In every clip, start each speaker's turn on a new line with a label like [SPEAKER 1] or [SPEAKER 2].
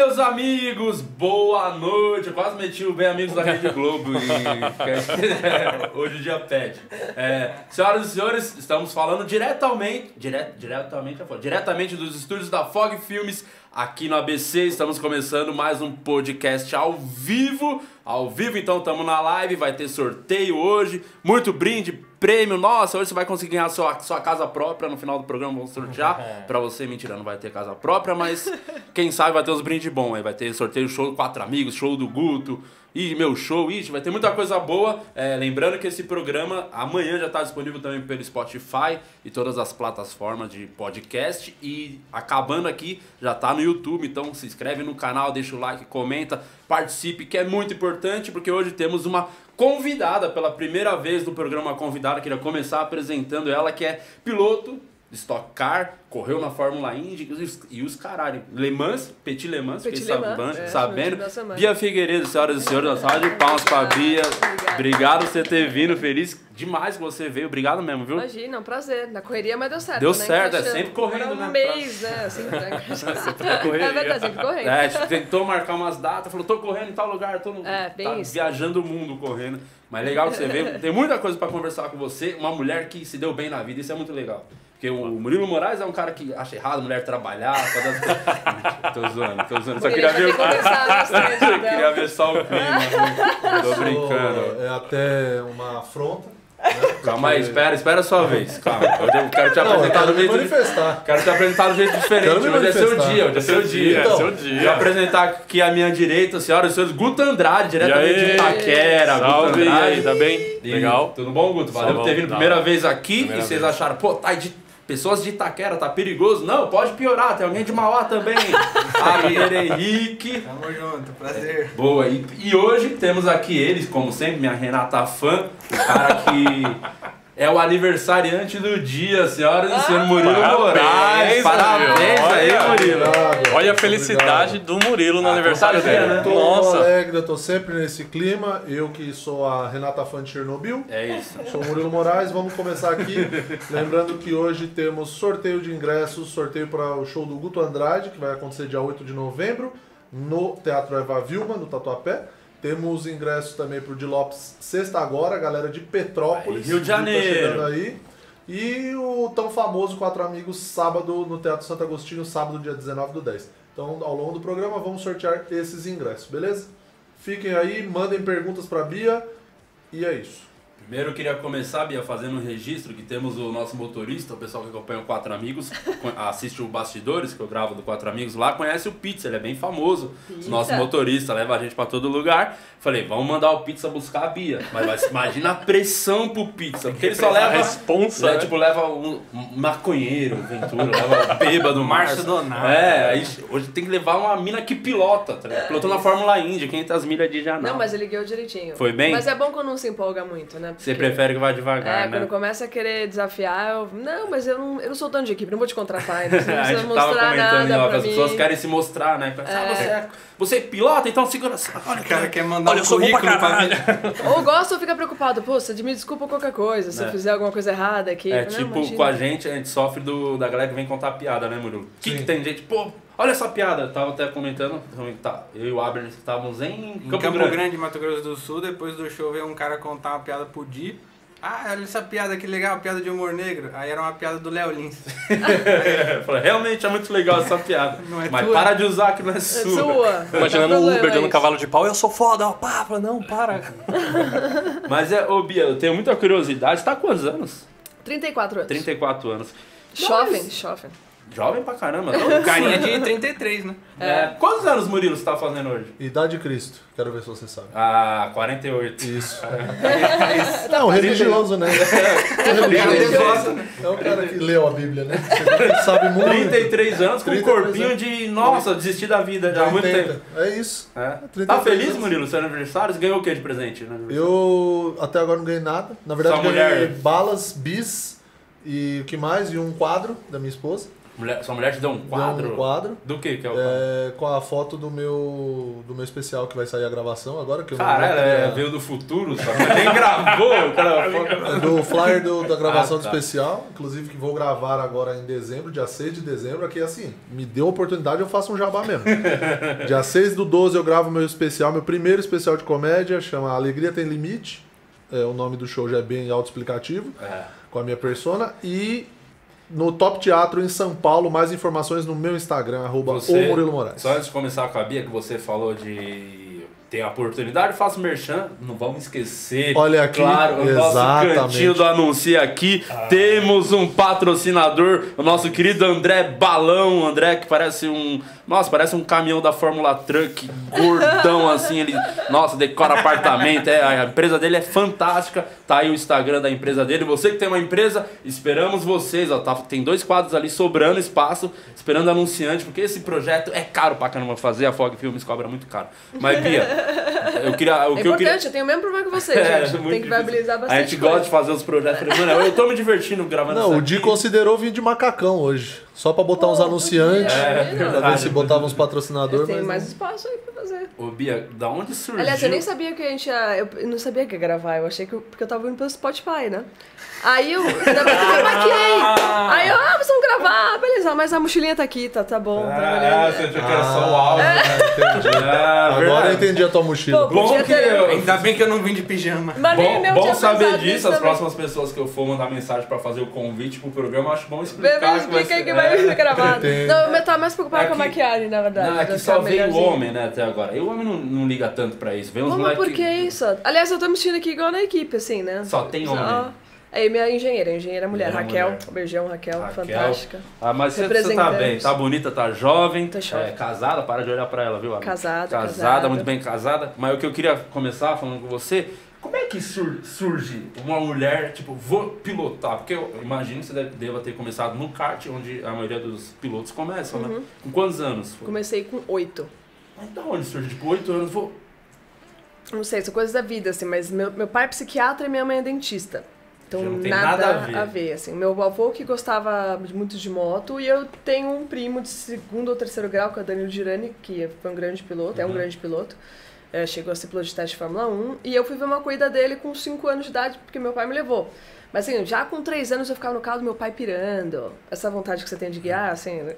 [SPEAKER 1] Meus amigos, boa noite. Eu quase meti o Bem Amigos da Rede Globo e hoje o dia pede. É, senhoras e senhores, estamos falando diretamente, dire, diretamente, diretamente dos estúdios da Fog Filmes aqui no ABC. Estamos começando mais um podcast ao vivo. Ao vivo, então, estamos na live, vai ter sorteio hoje, muito brinde, prêmio. Nossa, hoje você vai conseguir ganhar sua, sua casa própria. No final do programa vamos sortear. pra você, mentira, não vai ter casa própria, mas quem sabe vai ter uns brindes bons aí. Vai ter sorteio show quatro amigos, show do Guto. E meu show, ixi, vai ter muita coisa boa. É, lembrando que esse programa amanhã já está disponível também pelo Spotify e todas as plataformas de podcast. E acabando aqui, já está no YouTube. Então se inscreve no canal, deixa o like, comenta, participe, que é muito importante, porque hoje temos uma convidada pela primeira vez no programa Convidada. Queria começar apresentando ela, que é piloto Stock Car, correu na Fórmula Indy e os caralho. Le Mans, Petit Le Mans,
[SPEAKER 2] Petit
[SPEAKER 1] fiquei
[SPEAKER 2] Le Mans,
[SPEAKER 1] sabendo.
[SPEAKER 2] é,
[SPEAKER 1] sabendo. Bia Figueiredo, senhoras e senhores, uma salva de palmas pra Bia. Obrigado por você ter vindo, feliz demais que você veio. Obrigado mesmo, viu?
[SPEAKER 2] Imagina, é um prazer. Na correria, mas deu certo.
[SPEAKER 1] Deu
[SPEAKER 2] né?
[SPEAKER 1] certo, é sempre correndo,
[SPEAKER 2] Agora
[SPEAKER 1] né?
[SPEAKER 2] Um mês, né? Assim,
[SPEAKER 1] correria.
[SPEAKER 2] É verdade, sempre correndo.
[SPEAKER 1] É, gente tentou marcar umas datas, falou, tô correndo em tal lugar, tô no,
[SPEAKER 2] É, bem
[SPEAKER 1] tá
[SPEAKER 2] isso.
[SPEAKER 1] viajando o mundo correndo. Mas legal que você veio, tem muita coisa pra conversar com você, uma mulher que se deu bem na vida, isso é muito legal. Porque o Murilo Moraes é um cara que acha errado mulher trabalhar, fazer as... tô zoando, tô zoando. Só queria ver
[SPEAKER 2] tem que conversar bastante,
[SPEAKER 1] Eu
[SPEAKER 2] então.
[SPEAKER 1] queria ver só o clima. assim. Tô brincando.
[SPEAKER 3] É até uma afronta.
[SPEAKER 1] Calma aí, espera, espera a sua vez. Calma. Eu quero te
[SPEAKER 3] Não,
[SPEAKER 1] apresentar
[SPEAKER 3] quero
[SPEAKER 1] do jeito.
[SPEAKER 3] manifestar.
[SPEAKER 1] Quero te apresentar do jeito diferente. Hoje é seu dia, hoje é seu dia.
[SPEAKER 3] Então,
[SPEAKER 4] seu dia.
[SPEAKER 1] Vou apresentar aqui à minha direita, senhoras e senhores, Guto Andrade, diretamente
[SPEAKER 4] E
[SPEAKER 1] de Itaquera.
[SPEAKER 4] Salve,
[SPEAKER 1] Guto
[SPEAKER 4] e
[SPEAKER 1] Andrade.
[SPEAKER 4] aí, tá bem?
[SPEAKER 1] E-
[SPEAKER 4] Legal.
[SPEAKER 1] Tudo bom, Guto? Valeu
[SPEAKER 4] Tá
[SPEAKER 1] por ter
[SPEAKER 4] bom,
[SPEAKER 1] vindo
[SPEAKER 4] da
[SPEAKER 1] primeira vez aqui
[SPEAKER 4] Primeira
[SPEAKER 1] e vocês
[SPEAKER 4] vez.
[SPEAKER 1] acharam, pô, tá de pessoas de Itaquera, tá perigoso. Não, pode piorar, tem alguém de Mauá também. Agner Henrique.
[SPEAKER 5] Tamo junto, prazer.
[SPEAKER 1] Boa, e, e hoje temos aqui eles, como sempre, minha Renata fã, o cara que é o aniversariante do dia, senhoras e senhores, Murilo Moraes.
[SPEAKER 4] parabéns,
[SPEAKER 1] Parabéns
[SPEAKER 4] Murilo.
[SPEAKER 1] aí,
[SPEAKER 4] Olha.
[SPEAKER 1] Murilo.
[SPEAKER 3] Obrigado.
[SPEAKER 4] Olha a felicidade do Murilo no
[SPEAKER 1] Ah,
[SPEAKER 4] aniversário dele.
[SPEAKER 1] né?
[SPEAKER 3] Tô
[SPEAKER 4] Nossa.
[SPEAKER 3] alegre, eu tô sempre nesse clima. Eu que sou a Renata Fã de Chernobyl.
[SPEAKER 1] É isso.
[SPEAKER 3] Sou o Murilo Moraes, vamos começar aqui. Lembrando que hoje temos sorteio de ingressos, sorteio para o show do Guto Andrade, que vai acontecer dia 8 de novembro, no Teatro Eva Vilma, no Tatuapé. Temos ingressos também para o de Lopes Sexta Agora, galera de Petrópolis.
[SPEAKER 1] Aí, Rio de
[SPEAKER 3] Tá
[SPEAKER 1] Janeiro.
[SPEAKER 3] chegando aí. E o tão famoso Quatro Amigos, sábado, no Teatro Santo Agostinho, sábado, dia 19 do 10. Então, ao longo do programa, vamos sortear esses ingressos, beleza? Fiquem aí, mandem perguntas para Bia. E é isso.
[SPEAKER 1] Primeiro eu queria começar, Bia, fazendo um registro que temos o nosso motorista, o pessoal que acompanha o Quatro Amigos, assiste o Bastidores, que eu gravo do Quatro Amigos lá, conhece o Pizza, ele é bem famoso.
[SPEAKER 2] Pizza.
[SPEAKER 1] Nosso motorista leva a gente pra todo lugar. Falei, vamos mandar o Pizza buscar a Bia. Mas vai- imagina a pressão pro Pizza, porque ele só
[SPEAKER 4] A
[SPEAKER 1] leva...
[SPEAKER 4] responsa,
[SPEAKER 1] É,
[SPEAKER 4] né?
[SPEAKER 1] tipo, leva um um maconheiro, Ventura, leva o bêbado,
[SPEAKER 5] Márcio
[SPEAKER 1] Márcio.
[SPEAKER 5] Donato.
[SPEAKER 1] É, aí hoje tem que levar uma mina que pilota, tá ligado? Pilotou na Fórmula Indy, 500 milhas de janela.
[SPEAKER 2] Não, mas ele guiou direitinho.
[SPEAKER 1] Foi bem?
[SPEAKER 2] Mas é bom quando não se empolga muito, né?
[SPEAKER 1] Você prefere que vá devagar,
[SPEAKER 2] É,
[SPEAKER 1] né?
[SPEAKER 2] quando começa a querer desafiar, eu... Não, mas eu não, eu não sou dono de equipe, não vou te contratar ainda. Você não
[SPEAKER 1] a
[SPEAKER 2] precisa mostrar nada
[SPEAKER 1] off,
[SPEAKER 2] pra
[SPEAKER 1] as
[SPEAKER 2] mim.
[SPEAKER 1] pessoas querem se mostrar, né? Ah, você, é, você é pilota, então segura essa. Olha,
[SPEAKER 5] O cara quer mandar
[SPEAKER 4] Olha,
[SPEAKER 5] um
[SPEAKER 4] pra
[SPEAKER 5] currículo pra
[SPEAKER 4] caralho.
[SPEAKER 2] Ou gosta ou fica preocupado. Pô, você me desculpa qualquer coisa, se
[SPEAKER 1] É.
[SPEAKER 2] eu fizer alguma coisa errada aqui.
[SPEAKER 1] É
[SPEAKER 2] Não,
[SPEAKER 1] tipo,
[SPEAKER 2] imagina.
[SPEAKER 1] com a gente, a gente sofre do, da galera que vem contar piada, né, Murilo? Que,
[SPEAKER 3] Sim.
[SPEAKER 1] que tem gente, pô, olha essa piada. Eu tava até comentando, tá, eu e o Abner estávamos em
[SPEAKER 5] Em
[SPEAKER 1] Campo,
[SPEAKER 5] Campo,
[SPEAKER 1] Grande.
[SPEAKER 5] Grande. Mato Grosso do Sul, depois do show veio um cara contar uma piada pro Di. Ah, olha essa piada que legal, piada de humor negro. Aí era uma piada do Léo Lins.
[SPEAKER 1] Eu falei, realmente é muito legal essa piada.
[SPEAKER 5] Não é
[SPEAKER 1] mas
[SPEAKER 5] tua?
[SPEAKER 1] para de usar que não é
[SPEAKER 2] É
[SPEAKER 1] sua.
[SPEAKER 2] sua.
[SPEAKER 4] Imaginando o Uber dando cavalo de pau, eu sou foda, ó, pá, não, para.
[SPEAKER 1] Mas é, ô Bia, eu tenho muita curiosidade. Você tá há quantos anos?
[SPEAKER 2] 34 anos.
[SPEAKER 1] 34 anos.
[SPEAKER 2] Jovem, jovem.
[SPEAKER 1] Jovem pra caramba. Não,
[SPEAKER 5] Carinha de 33, né?
[SPEAKER 1] é. Quantos anos, Murilo, você tá fazendo hoje?
[SPEAKER 3] Idade de Cristo. Quero ver se você sabe.
[SPEAKER 1] Ah, 48.
[SPEAKER 3] Isso. Não, religioso, né?
[SPEAKER 5] Cara devoto, né?
[SPEAKER 3] É o cara que leu a Bíblia, né? Você sabe muito.
[SPEAKER 1] 33 anos com um
[SPEAKER 3] 33
[SPEAKER 1] corpinho
[SPEAKER 3] anos.
[SPEAKER 1] de, nossa, desistir da vida já há muito
[SPEAKER 3] 80.
[SPEAKER 1] tempo.
[SPEAKER 3] É isso.
[SPEAKER 1] É.
[SPEAKER 3] 33
[SPEAKER 1] Tá feliz,
[SPEAKER 3] anos.
[SPEAKER 1] Murilo, seu aniversário? Você ganhou o que de presente? né?
[SPEAKER 3] Eu até agora não ganhei nada. Na verdade,
[SPEAKER 1] Sua
[SPEAKER 3] ganhei
[SPEAKER 1] mulher?
[SPEAKER 3] balas, bis e o que mais? E um quadro da minha esposa.
[SPEAKER 1] Mulher- sua mulher te deu um
[SPEAKER 3] Deu
[SPEAKER 1] quadro?
[SPEAKER 3] um quadro.
[SPEAKER 1] Do que que é o quadro?
[SPEAKER 3] É, com a foto do meu, do meu especial que vai sair a gravação agora. Que eu não
[SPEAKER 1] Caralho,
[SPEAKER 3] vou
[SPEAKER 1] é, veio do futuro, só que nem gravou. Cara,
[SPEAKER 3] É do flyer do- da gravação
[SPEAKER 1] Ah, tá.
[SPEAKER 3] do especial, inclusive que vou gravar agora em dezembro, dia 6 de dezembro, aqui assim, me deu a oportunidade, eu faço um jabá mesmo. dia 6 do 12 eu gravo meu especial, meu primeiro especial de comédia, chama Alegria Tem Limite, é, o nome do show já é bem autoexplicativo,
[SPEAKER 1] É.
[SPEAKER 3] com a minha persona, e no Top Teatro em São Paulo, mais informações no meu Instagram, arroba
[SPEAKER 1] Você-
[SPEAKER 3] o Murilo Moraes.
[SPEAKER 1] Só antes de começar com a Bia, que você falou de ter a oportunidade, faço merchan, não vamos esquecer.
[SPEAKER 3] Olha aqui,
[SPEAKER 1] claro, o nosso
[SPEAKER 3] exatamente.
[SPEAKER 1] cantinho do Anuncia aqui. Temos um patrocinador, o nosso querido André Balão. André que parece um. Nossa, parece um caminhão da Fórmula Truck, gordão assim. Ele, nossa, decora apartamento. É, a empresa dele é fantástica. Tá aí o Instagram da empresa dele. Você que tem uma empresa, esperamos vocês. Ó, tá, tem dois quadros ali sobrando espaço, esperando anunciante, porque esse projeto é caro pra caramba fazer. A Fog Filmes cobra muito caro. Mas, Bia, eu queria. O
[SPEAKER 2] É
[SPEAKER 1] que eu queria...
[SPEAKER 2] importante, eu tenho o mesmo problema que você,
[SPEAKER 1] É,
[SPEAKER 2] gente. Tem que
[SPEAKER 1] difícil.
[SPEAKER 2] viabilizar bastante
[SPEAKER 1] A gente
[SPEAKER 2] coisa.
[SPEAKER 1] gosta de fazer os projetos. Mano, eu tô me divertindo gravando
[SPEAKER 3] Não,
[SPEAKER 1] isso
[SPEAKER 3] o Di considerou vir de macacão hoje. Só pra botar uns
[SPEAKER 2] Pô,
[SPEAKER 3] anunciantes.
[SPEAKER 2] podia, né?
[SPEAKER 3] Pra ver se botava uns patrocinadores. mas
[SPEAKER 2] mais
[SPEAKER 3] não.
[SPEAKER 2] espaço aí pra fazer.
[SPEAKER 1] Ô, Bia, da onde surgiu?
[SPEAKER 2] Aliás, eu nem sabia que a gente ia. Eu não sabia que ia gravar, eu achei que. eu- Porque eu tava indo pelo Spotify, né? Aí eu. Ainda bem que eu maquiei. Aí eu, ah, vocês vão gravar, beleza, mas a mochilinha tá aqui, tá, tá bom. tá
[SPEAKER 1] Ah,
[SPEAKER 2] beleza.
[SPEAKER 1] você achou que era só o áudio.
[SPEAKER 3] Ah, entendi.
[SPEAKER 1] Ah,
[SPEAKER 3] Agora eu entendi a tua mochila.
[SPEAKER 2] Pô,
[SPEAKER 1] Bom que eu...
[SPEAKER 5] Ainda bem que eu não vim de pijama.
[SPEAKER 2] Mas nem
[SPEAKER 1] Bom,
[SPEAKER 2] meu
[SPEAKER 1] bom saber disso, as
[SPEAKER 2] também.
[SPEAKER 1] próximas pessoas que eu for mandar mensagem pra fazer o convite pro programa, acho bom
[SPEAKER 2] Bebê,
[SPEAKER 1] explicar.
[SPEAKER 2] explica aí que
[SPEAKER 1] ser-
[SPEAKER 2] vai
[SPEAKER 1] É.
[SPEAKER 2] ser gravado. Não, eu tava mais preocupada
[SPEAKER 1] É
[SPEAKER 2] com a maquiagem, na verdade.
[SPEAKER 1] Não, é
[SPEAKER 2] pra
[SPEAKER 1] que só veio o homem, né, até agora. E o homem não, não liga tanto pra isso. Vem uns
[SPEAKER 2] Pô, mas
[SPEAKER 1] moleques.
[SPEAKER 2] por que isso? Aliás, eu tô me sentindo aqui igual na equipe, assim, né?
[SPEAKER 1] Só tem homem.
[SPEAKER 2] Aí minha engenheira, engenheira mulher,
[SPEAKER 1] Mulher,
[SPEAKER 2] Raquel.
[SPEAKER 1] mulher.
[SPEAKER 2] Beijão, Raquel,
[SPEAKER 1] Raquel.
[SPEAKER 2] fantástica.
[SPEAKER 1] Ah, mas você, tá bem, tá bonita, tá jovem,
[SPEAKER 2] Tá jovem.
[SPEAKER 1] é, casada, para de olhar pra ela, viu?
[SPEAKER 2] Casada,
[SPEAKER 1] casada.
[SPEAKER 2] casada.
[SPEAKER 1] muito bem casada. Mas o que eu queria começar falando com você, como é que sur- surge uma mulher, tipo, vou pilotar? Porque eu imagino que você deve, deva ter começado no kart, onde a maioria dos pilotos começam,
[SPEAKER 2] Uhum.
[SPEAKER 1] né? Com quantos anos? foi?
[SPEAKER 2] Comecei com oito.
[SPEAKER 1] Mas da onde surge? Tipo, oito anos, vou...
[SPEAKER 2] Não sei, são coisas da vida, assim, mas meu, meu pai é psiquiatra e minha mãe é dentista. Então, nada,
[SPEAKER 1] nada a ver.
[SPEAKER 2] a ver, assim. Meu avô que gostava muito de moto e eu tenho um primo de segundo ou terceiro grau, que é o Danilo Girani, que foi um grande piloto, é um
[SPEAKER 1] Uhum.
[SPEAKER 2] grande piloto. É, chegou a ser piloto de teste de Fórmula 1 e eu fui ver uma corrida dele com 5 anos de idade, porque meu pai me levou. Mas assim, já com 3 anos eu ficava no carro do meu pai pirando. Essa vontade que você tem de guiar, assim.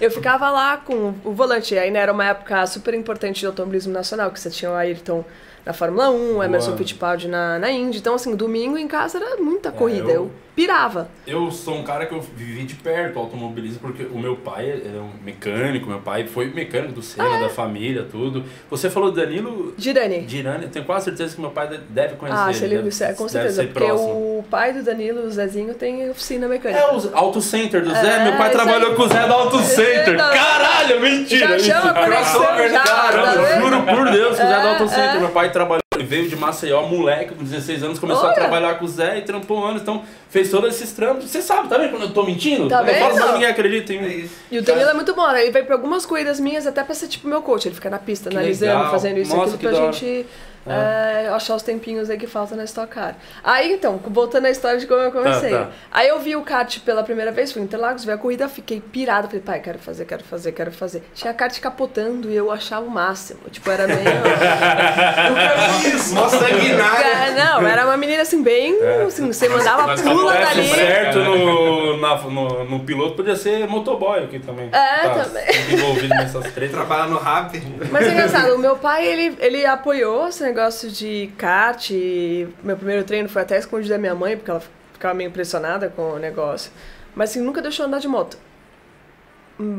[SPEAKER 2] Eu ficava lá com o volante. Aí né, era uma época super importante de automobilismo nacional, que você tinha o Ayrton na Fórmula 1, o Emerson
[SPEAKER 1] Boa.
[SPEAKER 2] Fittipaldi na, na Indy. Então, assim, domingo em casa era muita corrida.
[SPEAKER 1] eu-
[SPEAKER 2] eu... pirava.
[SPEAKER 1] Eu sou um cara que eu vivi de perto automobilismo, porque o meu pai é um mecânico, meu pai foi mecânico do Senna, da família, tudo. Você falou do Danilo
[SPEAKER 2] Girani.
[SPEAKER 1] Girani, eu tenho quase certeza que meu pai deve conhecer
[SPEAKER 2] Ah, se ele,
[SPEAKER 1] deve,
[SPEAKER 2] é, com certeza. Porque o pai do Danilo, o Zezinho, tem oficina mecânica.
[SPEAKER 1] É o Auto Center do Zé,
[SPEAKER 2] É,
[SPEAKER 1] meu pai trabalhou
[SPEAKER 2] aí.
[SPEAKER 1] com o Zé do Auto Center.
[SPEAKER 2] Não.
[SPEAKER 1] Caralho, mentira!
[SPEAKER 2] Já chama a
[SPEAKER 1] isso.
[SPEAKER 2] conexão, já,
[SPEAKER 1] Caramba,
[SPEAKER 2] tá
[SPEAKER 1] juro por Deus que o Zé do
[SPEAKER 2] É,
[SPEAKER 1] Auto Center.
[SPEAKER 2] é.
[SPEAKER 1] Meu pai trabalhou, ele veio de Maceió, moleque, com 16 anos, começou a
[SPEAKER 2] Olha.
[SPEAKER 1] trabalhar com o Zé e trampou anos, então fez todos esses trampos. Você sabe, tá vendo quando eu tô mentindo?
[SPEAKER 2] Tá
[SPEAKER 1] eu falo, mas ninguém acredita em
[SPEAKER 5] É
[SPEAKER 1] mim.
[SPEAKER 5] isso.
[SPEAKER 2] E o Danilo é muito bom, né? Ele vai pra algumas corridas minhas até pra ser tipo meu coach. Ele fica na pista,
[SPEAKER 1] Que
[SPEAKER 2] analisando,
[SPEAKER 1] legal.
[SPEAKER 2] fazendo isso e
[SPEAKER 1] Nossa,
[SPEAKER 2] aquilo
[SPEAKER 1] que
[SPEAKER 2] pra gente é, achar os tempinhos aí que faltam na Stock Car. Aí então, voltando à história de como eu comecei.
[SPEAKER 1] Tá, tá.
[SPEAKER 2] Aí eu vi o kart pela primeira vez, fui em Interlagos, vi a corrida, fiquei pirada. Falei, pai, quero fazer, quero fazer, quero fazer. Tinha a kart capotando e eu achava o máximo. Tipo, era meio.
[SPEAKER 5] Mó sanguinária.
[SPEAKER 2] É, não, era uma menina assim, bem. Assim, você mandava
[SPEAKER 1] Mas
[SPEAKER 2] pula dali.
[SPEAKER 1] certo no, na- no, no piloto, podia ser motoboy aqui também.
[SPEAKER 2] É,
[SPEAKER 1] tá
[SPEAKER 2] também.
[SPEAKER 1] Envolvido nessas tretas.
[SPEAKER 5] Trabalhar no rap.
[SPEAKER 2] Mas é engraçado, o meu pai, ele, ele apoiou esse negócio de kart. e Meu primeiro treino foi até escondido da minha mãe, porque ela ficava meio impressionada com o negócio. Mas assim, nunca deixou andar de moto.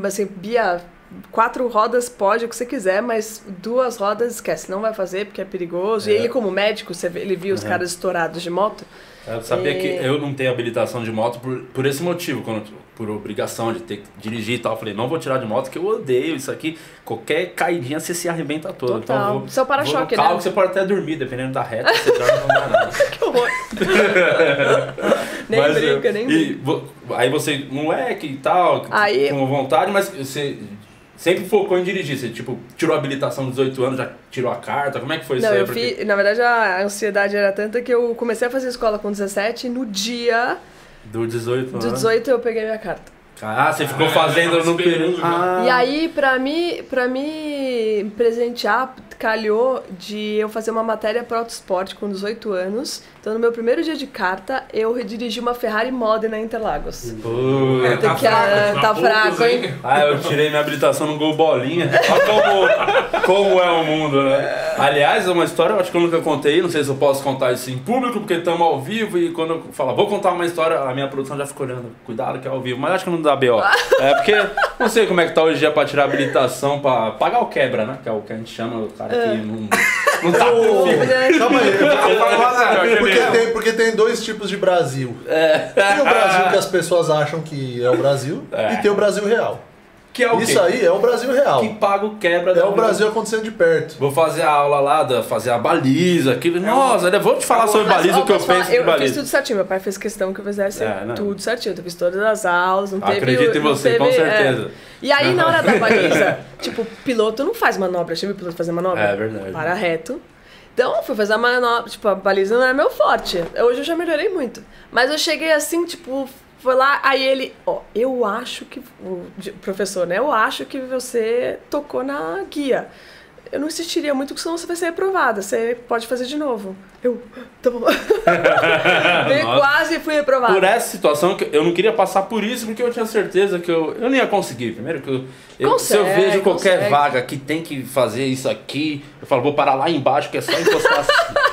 [SPEAKER 2] Assim, Bia, quatro rodas pode o que você quiser, mas duas rodas esquece, não vai fazer porque é perigoso. E
[SPEAKER 1] É.
[SPEAKER 2] ele, como médico, você ele viu os
[SPEAKER 1] Uhum.
[SPEAKER 2] caras estourados de moto.
[SPEAKER 1] Eu sabia
[SPEAKER 2] E-
[SPEAKER 1] que eu não tenho habilitação de moto por, por esse motivo, quando, por obrigação de ter que dirigir e tal. Eu falei, não vou tirar de moto, que eu odeio isso aqui. Qualquer caidinha você se arrebenta todo. Então
[SPEAKER 2] Total.
[SPEAKER 1] eu vou,
[SPEAKER 2] Seu para-choque, né?
[SPEAKER 1] que você pode até dormir, dependendo da reta, você dorme não dá nada.
[SPEAKER 2] Que horror. nem
[SPEAKER 1] Mas,
[SPEAKER 2] brinca, nem
[SPEAKER 1] e
[SPEAKER 2] brinca.
[SPEAKER 1] Aí você, moleque e tal,
[SPEAKER 2] Aí-
[SPEAKER 1] com vontade, mas você sempre focou em dirigir. Você, tipo, tirou a habilitação dos 18 anos, já tirou a carta. Como é que foi isso
[SPEAKER 2] Não,
[SPEAKER 1] aí?
[SPEAKER 2] eu
[SPEAKER 1] Porque-
[SPEAKER 2] fiz, na verdade a ansiedade era tanta que eu comecei a fazer escola com 17 e no dia
[SPEAKER 1] Do 18
[SPEAKER 2] Do
[SPEAKER 1] anos.
[SPEAKER 2] 18 eu peguei minha carta.
[SPEAKER 1] Ah, você ficou
[SPEAKER 6] Ah,
[SPEAKER 1] fazendo no período. Ah.
[SPEAKER 2] E aí, pra mim, pra me presentear, calhou de eu fazer uma matéria para Autosport com 18 anos. Então, no meu primeiro dia de carta, eu dirigi uma Ferrari Modena Interlagos.
[SPEAKER 1] Pô.
[SPEAKER 5] É, tá
[SPEAKER 2] que a-
[SPEAKER 6] Tá
[SPEAKER 2] tá fraco, hein?
[SPEAKER 1] Ah, eu tirei minha habilitação no gol bolinha. Olha como, como é o mundo, né? Aliás, é uma história, eu acho que eu nunca contei, não sei se eu posso contar isso em público, porque estamos ao vivo e quando eu falo, vou contar uma história, a minha produção já fica olhando, cuidado que é ao vivo, mas acho que não dá B.O. É porque não sei como é que tá hoje dia pra tirar habilitação, pra pagar o quebra, né? Que é o que a gente chama, o cara que não, não tá
[SPEAKER 3] Ô, Calma aí. Porque tem, porque tem dois tipos de Brasil. Tem o Brasil que as pessoas acham que é o Brasil
[SPEAKER 1] É.
[SPEAKER 3] e tem o Brasil real.
[SPEAKER 1] Que é o
[SPEAKER 3] Isso
[SPEAKER 1] quê?
[SPEAKER 3] aí é o Brasil real.
[SPEAKER 1] Que paga o quebra.
[SPEAKER 3] É o Brasil acontecendo de perto.
[SPEAKER 1] Vou fazer a aula lá, da, fazer a baliza, aquilo. Nossa, eu vou te falar sobre
[SPEAKER 2] Mas,
[SPEAKER 1] baliza,
[SPEAKER 2] ó,
[SPEAKER 1] o que eu
[SPEAKER 2] falar?
[SPEAKER 1] penso de
[SPEAKER 2] eu, eu fiz
[SPEAKER 1] baliza.
[SPEAKER 2] tudo certinho. Meu pai fez questão que eu fizesse
[SPEAKER 1] É, não.
[SPEAKER 2] tudo certinho. Eu fiz todas as aulas, não teve...
[SPEAKER 1] Acredito em você,
[SPEAKER 2] teve-
[SPEAKER 1] com
[SPEAKER 2] é.
[SPEAKER 1] certeza.
[SPEAKER 2] E aí, na hora da baliza, tipo, piloto não faz manobra. Já viu piloto fazer manobra?
[SPEAKER 1] É verdade.
[SPEAKER 2] Para reto. Então, fui fazer a manobra. Tipo, a baliza não é meu forte. Hoje eu já melhorei muito. Mas eu cheguei assim, tipo, foi lá, aí ele, ó, eu acho que. O professor, né? Eu acho que você tocou na guia. Eu não insistiria muito, porque senão você vai ser reprovada. Você pode fazer de novo. Eu, tá bom. Eu quase fui reprovada.
[SPEAKER 1] Por essa situação, que eu não queria passar por isso, porque eu tinha certeza que eu, eu não ia conseguir. Primeiro que eu, eu- se eu
[SPEAKER 2] Consegue,
[SPEAKER 1] vejo qualquer
[SPEAKER 2] consegue.
[SPEAKER 1] vaga que tem que fazer isso aqui, eu falo, vou parar lá embaixo, que é só encostar assim.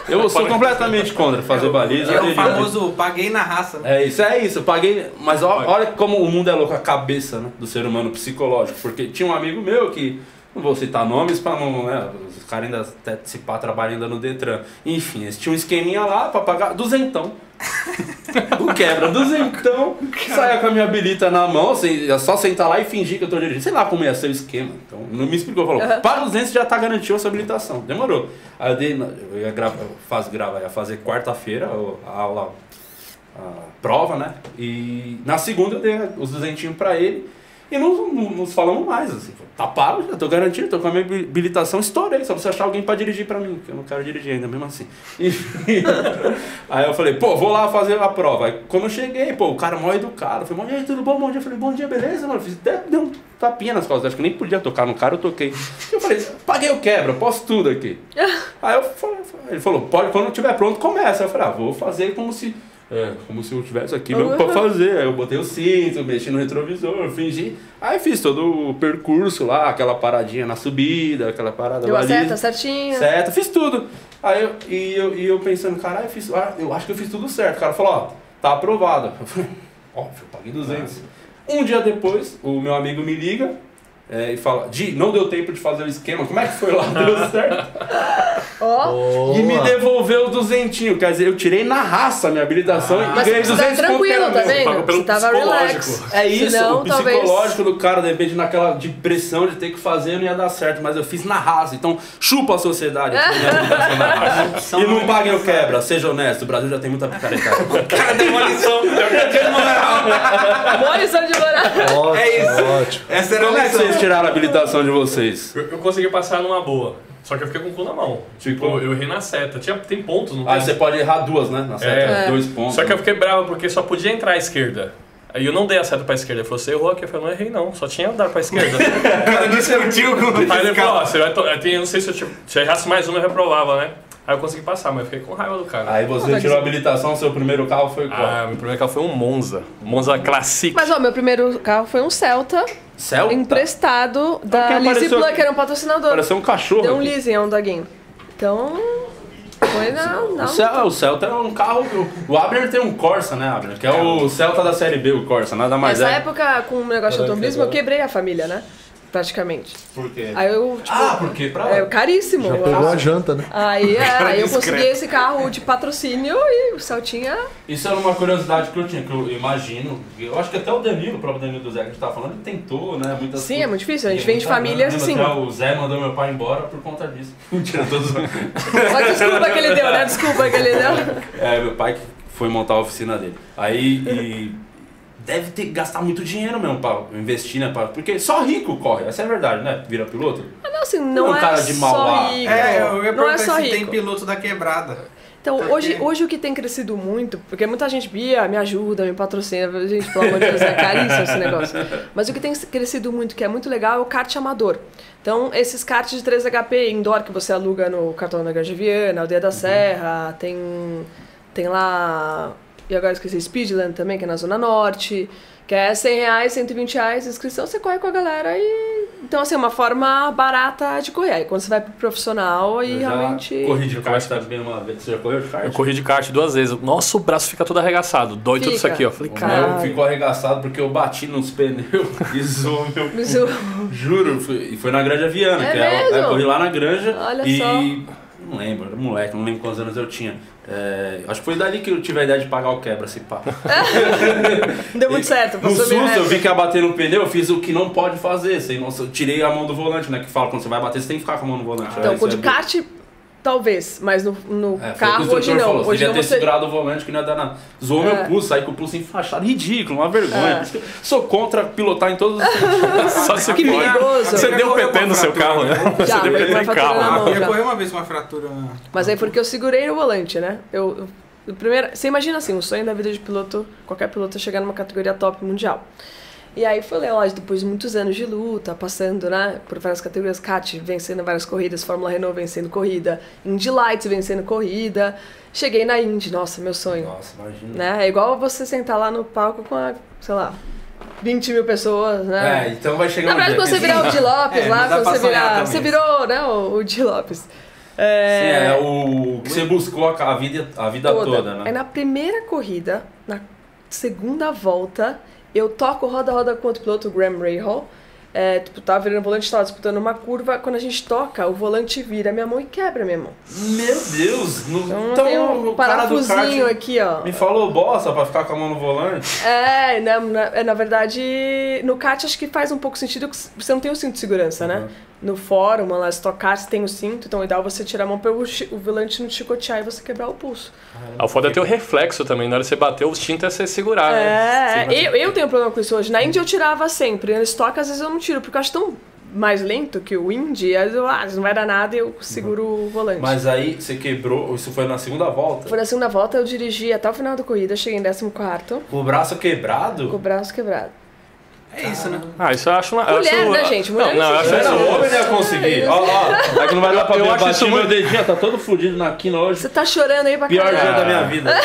[SPEAKER 1] Eu sou completamente contra fazer baliza.
[SPEAKER 5] É o famoso paguei na raça, né?
[SPEAKER 1] É isso, é isso. Paguei. Mas olha como o mundo é louco, a cabeça né, do ser humano psicológico. Porque tinha um amigo meu que. Não vou citar nomes pra não. Né, os caras ainda até se pá trabalham ainda no Detran. Enfim, eles tinham um esqueminha lá pra pagar duzentão. o quebra, duzentão. Saia com a minha habilita na mão, assim, é só sentar lá e fingir que eu tô dirigindo. Sei lá como ia ser o esquema. Então, não me explicou. Falou, para 200 já tá garantido a sua habilitação. Demorou. Aí eu dei. Eu ia gravar, faz, gravar, ia fazer quarta-feira a aula a prova, né? E na segunda eu dei os duzentinhos pra ele e não, não nos falamos mais, assim. Tá pago, já tô garantido, tô com a minha habilitação, estourei, só precisa achar alguém pra dirigir pra mim, que eu não quero dirigir ainda, mesmo assim. Enfim. aí eu falei, pô, vou lá fazer a prova. Aí quando eu cheguei, pô, o cara mó educado, falei, bom dia, tudo bom, bom dia? Eu falei, bom dia, beleza, mano? Fiz até deu um tapinha nas costas, acho que nem podia tocar no cara, eu toquei. Eu falei, paguei o quebra, posso tudo aqui. Aí eu falei, ele falou, pode, quando tiver pronto, começa. Eu falei, ah, vou fazer como se. É, como se eu tivesse aqui mesmo pra fazer. Aí eu botei o cinto, mexi no retrovisor, fingi. Aí fiz todo o percurso lá, aquela paradinha na subida, aquela parada
[SPEAKER 2] Deu
[SPEAKER 1] baliza.
[SPEAKER 2] seta certinha.
[SPEAKER 1] Certo, fiz tudo. Aí eu, e, eu, e eu pensando, caralho, eu, fiz, ah, eu acho que eu fiz tudo certo. O cara falou, ó, tá aprovado. Eu falei, óbvio, eu paguei 200. Um dia depois, o meu amigo me liga é, e fala, Di, não deu tempo de fazer o esquema, como é que foi lá? Deu certo?
[SPEAKER 2] Ó,
[SPEAKER 1] E me devolveu duzentinho. Quer dizer, eu tirei na raça a minha habilitação e
[SPEAKER 2] mas
[SPEAKER 1] ganhei
[SPEAKER 2] você
[SPEAKER 1] 200
[SPEAKER 2] tá tranquilo, tá vendo?
[SPEAKER 6] pelo
[SPEAKER 2] Você tava
[SPEAKER 6] psicológico.
[SPEAKER 2] relax.
[SPEAKER 1] É isso,
[SPEAKER 2] Senão,
[SPEAKER 1] o
[SPEAKER 2] talvez-
[SPEAKER 1] psicológico do cara, de repente, naquela de pressão de ter que fazer, não ia dar certo, mas eu fiz na raça. Então, chupa a sociedade. e não paguem o quebra, seja honesto, o Brasil já tem muita picaretagem.
[SPEAKER 5] Cara, deu uma lição. De moral.
[SPEAKER 2] Boa lição de moral.
[SPEAKER 5] É isso.
[SPEAKER 3] ótimo.
[SPEAKER 5] Essa era a
[SPEAKER 1] Como é que vocês tiraram a habilitação de vocês?
[SPEAKER 6] Eu, eu consegui passar numa boa. Só que eu fiquei com o cu na mão. Tipo, eu errei na seta. Tinha, tem pontos, não
[SPEAKER 1] Aí
[SPEAKER 6] tem?
[SPEAKER 1] você pode errar duas, né? Na seta,
[SPEAKER 6] É.
[SPEAKER 1] dois pontos.
[SPEAKER 6] Só que eu fiquei bravo porque só podia entrar à esquerda. Aí eu não dei a seta pra esquerda. Ele falou, você errou aqui. Eu falei, não errei não, só tinha andar pra esquerda.
[SPEAKER 5] Cara discutiu com o
[SPEAKER 6] Aí ele falou, ó, você vai. to- Eu não sei se eu, tipo, se eu errasse mais uma, eu reprovava, né? Aí eu consegui passar, mas eu fiquei com raiva do cara.
[SPEAKER 1] Aí você tirou a habilitação, seu primeiro carro foi qual?
[SPEAKER 6] Ah, meu primeiro carro foi um Monza. Monza Classic.
[SPEAKER 2] Mas ó, meu primeiro carro foi um Celta
[SPEAKER 1] Celta?
[SPEAKER 2] emprestado da Lizzy
[SPEAKER 1] apareceu
[SPEAKER 2] Plan,
[SPEAKER 1] aqui?
[SPEAKER 2] que era um patrocinador.
[SPEAKER 1] Pareceu um cachorro.
[SPEAKER 2] Deu um leasing, é um doguinho. Então, foi na... na
[SPEAKER 1] O, Cel- o Celta é um carro. O Abner tem um Corsa, né, Abner? Que é o Celta da série B, o Corsa, nada mais
[SPEAKER 2] Nessa
[SPEAKER 1] é.
[SPEAKER 2] época, com o negócio de
[SPEAKER 3] Caraca,
[SPEAKER 2] automobilismo, eu quebrei a família, né? Praticamente.
[SPEAKER 1] Por quê?
[SPEAKER 2] Aí eu, tipo...
[SPEAKER 1] Ah, porque pra.
[SPEAKER 2] É caríssimo.
[SPEAKER 3] Já pegou a janta, né?
[SPEAKER 2] Aí, é, aí eu consegui esse carro de patrocínio e o Celtinha...
[SPEAKER 1] Isso era uma curiosidade que eu tinha, que eu imagino. Eu acho que até o Danilo, o próprio Danilo do Zé que a gente tava falando, ele tentou, né? Muitas
[SPEAKER 2] Sim, é muito difícil. A gente
[SPEAKER 1] E
[SPEAKER 2] vem de famílias
[SPEAKER 1] grana.
[SPEAKER 2] assim.
[SPEAKER 1] Até O Zé mandou meu pai embora por conta disso. Mentira, todos.
[SPEAKER 2] Mas desculpa que ele deu, né? Desculpa que ele deu.
[SPEAKER 1] É, meu pai que foi montar a oficina dele. Aí. E deve ter que gastar muito dinheiro mesmo pra investir, né? pra- porque só rico corre, essa é a verdade, né? Vira piloto.
[SPEAKER 2] Não, assim, não
[SPEAKER 1] Um
[SPEAKER 2] é
[SPEAKER 1] cara de
[SPEAKER 2] só
[SPEAKER 1] Mauá.
[SPEAKER 2] rico.
[SPEAKER 5] É, eu ia
[SPEAKER 2] não é só
[SPEAKER 5] se tem
[SPEAKER 2] rico.
[SPEAKER 5] piloto da quebrada.
[SPEAKER 2] Então,
[SPEAKER 5] Porque-
[SPEAKER 2] hoje, hoje o que tem crescido muito, porque muita gente, Bia, me ajuda, me patrocina, gente, pelo amor de Deus, é caríssimo esse negócio. Mas o que tem crescido muito, que é muito legal, é o kart amador. Então, esses karts de 3 HP indoor que você aluga no cartão da Grande Viana, Aldeia da Serra, tem, tem lá, e agora eu esqueci, Speedland também, que é na Zona Norte, que é 100 reais, 120 reais, inscrição, você corre com a galera e... Então, assim, é uma forma barata de correr. Aí, quando você vai pro profissional, aí
[SPEAKER 1] Eu já
[SPEAKER 2] realmente...
[SPEAKER 1] corri de kart também uma vez. Você já correu de kart?
[SPEAKER 6] Eu corri de kart duas vezes. Nossa, o braço fica todo arregaçado. Dói tudo isso
[SPEAKER 2] Fica.
[SPEAKER 6] aqui, ó. Falei, cara.
[SPEAKER 1] Meu ficou arregaçado porque eu bati nos pneus e zoou meu
[SPEAKER 2] eu-
[SPEAKER 1] Juro, foi- e foi na Granja Viana,
[SPEAKER 2] É
[SPEAKER 1] que é,
[SPEAKER 2] mesmo?
[SPEAKER 1] eu corri lá na Granja
[SPEAKER 2] Olha
[SPEAKER 1] e
[SPEAKER 2] só.
[SPEAKER 1] não lembro, era moleque, não lembro quantos anos eu tinha. É, acho que foi dali que eu tive a ideia de pagar o quebra, esse pá.
[SPEAKER 2] Deu muito certo,
[SPEAKER 1] No susto, eu vi que ia bater no pneu, eu fiz o que não pode fazer. Sem nossa, eu tirei a mão do volante, né? Que fala, quando você vai bater, você tem que ficar com a mão no volante.
[SPEAKER 2] Então,
[SPEAKER 1] Aí
[SPEAKER 2] com de
[SPEAKER 1] abriu.
[SPEAKER 2] kart, talvez, mas no, no
[SPEAKER 1] É, o que o
[SPEAKER 2] carro hoje não.
[SPEAKER 1] Falou,
[SPEAKER 2] hoje
[SPEAKER 1] devia
[SPEAKER 2] não
[SPEAKER 1] ter
[SPEAKER 2] você.
[SPEAKER 1] segurado o volante que não ia dar nada. Zoou
[SPEAKER 2] É.
[SPEAKER 1] meu pulso, saí com o pulso enfaixado. Ridículo, uma vergonha.
[SPEAKER 2] É.
[SPEAKER 1] Que Sou contra pilotar em todos os sentidos.
[SPEAKER 6] Só se
[SPEAKER 2] Que
[SPEAKER 6] for.
[SPEAKER 2] perigoso.
[SPEAKER 6] Você deu PT no seu carro, né?
[SPEAKER 2] Já,
[SPEAKER 6] Você deu
[SPEAKER 2] foi
[SPEAKER 6] PT
[SPEAKER 2] uma
[SPEAKER 6] em carro.
[SPEAKER 2] mão.
[SPEAKER 5] Eu corri uma vez com uma fratura.
[SPEAKER 2] Mas aí porque eu segurei no volante, né? Eu, eu- o primeiro, você imagina assim, o sonho da vida de piloto, qualquer piloto é chegar numa categoria top mundial. E aí foi lógico, depois de muitos anos de luta, passando, né, por várias categorias, kart vencendo várias corridas, Fórmula Renault vencendo corrida, Indy Lights vencendo corrida. Cheguei na Indy, nossa, meu sonho.
[SPEAKER 1] Nossa, imagina.
[SPEAKER 2] Né? É igual você sentar lá no palco com, a, sei lá, 20 mil pessoas, né?
[SPEAKER 1] É, então vai chegar
[SPEAKER 2] Na
[SPEAKER 1] um
[SPEAKER 2] verdade,
[SPEAKER 1] dia
[SPEAKER 2] quando você virar o Di Lopes
[SPEAKER 5] É,
[SPEAKER 2] lá, quando você virar. Você virou, né, o, o Di Lopes.
[SPEAKER 1] Sim,
[SPEAKER 2] É,
[SPEAKER 1] é o que você buscou a vida, a vida toda, né?
[SPEAKER 2] Aí na primeira corrida, na segunda volta, eu toco roda-roda com outro piloto, o Graham Rahal. É, tipo, tava virando o volante, tava disputando uma curva. Quando a gente toca, o volante vira a minha mão e quebra a minha mão.
[SPEAKER 1] Meu Deus! No,
[SPEAKER 2] Então,
[SPEAKER 1] então
[SPEAKER 2] tem um
[SPEAKER 1] o
[SPEAKER 2] parafusinho
[SPEAKER 1] kart
[SPEAKER 2] aqui, ó.
[SPEAKER 1] me falou bosta pra ficar com a mão no volante.
[SPEAKER 2] É, na, na, é, na verdade, no kart acho que faz um pouco sentido que você não tem o cinto de segurança, né?
[SPEAKER 1] Uhum.
[SPEAKER 2] No fórum, lá, Stock Car, você tem o cinto, então é ideal você tirar a mão para o, o volante não te chicotear e você quebrar o pulso.
[SPEAKER 6] Ah, O foda é ter o reflexo também. Na hora que você bater, o instinto é você segurar, né?
[SPEAKER 2] É,
[SPEAKER 6] Você-
[SPEAKER 2] eu, eu tenho problema com isso hoje. Na Indy eu tirava sempre, no Stock às vezes eu não tiro, porque eu acho tão mais lento que o Indy, às vezes eu, ah, não vai dar nada e eu seguro o volante.
[SPEAKER 1] Mas aí você quebrou, isso foi na segunda volta?
[SPEAKER 2] Foi na segunda volta, eu dirigi até o final da corrida, cheguei em 14 quarto,
[SPEAKER 1] Com o braço quebrado?
[SPEAKER 2] com o braço quebrado.
[SPEAKER 5] É isso, né?
[SPEAKER 6] Ah, isso eu acho... uma- eu
[SPEAKER 2] Mulher,
[SPEAKER 6] acho-
[SPEAKER 2] né, gente? Mulher
[SPEAKER 6] Não, não, eu acho
[SPEAKER 2] não
[SPEAKER 6] isso...
[SPEAKER 1] homem, não ia conseguir. Ó, ó, é que não vai dar pra
[SPEAKER 6] Eu.
[SPEAKER 1] Eu
[SPEAKER 6] acho isso
[SPEAKER 1] meu
[SPEAKER 6] muito-
[SPEAKER 1] dedinho, tá todo fudido na quina hoje.
[SPEAKER 2] Você tá chorando aí pra
[SPEAKER 1] Pior dia
[SPEAKER 2] caralho.
[SPEAKER 1] da minha vida.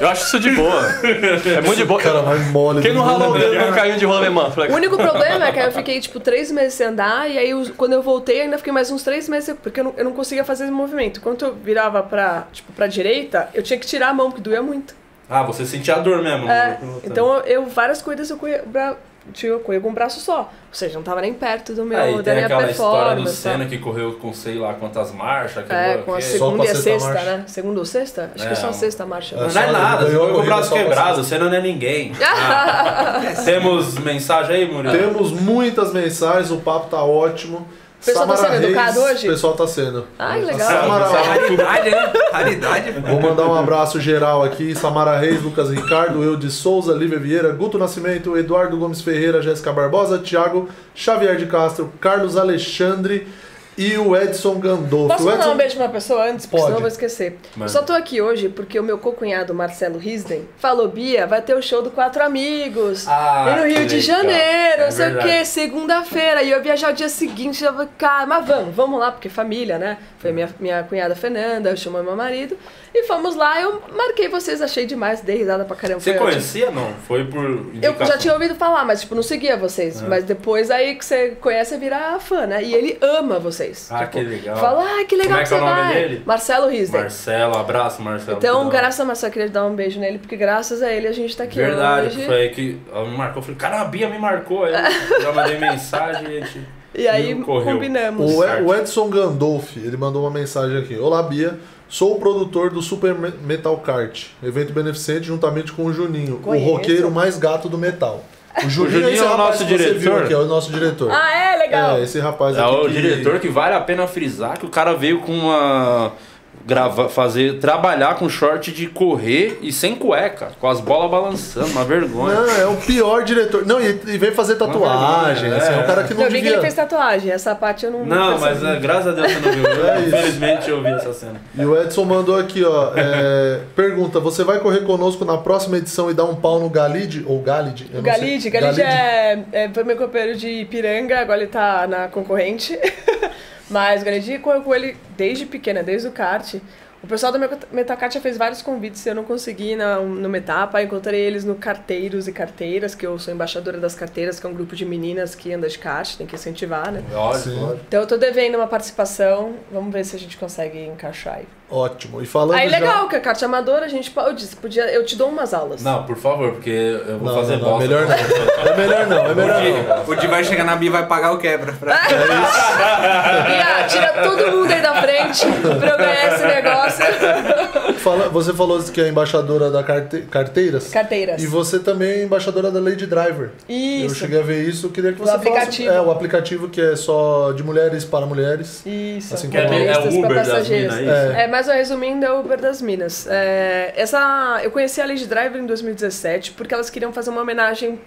[SPEAKER 6] Eu acho isso de boa. É muito de boa.
[SPEAKER 3] Cara, mais mole.
[SPEAKER 6] Quem não ralou o dedo não caiu de rolemã?
[SPEAKER 2] O único problema é que aí eu fiquei, tipo, três meses sem andar, e aí quando eu voltei, ainda fiquei mais uns três meses, porque eu não, eu não conseguia fazer esse movimento. Quando eu virava pra, tipo, pra direita, eu tinha que tirar a mão, porque doía muito.
[SPEAKER 1] Ah, você sentia a dor mesmo.
[SPEAKER 2] É,
[SPEAKER 1] no-
[SPEAKER 2] então eu, eu- várias corridas eu eu corria com um braço só. Ou seja, não tava nem perto do meu,
[SPEAKER 1] Aí
[SPEAKER 2] da
[SPEAKER 1] tem
[SPEAKER 2] minha
[SPEAKER 1] aquela história do
[SPEAKER 2] tá?
[SPEAKER 1] Senna que correu com sei lá quantas marchas.
[SPEAKER 2] É,
[SPEAKER 1] quebrou
[SPEAKER 2] com a segunda e a
[SPEAKER 3] sexta marcha.
[SPEAKER 2] né? Segunda ou sexta? Acho que
[SPEAKER 1] É,
[SPEAKER 2] é só a sexta marcha.
[SPEAKER 3] É,
[SPEAKER 1] Não é nada, você foi com o braço quebrado, você não é ninguém. Ah, temos mensagem aí, Murilo?
[SPEAKER 3] Temos muitas mensagens, o papo tá ótimo.
[SPEAKER 2] O pessoal tá
[SPEAKER 3] Samara
[SPEAKER 2] sendo
[SPEAKER 3] Reis,
[SPEAKER 2] educado hoje?
[SPEAKER 3] O pessoal tá sendo.
[SPEAKER 2] Ai, legal.
[SPEAKER 3] Samara,
[SPEAKER 5] Raridade, né? Raridade.
[SPEAKER 3] Vou mandar um abraço geral aqui. Samara Reis, Lucas Ricardo, eu de Souza, Lívia Vieira, Guto Nascimento, Eduardo Gomes Ferreira, Jéssica Barbosa, Thiago Xavier de Castro, Carlos Alexandre e o Edson Gandolfo.
[SPEAKER 2] Posso
[SPEAKER 3] O
[SPEAKER 2] mandar
[SPEAKER 3] Edson-
[SPEAKER 2] um beijo pra uma pessoa antes? Porque
[SPEAKER 3] Pode.
[SPEAKER 2] senão eu vou esquecer. Eu só tô aqui hoje porque o meu co-cunhado, Marcelo Risden, falou: Bia, vai ter o show do Quatro Amigos.
[SPEAKER 1] Ah,
[SPEAKER 2] e no Rio de. Janeiro,
[SPEAKER 1] É
[SPEAKER 2] não sei o
[SPEAKER 1] verdade.
[SPEAKER 2] que, segunda-feira. E eu ia viajar o dia seguinte, eu falei, cara, mas vamos, vamos lá, porque família, né? Foi minha, minha cunhada Fernanda, eu chamei meu marido. E fomos lá, eu marquei vocês, achei demais, dei risada pra caramba.
[SPEAKER 1] Você
[SPEAKER 2] ótimo.
[SPEAKER 1] conhecia, não? Foi por
[SPEAKER 2] Eu
[SPEAKER 1] indicação?
[SPEAKER 2] já tinha ouvido falar, mas tipo, não seguia vocês. Mas depois aí que você conhece, vira fã, né? E ele ama vocês.
[SPEAKER 1] Ah,
[SPEAKER 2] Tipo,
[SPEAKER 1] que legal.
[SPEAKER 2] Fala, ah, que legal
[SPEAKER 1] Como é
[SPEAKER 2] que
[SPEAKER 1] que é
[SPEAKER 2] você
[SPEAKER 1] o nome
[SPEAKER 2] vai.
[SPEAKER 1] dele?
[SPEAKER 2] Marcelo Risden.
[SPEAKER 1] Marcelo, abraço, Marcelo.
[SPEAKER 2] Então, graças a Marcelo, eu queria dar um beijo nele, porque graças a ele a gente tá aqui
[SPEAKER 1] Verdade,
[SPEAKER 2] hoje.
[SPEAKER 1] foi aí que ela me marcou. Eu falei, cara, a Bia me marcou. Aí eu já mandei mensagem e a gente.
[SPEAKER 2] E aí combinamos.
[SPEAKER 3] O, o Edson Gandolf, ele mandou uma mensagem aqui. Olá, Bia. Sou o produtor do Super Me- Metal Kart, evento beneficente juntamente com o Juninho,
[SPEAKER 2] Conheço.
[SPEAKER 3] o roqueiro mais gato do metal. O Juninho,
[SPEAKER 1] Juninho
[SPEAKER 3] esse
[SPEAKER 1] é o
[SPEAKER 3] rapaz
[SPEAKER 1] nosso
[SPEAKER 3] que você
[SPEAKER 1] diretor?
[SPEAKER 3] Viu aqui, é o nosso diretor.
[SPEAKER 2] Ah, é? Legal.
[SPEAKER 3] É, esse rapaz
[SPEAKER 1] É
[SPEAKER 3] aqui.
[SPEAKER 1] o
[SPEAKER 3] que-
[SPEAKER 1] diretor que vale a pena frisar que o cara veio com uma. Gravar, fazer, trabalhar com short de correr e sem cueca, com as bolas balançando, uma vergonha.
[SPEAKER 3] Não, é o pior diretor. Não, e, e vem fazer tatuagem.
[SPEAKER 1] vergonha,
[SPEAKER 3] assim, é
[SPEAKER 1] é.
[SPEAKER 3] um cara que não
[SPEAKER 2] Eu vi que
[SPEAKER 3] devia.
[SPEAKER 2] ele fez tatuagem, essa parte eu não
[SPEAKER 1] Não, mas é, graças a Deus você não viu.
[SPEAKER 3] É.
[SPEAKER 1] Infelizmente eu vi essa cena.
[SPEAKER 3] E o Edson mandou aqui, ó. é, pergunta: você vai correr conosco na próxima edição e dar um pau no Galide? Ou Galide? Eu sei.
[SPEAKER 2] Galide, Galide é, é, foi meu companheiro de Ipiranga, agora ele tá na concorrente. Mas o com ele desde pequena, desde o kart. O pessoal da Meta- Metacart já fez vários convites, eu não consegui ir na, no Metapa. Encontrei eles no Carteiros e Carteiras, que eu sou embaixadora das carteiras, que é um grupo de meninas que anda de kart, tem que incentivar, né?
[SPEAKER 1] Lógico.
[SPEAKER 2] Então eu tô devendo uma participação, vamos ver se a gente consegue encaixar aí.
[SPEAKER 3] Ótimo. E falando
[SPEAKER 2] Aí
[SPEAKER 3] já-
[SPEAKER 2] legal, que a kart amadora, a gente pode, eu disse, podia, eu te dou umas aulas.
[SPEAKER 1] Não, por favor, porque eu vou
[SPEAKER 3] Não,
[SPEAKER 1] fazer
[SPEAKER 3] não, não,
[SPEAKER 1] bosta.
[SPEAKER 3] melhor não. É melhor não, é melhor não.
[SPEAKER 5] O Di vai chegar na Bia e vai pagar o quebra. Pra...
[SPEAKER 2] Bia, tira todo mundo aí da frente pra eu ganhar esse negócio.
[SPEAKER 3] Fala- você falou que é embaixadora da carte- carteiras.
[SPEAKER 2] Carteiras.
[SPEAKER 3] E você também é embaixadora da Lady Driver. Eu
[SPEAKER 2] Isso.
[SPEAKER 3] cheguei a ver isso, eu queria que você
[SPEAKER 2] aplicativo.
[SPEAKER 3] falasse. É, o aplicativo que é só de mulheres para mulheres.
[SPEAKER 2] Isso.
[SPEAKER 3] Assim
[SPEAKER 1] Que é,
[SPEAKER 3] como-
[SPEAKER 1] é o Uber das minas, é isso?
[SPEAKER 3] É.
[SPEAKER 2] É, mas resumindo, é o Uber das Minas. É, essa, eu conheci a Lady Driver em 2017 porque elas queriam fazer uma homenagem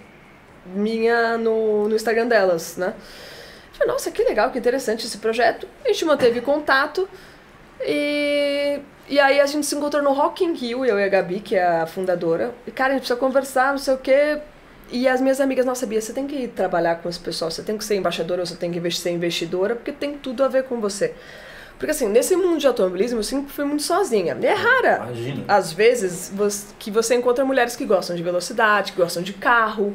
[SPEAKER 2] minha no, no Instagram delas, né? Eu Falei, nossa, que legal, que interessante esse projeto. A gente manteve contato e, e aí a gente se encontrou no Rock in Rio, eu e a Gabi, que é a fundadora. E, cara, a gente precisa conversar, não sei o quê. E as minhas amigas, nossa, Bia, você tem que trabalhar com esse pessoal, você tem que ser embaixadora, você tem que ser investidora, porque tem tudo a ver com você. Porque assim, nesse mundo de automobilismo, eu sempre fui muito sozinha. E é rara,
[SPEAKER 1] Imagina.
[SPEAKER 2] às vezes, você- que você encontra mulheres que gostam de velocidade, que gostam de carro.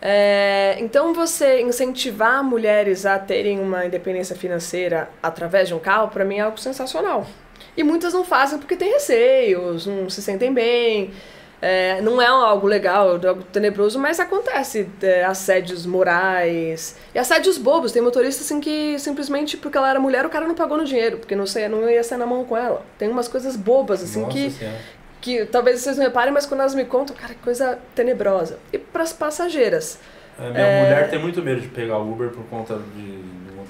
[SPEAKER 2] É, então, você incentivar mulheres a terem uma independência financeira através de um carro, pra mim é algo sensacional. E muitas não fazem porque têm receios, não se sentem bem. É, não é algo legal, é algo tenebroso, mas acontece. é, assédios morais. E assédios bobos. Tem motorista assim que simplesmente porque ela era mulher, o cara não pagou no dinheiro, porque não, sei, não ia sair na mão com ela. Tem umas coisas bobas, assim,
[SPEAKER 1] Nossa
[SPEAKER 2] que
[SPEAKER 1] Senhora.
[SPEAKER 2] que talvez vocês não reparem, mas quando elas me contam, cara, que coisa tenebrosa. E pras passageiras.
[SPEAKER 1] É, minha mulher tem muito medo de pegar o Uber por conta de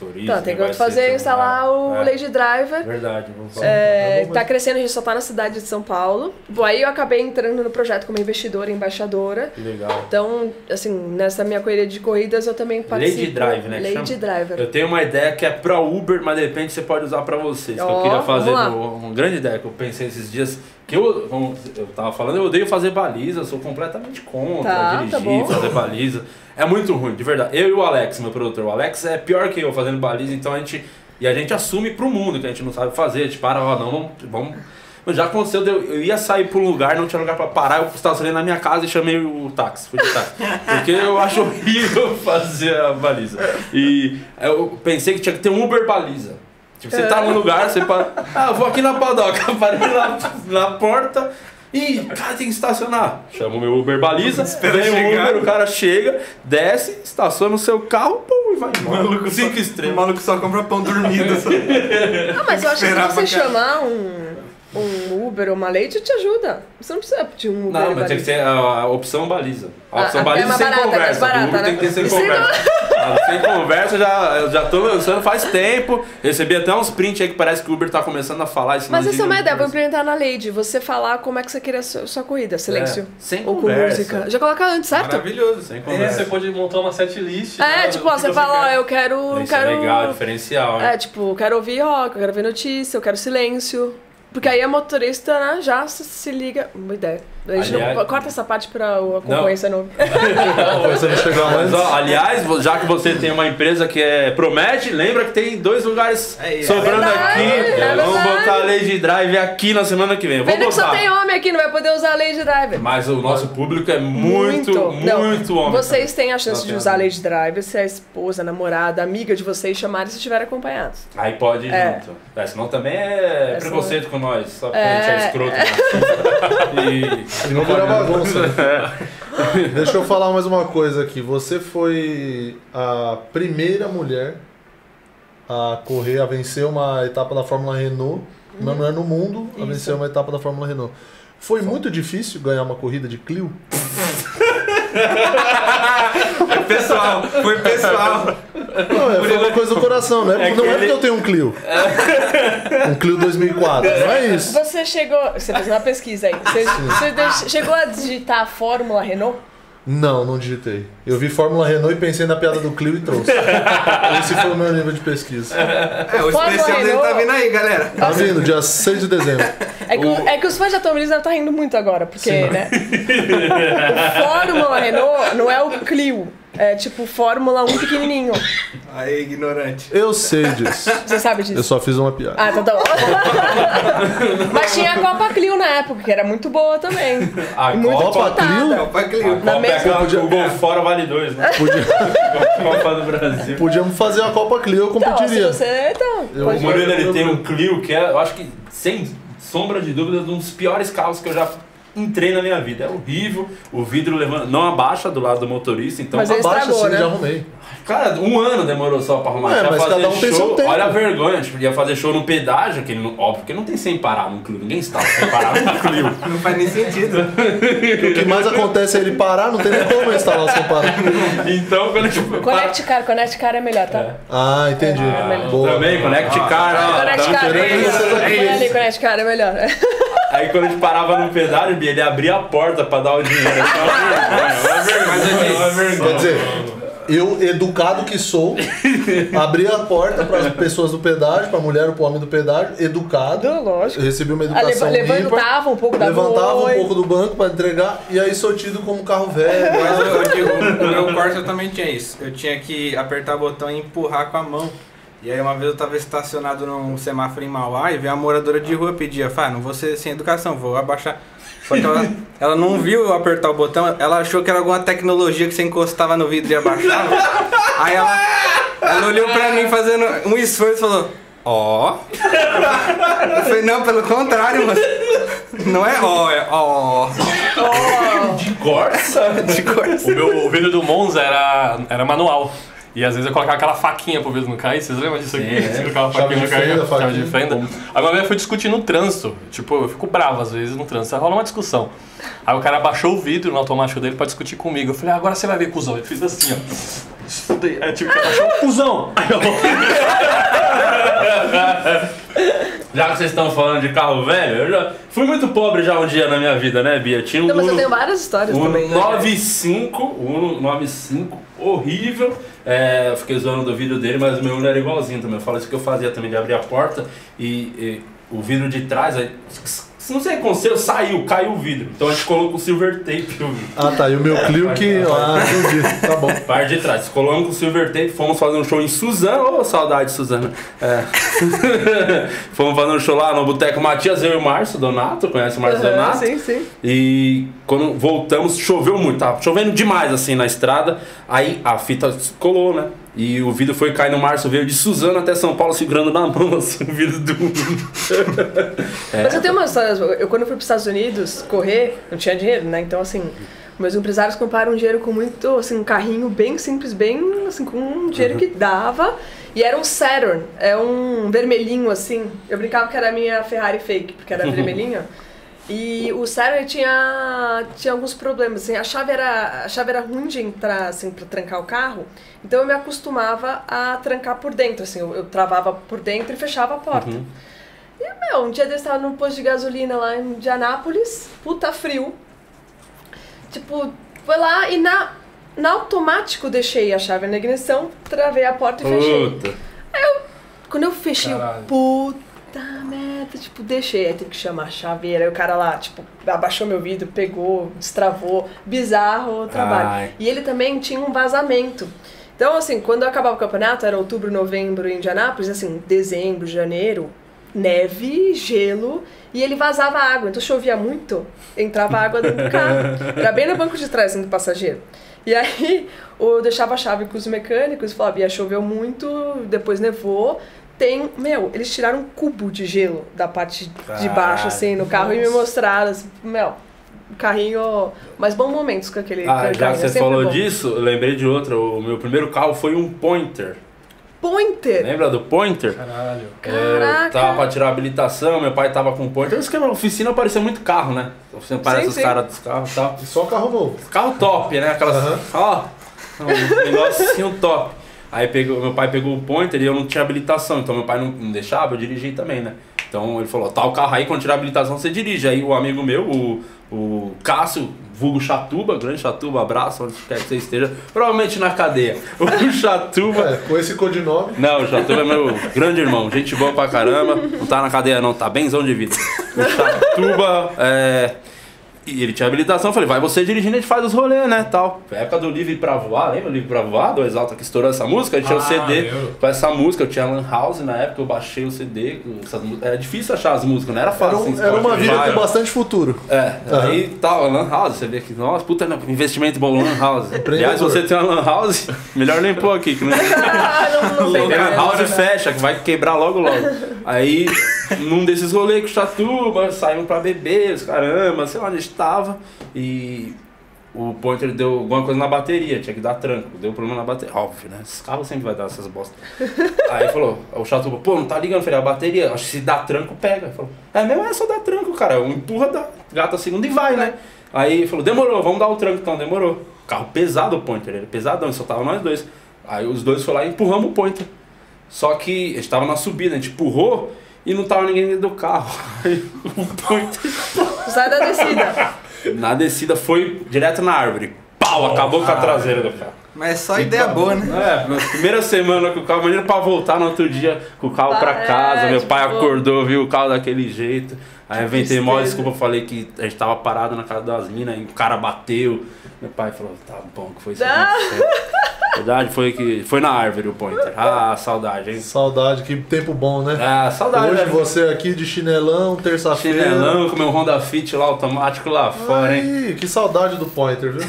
[SPEAKER 1] motorista.
[SPEAKER 2] Então, tem que fazer,
[SPEAKER 1] celular.
[SPEAKER 2] instalar o
[SPEAKER 1] É,
[SPEAKER 2] Lady Driver.
[SPEAKER 1] Verdade, vou falar.
[SPEAKER 2] É,
[SPEAKER 3] Tá
[SPEAKER 2] tá crescendo, a gente só tá na cidade de São Paulo. Bom, aí eu acabei entrando no projeto como investidora e embaixadora.
[SPEAKER 1] Que legal.
[SPEAKER 2] Então, assim, nessa minha corrida de corridas eu também participo.
[SPEAKER 1] Lady Drive, né,
[SPEAKER 2] Lady? Driver.
[SPEAKER 1] Eu tenho uma ideia que é pra Uber, mas de repente você pode usar pra vocês. que eu queria fazer
[SPEAKER 2] vamos
[SPEAKER 1] no- uma grande ideia que eu pensei esses dias. Que eu, como eu tava falando, eu odeio fazer baliza, eu sou completamente contra
[SPEAKER 2] Tá,
[SPEAKER 1] dirigir,
[SPEAKER 2] tá
[SPEAKER 1] fazer baliza. É muito ruim, de verdade. Eu e o Alex, meu produtor, o Alex é pior que eu fazendo baliza, então a gente. E a gente assume pro mundo que a gente não sabe fazer. Tipo, para, ó, não, vamos. vamos Mas já aconteceu, eu, ia sair pra um lugar, não tinha lugar pra parar, eu estacionei na minha casa e chamei o táxi, fui de táxi. Porque eu acho horrível fazer a baliza. E eu pensei que tinha que ter um Uber baliza. Tipo, você tá num lugar, você para. Ah, vou aqui na padoca, parei na, na porta. Ih, cara, tem que estacionar. Chama o meu Uber baliza, vem o. Uber, o cara chega, desce, estaciona o seu carro, pum, e vai embora.
[SPEAKER 5] Maluco
[SPEAKER 1] Cinco
[SPEAKER 5] só,
[SPEAKER 1] estrelas.
[SPEAKER 5] O maluco só compra pão dormido. só.
[SPEAKER 2] Ah, mas eu acho que se
[SPEAKER 5] Esperar
[SPEAKER 2] você
[SPEAKER 5] pra
[SPEAKER 2] chamar um, um Uber ou uma Lady, te ajuda. Você não precisa pedir um Uber.
[SPEAKER 1] Não, mas tem que ser a, a opção baliza. A opção
[SPEAKER 2] Ah, é
[SPEAKER 1] baliza
[SPEAKER 2] mais
[SPEAKER 1] sem
[SPEAKER 2] barata, é mais
[SPEAKER 1] conversa.
[SPEAKER 2] barata,
[SPEAKER 1] o Uber
[SPEAKER 2] né?
[SPEAKER 1] tem que ter sem conversa. Ah, sem conversa, já, eu já tô lançando faz tempo. Recebi até uns prints aí que parece que o Uber tá começando a falar isso.
[SPEAKER 2] Mas essa é uma ideia, vou implementar na Lady. Você falar como é que você queria a sua, sua corrida. Silêncio.
[SPEAKER 1] É, sem
[SPEAKER 2] ou com
[SPEAKER 1] conversa.
[SPEAKER 2] música. Já coloca antes, certo?
[SPEAKER 5] Maravilhoso.
[SPEAKER 1] Sem
[SPEAKER 6] É,
[SPEAKER 1] conversa.
[SPEAKER 6] você pode montar uma setlist.
[SPEAKER 2] É,
[SPEAKER 6] né,
[SPEAKER 2] tipo, ó, você fala, ó, eu quero.
[SPEAKER 1] Isso
[SPEAKER 2] quero...
[SPEAKER 1] é legal, diferencial, né?
[SPEAKER 2] É, tipo, quero ouvir rock, eu quero ver notícia, eu quero silêncio. Porque aí a motorista, né, já se, se liga. Uma ideia.
[SPEAKER 1] Aliás-
[SPEAKER 2] não, corta essa parte pra a concorrência não.
[SPEAKER 3] Você não chegou
[SPEAKER 1] Mas,
[SPEAKER 3] antes.
[SPEAKER 1] ó, aliás, já que você tem uma empresa que é promete, lembra que tem dois lugares
[SPEAKER 5] É,
[SPEAKER 1] sobrando
[SPEAKER 2] é verdade,
[SPEAKER 1] aqui.
[SPEAKER 2] é
[SPEAKER 1] Vamos botar a Lady Drive aqui na semana que vem. Vou
[SPEAKER 2] Pena que só
[SPEAKER 1] botar.
[SPEAKER 2] tem homem aqui, não vai poder usar a Lady Driver.
[SPEAKER 1] Mas o nosso público é muito, muito,
[SPEAKER 2] Não,
[SPEAKER 1] homem.
[SPEAKER 2] Vocês têm a chance
[SPEAKER 1] Não
[SPEAKER 2] de usar a. Lady Driver se a esposa, a namorada, a amiga de vocês chamarem se estiverem acompanhados.
[SPEAKER 1] Aí pode ir
[SPEAKER 2] É.
[SPEAKER 1] junto. É, senão também é,
[SPEAKER 2] É,
[SPEAKER 1] preconceito com nós. Só porque
[SPEAKER 2] É.
[SPEAKER 1] a gente é escroto. né? e...
[SPEAKER 3] E não vira bagunça. Deixa eu falar mais uma coisa aqui. Você foi a primeira mulher a correr, a vencer uma etapa da Fórmula Renault. Uma mulher no mundo a
[SPEAKER 2] Isso.
[SPEAKER 3] vencer uma etapa da Fórmula Renault. Foi muito difícil ganhar uma corrida de Clio?
[SPEAKER 5] Foi pessoal, foi pessoal.
[SPEAKER 3] Não, é, foi uma coisa do coração, não é,
[SPEAKER 1] É
[SPEAKER 3] não
[SPEAKER 1] que
[SPEAKER 3] é
[SPEAKER 1] ele-
[SPEAKER 3] porque eu tenho um Clio. Um Clio 2004, não é isso.
[SPEAKER 2] Você chegou. Você fez uma pesquisa aí. Você, você chegou a digitar a fórmula Renault?
[SPEAKER 3] Não, não digitei. Eu vi Fórmula Renault e pensei na piada do Clio e trouxe. Esse foi o meu nível de pesquisa.
[SPEAKER 5] É, o
[SPEAKER 2] Fórmula
[SPEAKER 5] especial dele tá vindo aí, galera.
[SPEAKER 3] Tá vindo, dia 6 de dezembro.
[SPEAKER 2] É que, o- é que os fãs de Automobilismo devem estar rindo muito agora, porque, né? o Fórmula Renault não é o Clio. É tipo Fórmula 1 pequenininho.
[SPEAKER 5] Aí, ignorante.
[SPEAKER 3] Eu sei disso.
[SPEAKER 2] Você sabe
[SPEAKER 3] Eu
[SPEAKER 2] disso?
[SPEAKER 3] só fiz uma piada.
[SPEAKER 2] Ah, então tá bom. Mas tinha a Copa Clio na época, que era muito boa também.
[SPEAKER 1] A
[SPEAKER 2] muito
[SPEAKER 3] Copa
[SPEAKER 2] disputada.
[SPEAKER 3] Clio?
[SPEAKER 5] Copa Clio.
[SPEAKER 2] Na
[SPEAKER 1] Copa é
[SPEAKER 2] mesma-
[SPEAKER 1] o gol fora vale dois, né?
[SPEAKER 3] Podia-
[SPEAKER 1] Copa do Brasil.
[SPEAKER 3] podíamos fazer a Copa Clio, eu
[SPEAKER 2] Então, se
[SPEAKER 3] competiria.
[SPEAKER 2] você. Então,
[SPEAKER 3] Eu-
[SPEAKER 1] O Murilo ele tem um Clio que é, eu acho que, sem sombra de dúvida, um dos piores carros que eu já entrei na minha vida. É horrível, o vidro levanta, não abaixa do lado do motorista, então.
[SPEAKER 2] Mas
[SPEAKER 3] Abaixa
[SPEAKER 2] estragou,
[SPEAKER 3] assim,
[SPEAKER 2] né?
[SPEAKER 3] já arrumei.
[SPEAKER 1] Cara, um ano demorou só pra arrumar. Ia
[SPEAKER 3] mas
[SPEAKER 1] fazer
[SPEAKER 3] cada um tem
[SPEAKER 1] show,
[SPEAKER 3] seu tempo.
[SPEAKER 1] Olha a vergonha, tipo, ia fazer show no pedágio, que ele não, óbvio que não tem sem parar no Clio. Ninguém está sem parar no Clio.
[SPEAKER 5] Não faz nem sentido.
[SPEAKER 3] O que mais acontece é ele parar, não tem nem como instalar sem parar.
[SPEAKER 1] Então, quando tipo,
[SPEAKER 2] Connect Car, Connect Car é melhor, tá?
[SPEAKER 3] Ah, entendi.
[SPEAKER 2] melhor.
[SPEAKER 3] Boa.
[SPEAKER 1] Também, Connect Car, ó.
[SPEAKER 2] Connect
[SPEAKER 1] tamo
[SPEAKER 2] Car, é Connect Car é melhor.
[SPEAKER 1] Aí quando a gente parava no pedágio, ele abria a porta pra dar o dinheiro. É uma vergonha, é uma vergonha.
[SPEAKER 3] Quer dizer, eu, educado que sou, abri a porta para as pessoas do pedágio, para a mulher ou para o homem do pedágio, educado.
[SPEAKER 2] Lógico.
[SPEAKER 3] Eu recebi uma
[SPEAKER 2] Ah,
[SPEAKER 3] educação
[SPEAKER 2] leva-
[SPEAKER 3] ímpar,
[SPEAKER 2] levantava um pouco da
[SPEAKER 3] levantava um pouco do banco para entregar e aí sou tido como carro velho.
[SPEAKER 5] Mas eu, eu o meu Corsa também tinha isso. Eu tinha que apertar o botão e empurrar com a mão. E aí uma vez eu tava estacionado num semáforo em Mauá e veio uma moradora de rua pedir, Fá, não vou ser sem educação, vou abaixar. Só que ela, ela não viu eu apertar o botão, ela achou que era alguma tecnologia que você encostava no vidro e abaixava. Aí ela, ela olhou pra mim fazendo um esforço e falou, ó. Eu falei, não, pelo contrário, mas não é ó, é ó.
[SPEAKER 1] De Corsa?
[SPEAKER 5] De Corsa.
[SPEAKER 6] O meu vidro do Monza era, era manual. E às vezes eu colocava aquela faquinha pro vidro não cair. Vocês lembram disso aqui?
[SPEAKER 1] É.
[SPEAKER 6] Você colocava faquinha não cair, chave de fenda. Aí uma vez eu fui discutir no trânsito. Tipo, eu fico bravo às vezes no trânsito. Aí rola uma discussão. Aí o cara abaixou o vidro no automático dele pra discutir comigo. Eu falei, ah, agora você vai ver, cuzão. Ele fez assim, ó. Estudei. Aí tipo, abaixou o cuzão. Aí eu
[SPEAKER 1] Já que vocês estão falando de carro velho, eu já fui muito pobre já um dia na minha vida, né, Bia? Tinha um
[SPEAKER 2] Não, mas eu
[SPEAKER 1] Uno-
[SPEAKER 2] tenho várias histórias
[SPEAKER 1] Uno
[SPEAKER 2] também. né?
[SPEAKER 1] 95, Uno 95, horrível. É, eu fiquei zoando do vidro dele, mas o meu Uno era igualzinho também. Eu falo isso que eu fazia também, de abrir a porta e, e o vidro de trás, aí, se não sei o que aconteceu, saiu, caiu o vidro. Então a gente colocou o silver tape vidro.
[SPEAKER 3] Ah tá, e o meu Clio que. Ah. Tá bom.
[SPEAKER 1] Parte de trás. Colamos com o Silver Tape, fomos fazer um show em Suzano. Ô, saudade, Suzano. É. fomos fazer um show lá no Boteco Matias, eu e o Márcio Donato. Conhece o Márcio
[SPEAKER 2] Aham,
[SPEAKER 1] Donato?
[SPEAKER 2] Sim, sim.
[SPEAKER 1] E quando voltamos, choveu muito, tava chovendo demais assim na estrada. Aí a fita colou, né? E o vidro foi cair no Márcio, veio de Suzano até São Paulo segurando na mão assim, o vidro do.
[SPEAKER 2] Mas eu tenho uma história. Eu, quando eu fui para os Estados Unidos correr, não tinha dinheiro, né? Então, assim, meus empresários compraram dinheiro com muito, assim, um carrinho bem simples, bem, assim, com um dinheiro que dava. E era um Saturn, é um vermelhinho, assim. Eu brincava que era a minha Ferrari fake, porque era vermelhinho. E o Saturn tinha, tinha alguns problemas, assim, a chave era, a chave era ruim de entrar, assim, para trancar o carro. Então eu me acostumava a trancar por dentro, assim, eu, eu travava por dentro e fechava a porta. E, meu, um dia desse tava num posto de gasolina lá em Indianápolis, puta frio. Tipo, foi lá e na, na automático deixei a chave na ignição, travei a porta e fechei.
[SPEAKER 1] Puta.
[SPEAKER 2] Quando eu fechei, eu,
[SPEAKER 1] Caralho.
[SPEAKER 2] puta merda, tipo, deixei. Aí teve que chamar a chaveira. Aí o cara lá, tipo, abaixou meu vidro, pegou, destravou. Bizarro o trabalho.
[SPEAKER 1] Ai.
[SPEAKER 2] E ele também tinha um vazamento. Então, assim, quando acabava o campeonato, era outubro, novembro em Indianápolis, assim, dezembro, janeiro, neve, gelo, e ele vazava água. Então chovia muito, entrava água dentro do carro. Era bem no banco de trás assim, do passageiro. E aí eu deixava a chave com os mecânicos e falava, Bia, choveu muito, depois nevou. Tem, meu, eles tiraram um cubo de gelo da parte de baixo, assim, no carro e me mostraram, assim, meu, um carrinho. Mas bons momentos com aquele,
[SPEAKER 1] Ah, já
[SPEAKER 2] carrinho.
[SPEAKER 1] que
[SPEAKER 2] é
[SPEAKER 1] você
[SPEAKER 2] sempre
[SPEAKER 1] falou
[SPEAKER 2] bom.
[SPEAKER 1] disso, eu lembrei de outro. O meu primeiro carro foi um Pointer.
[SPEAKER 2] Pointer!
[SPEAKER 1] Lembra do Pointer?
[SPEAKER 6] Caralho.
[SPEAKER 2] Caraca!
[SPEAKER 1] Eu tava pra tirar a habilitação, meu pai tava com um Pointer. Isso que na oficina parecia muito carro, né? A oficina parece
[SPEAKER 2] Sim,
[SPEAKER 1] os caras dos carros e tal.
[SPEAKER 3] E só carro novo.
[SPEAKER 1] Carro top, né? Aquelas. Ó, um negocinho top. Aí pegou, meu pai pegou o pointer e eu não tinha habilitação, então meu pai não, não deixava eu dirigir também, né? Então ele falou, tá o carro aí, quando tirar a habilitação você dirige. Aí o amigo meu, o, o Cássio, vulgo Chatuba, grande Chatuba, abraço, onde quer que você esteja, provavelmente na cadeia. O Chatuba...
[SPEAKER 3] É, com esse codinome.
[SPEAKER 1] Não, o Chatuba é meu grande irmão, gente boa pra caramba, não tá na cadeia não, tá benzão de vida. O Chatuba, é... E ele tinha habilitação, eu falei, vai você dirigindo, a gente faz os rolês, né, tal. Foi a época do Livre Pra Voar, lembra o Livre Pra Voar, do Exalta que estourou essa música? A gente tinha o
[SPEAKER 6] Ah,
[SPEAKER 1] CD
[SPEAKER 6] lembro.
[SPEAKER 1] com essa música, eu tinha Lan House na época, eu baixei o CD, com essas era difícil achar as músicas, não era
[SPEAKER 3] Era,
[SPEAKER 1] fácil.
[SPEAKER 3] um-
[SPEAKER 1] assim,
[SPEAKER 3] era uma vida com bastante futuro.
[SPEAKER 1] É, aí tal, Lan House, você vê que, nossa, puta, investimento bom, Lan House. Aliás, se você tem uma Lan House, melhor nem pôr aqui, que não
[SPEAKER 2] Ah, não, não tem
[SPEAKER 1] Lan House
[SPEAKER 2] né?
[SPEAKER 1] fecha, que vai quebrar logo logo. Aí, num desses rolês com o Chatuba, saímos pra beber, os caramba, sei lá onde a gente tava. E o Pointer deu alguma coisa na bateria, tinha que dar tranco. Deu problema na bateria. Óbvio, né? Esses carros sempre vai dar essas bostas. Aí falou, o Chatuba, pô, não tá ligando, falei, a bateria, acho que se dá tranco, pega. Falou, é mesmo, é só dar tranco, cara. Um empurra, dá, gata a segunda e vai, né? Aí falou, demorou, vamos dar o tranco então, demorou. Carro pesado o Pointer, ele é pesadão, só tava nós dois. Aí os dois foram lá e empurramos o Pointer. Só que a gente tava na subida, a gente empurrou e não tava ninguém dentro do carro.
[SPEAKER 2] Sai da descida.
[SPEAKER 1] na descida foi direto na árvore. Pau, acabou com a traseira do carro.
[SPEAKER 5] Mas só ideia boa, né?
[SPEAKER 1] É, na primeira semana com o carro, imagina pra voltar no outro dia com o carro pra
[SPEAKER 2] É,
[SPEAKER 1] casa. Meu
[SPEAKER 2] tipo,
[SPEAKER 1] pai acordou, viu o carro daquele jeito. Aí eu inventei mó desculpa, falei que a gente tava parado na casa das minas e o cara bateu. Meu pai falou, tá bom, que foi isso. Verdade, foi que. Foi na árvore o pointer. Ah, saudade, hein?
[SPEAKER 3] Saudade, que tempo bom, né?
[SPEAKER 1] Ah, saudade,
[SPEAKER 3] Hoje
[SPEAKER 1] né?
[SPEAKER 3] você aqui de chinelão, terça-feira.
[SPEAKER 1] Chinelão com meu Honda Fit lá automático lá fora, hein?
[SPEAKER 3] Ai, que saudade do Pointer, viu?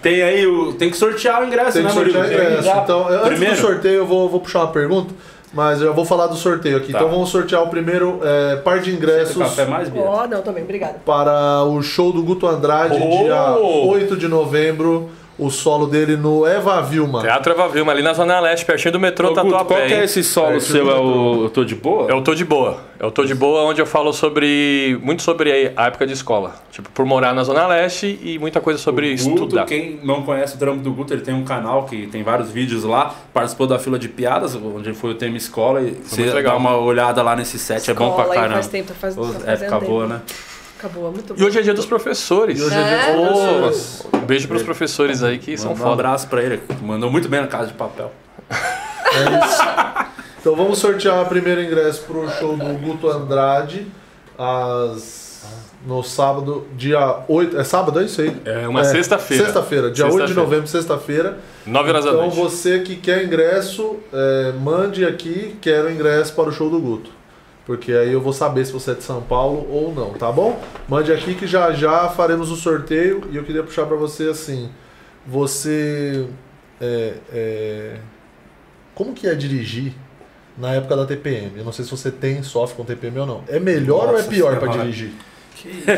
[SPEAKER 1] tem aí o. Tem que sortear o ingresso,
[SPEAKER 3] Tem
[SPEAKER 1] né,
[SPEAKER 3] que sortear
[SPEAKER 1] Murilo?
[SPEAKER 3] ingresso. Então, antes
[SPEAKER 1] Primeiro?
[SPEAKER 3] do sorteio, eu vou, vou puxar uma pergunta, mas eu já vou falar do sorteio aqui.
[SPEAKER 1] Tá.
[SPEAKER 3] Então vamos sortear o primeiro é, par de ingressos
[SPEAKER 1] café mais Bia?
[SPEAKER 2] Ó, não, também, obrigada.
[SPEAKER 3] para o show do Guto Andrade,
[SPEAKER 6] Oh!
[SPEAKER 3] dia 8 de novembro. O solo dele no Eva Vilma.
[SPEAKER 6] Teatro Eva Vilma, ali na Zona Leste, pertinho do metrô
[SPEAKER 1] Ô, Guto,
[SPEAKER 6] Tatuapé.
[SPEAKER 1] qual que é esse solo seu? É o Eu Tô de Boa?
[SPEAKER 6] Eu tô de boa. Eu tô de boa, onde eu falo sobre. muito sobre a época de escola. Tipo, por morar na Zona Leste e muita coisa sobre
[SPEAKER 1] O Guto,
[SPEAKER 6] estudar.
[SPEAKER 1] quem não conhece o trampo do Guto, ele tem um canal que tem vários vídeos lá. Participou da fila de piadas, onde foi o tema escola. E você
[SPEAKER 6] muito legal.
[SPEAKER 1] dá uma olhada lá nesse set, é bom pra
[SPEAKER 2] Escola
[SPEAKER 1] caramba.
[SPEAKER 2] Faz tempo, faz, tá fazendo
[SPEAKER 1] época
[SPEAKER 2] tempo.
[SPEAKER 1] boa, né?
[SPEAKER 2] Acabou, muito bom.
[SPEAKER 6] E hoje é dia dos professores.
[SPEAKER 3] E hoje é dia dos
[SPEAKER 2] É.
[SPEAKER 3] professores.
[SPEAKER 6] Um beijo pros professores aí que são
[SPEAKER 1] um
[SPEAKER 6] foda.
[SPEAKER 1] abraço pra ele, mandou muito bem na casa de papel.
[SPEAKER 3] É isso. Então vamos sortear o primeiro ingresso pro show do Guto Andrade às... no sábado, dia 8. É sábado, é isso aí?
[SPEAKER 6] É uma sexta-feira.
[SPEAKER 3] Sexta-feira, dia 8 de novembro, sexta-feira.
[SPEAKER 6] 9 horas da
[SPEAKER 3] Então
[SPEAKER 6] noite.
[SPEAKER 3] você que quer ingresso, é, mande aqui, quero ingresso para o show do Guto. Porque aí eu vou saber se você é de São Paulo ou não, tá bom? Mande aqui que já já faremos o sorteio e eu queria puxar para você assim. Você. é, é, como que é dirigir na época da TPM? Eu não sei se você tem, sofre com TPM ou não. É melhor ou é
[SPEAKER 1] Nossa
[SPEAKER 3] pior para dirigir?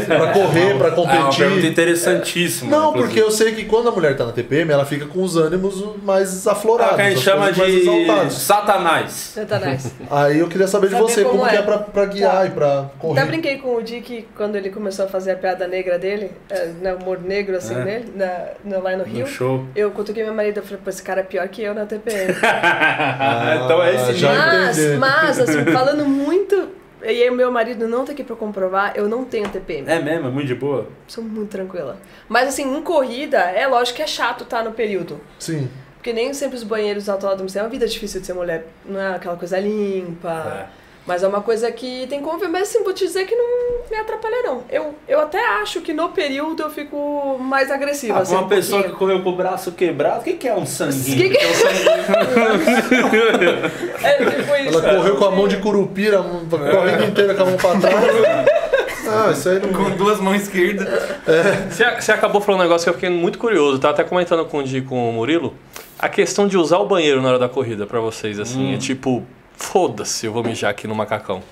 [SPEAKER 3] Pra correr, pra
[SPEAKER 1] É uma pergunta
[SPEAKER 3] competir.
[SPEAKER 1] interessantíssima.
[SPEAKER 3] Não,
[SPEAKER 1] inclusive.
[SPEAKER 3] porque eu sei que quando a mulher tá na TPM, ela fica com os ânimos mais
[SPEAKER 1] É
[SPEAKER 3] aflorados.
[SPEAKER 1] o que a gente chama de. Satanás.
[SPEAKER 2] Satanás.
[SPEAKER 3] Aí eu queria saber de você, como,
[SPEAKER 2] como
[SPEAKER 3] que
[SPEAKER 2] é.
[SPEAKER 3] é pra, pra guiar
[SPEAKER 2] Tá.
[SPEAKER 3] e pra
[SPEAKER 2] Até
[SPEAKER 3] correr.
[SPEAKER 2] brinquei com o Dick quando ele começou a fazer a piada negra dele, é, né, humor negro assim
[SPEAKER 1] É.
[SPEAKER 2] nele, na, no, lá no Rio.
[SPEAKER 1] No show.
[SPEAKER 2] Eu cutuquei meu marido e falei, pô, esse cara é pior que eu na TPM.
[SPEAKER 1] então é esse
[SPEAKER 3] já
[SPEAKER 1] nível.
[SPEAKER 2] mas, mas, assim, falando muito. E aí, meu marido não tá aqui pra comprovar, eu não tenho TPM.
[SPEAKER 1] É mesmo, é muito de boa.
[SPEAKER 2] Sou muito tranquila. Mas assim, em corrida, é lógico que é chato estar no período.
[SPEAKER 3] Sim.
[SPEAKER 2] Porque nem sempre os banheiros autódromos têm uma vida difícil de ser mulher. Não é aquela coisa limpa.
[SPEAKER 1] É.
[SPEAKER 2] Mas é uma coisa que tem como ver, mas assim, vou te dizer que não me atrapalha, não. Eu, eu até acho que no período eu fico mais agressiva.
[SPEAKER 1] Ah,
[SPEAKER 2] assim,
[SPEAKER 1] uma
[SPEAKER 2] um
[SPEAKER 1] pessoa que
[SPEAKER 2] pouquinho.
[SPEAKER 1] correu com o braço quebrado, o que, que é um sanguinho?
[SPEAKER 2] Que que-
[SPEAKER 1] Porque um sanguinho-
[SPEAKER 2] É tipo isso.
[SPEAKER 3] Ela correu com a mão de curupira, a corrida inteira com a mão pra trás. Ah, isso aí não.
[SPEAKER 5] Com duas mãos esquerdas.
[SPEAKER 6] Você, você acabou falando um negócio que eu fiquei muito curioso. Tava até comentando com o Di com o Murilo. A questão de usar o banheiro na hora da corrida pra vocês, assim. É tipo, foda-se, eu vou mijar aqui no macacão.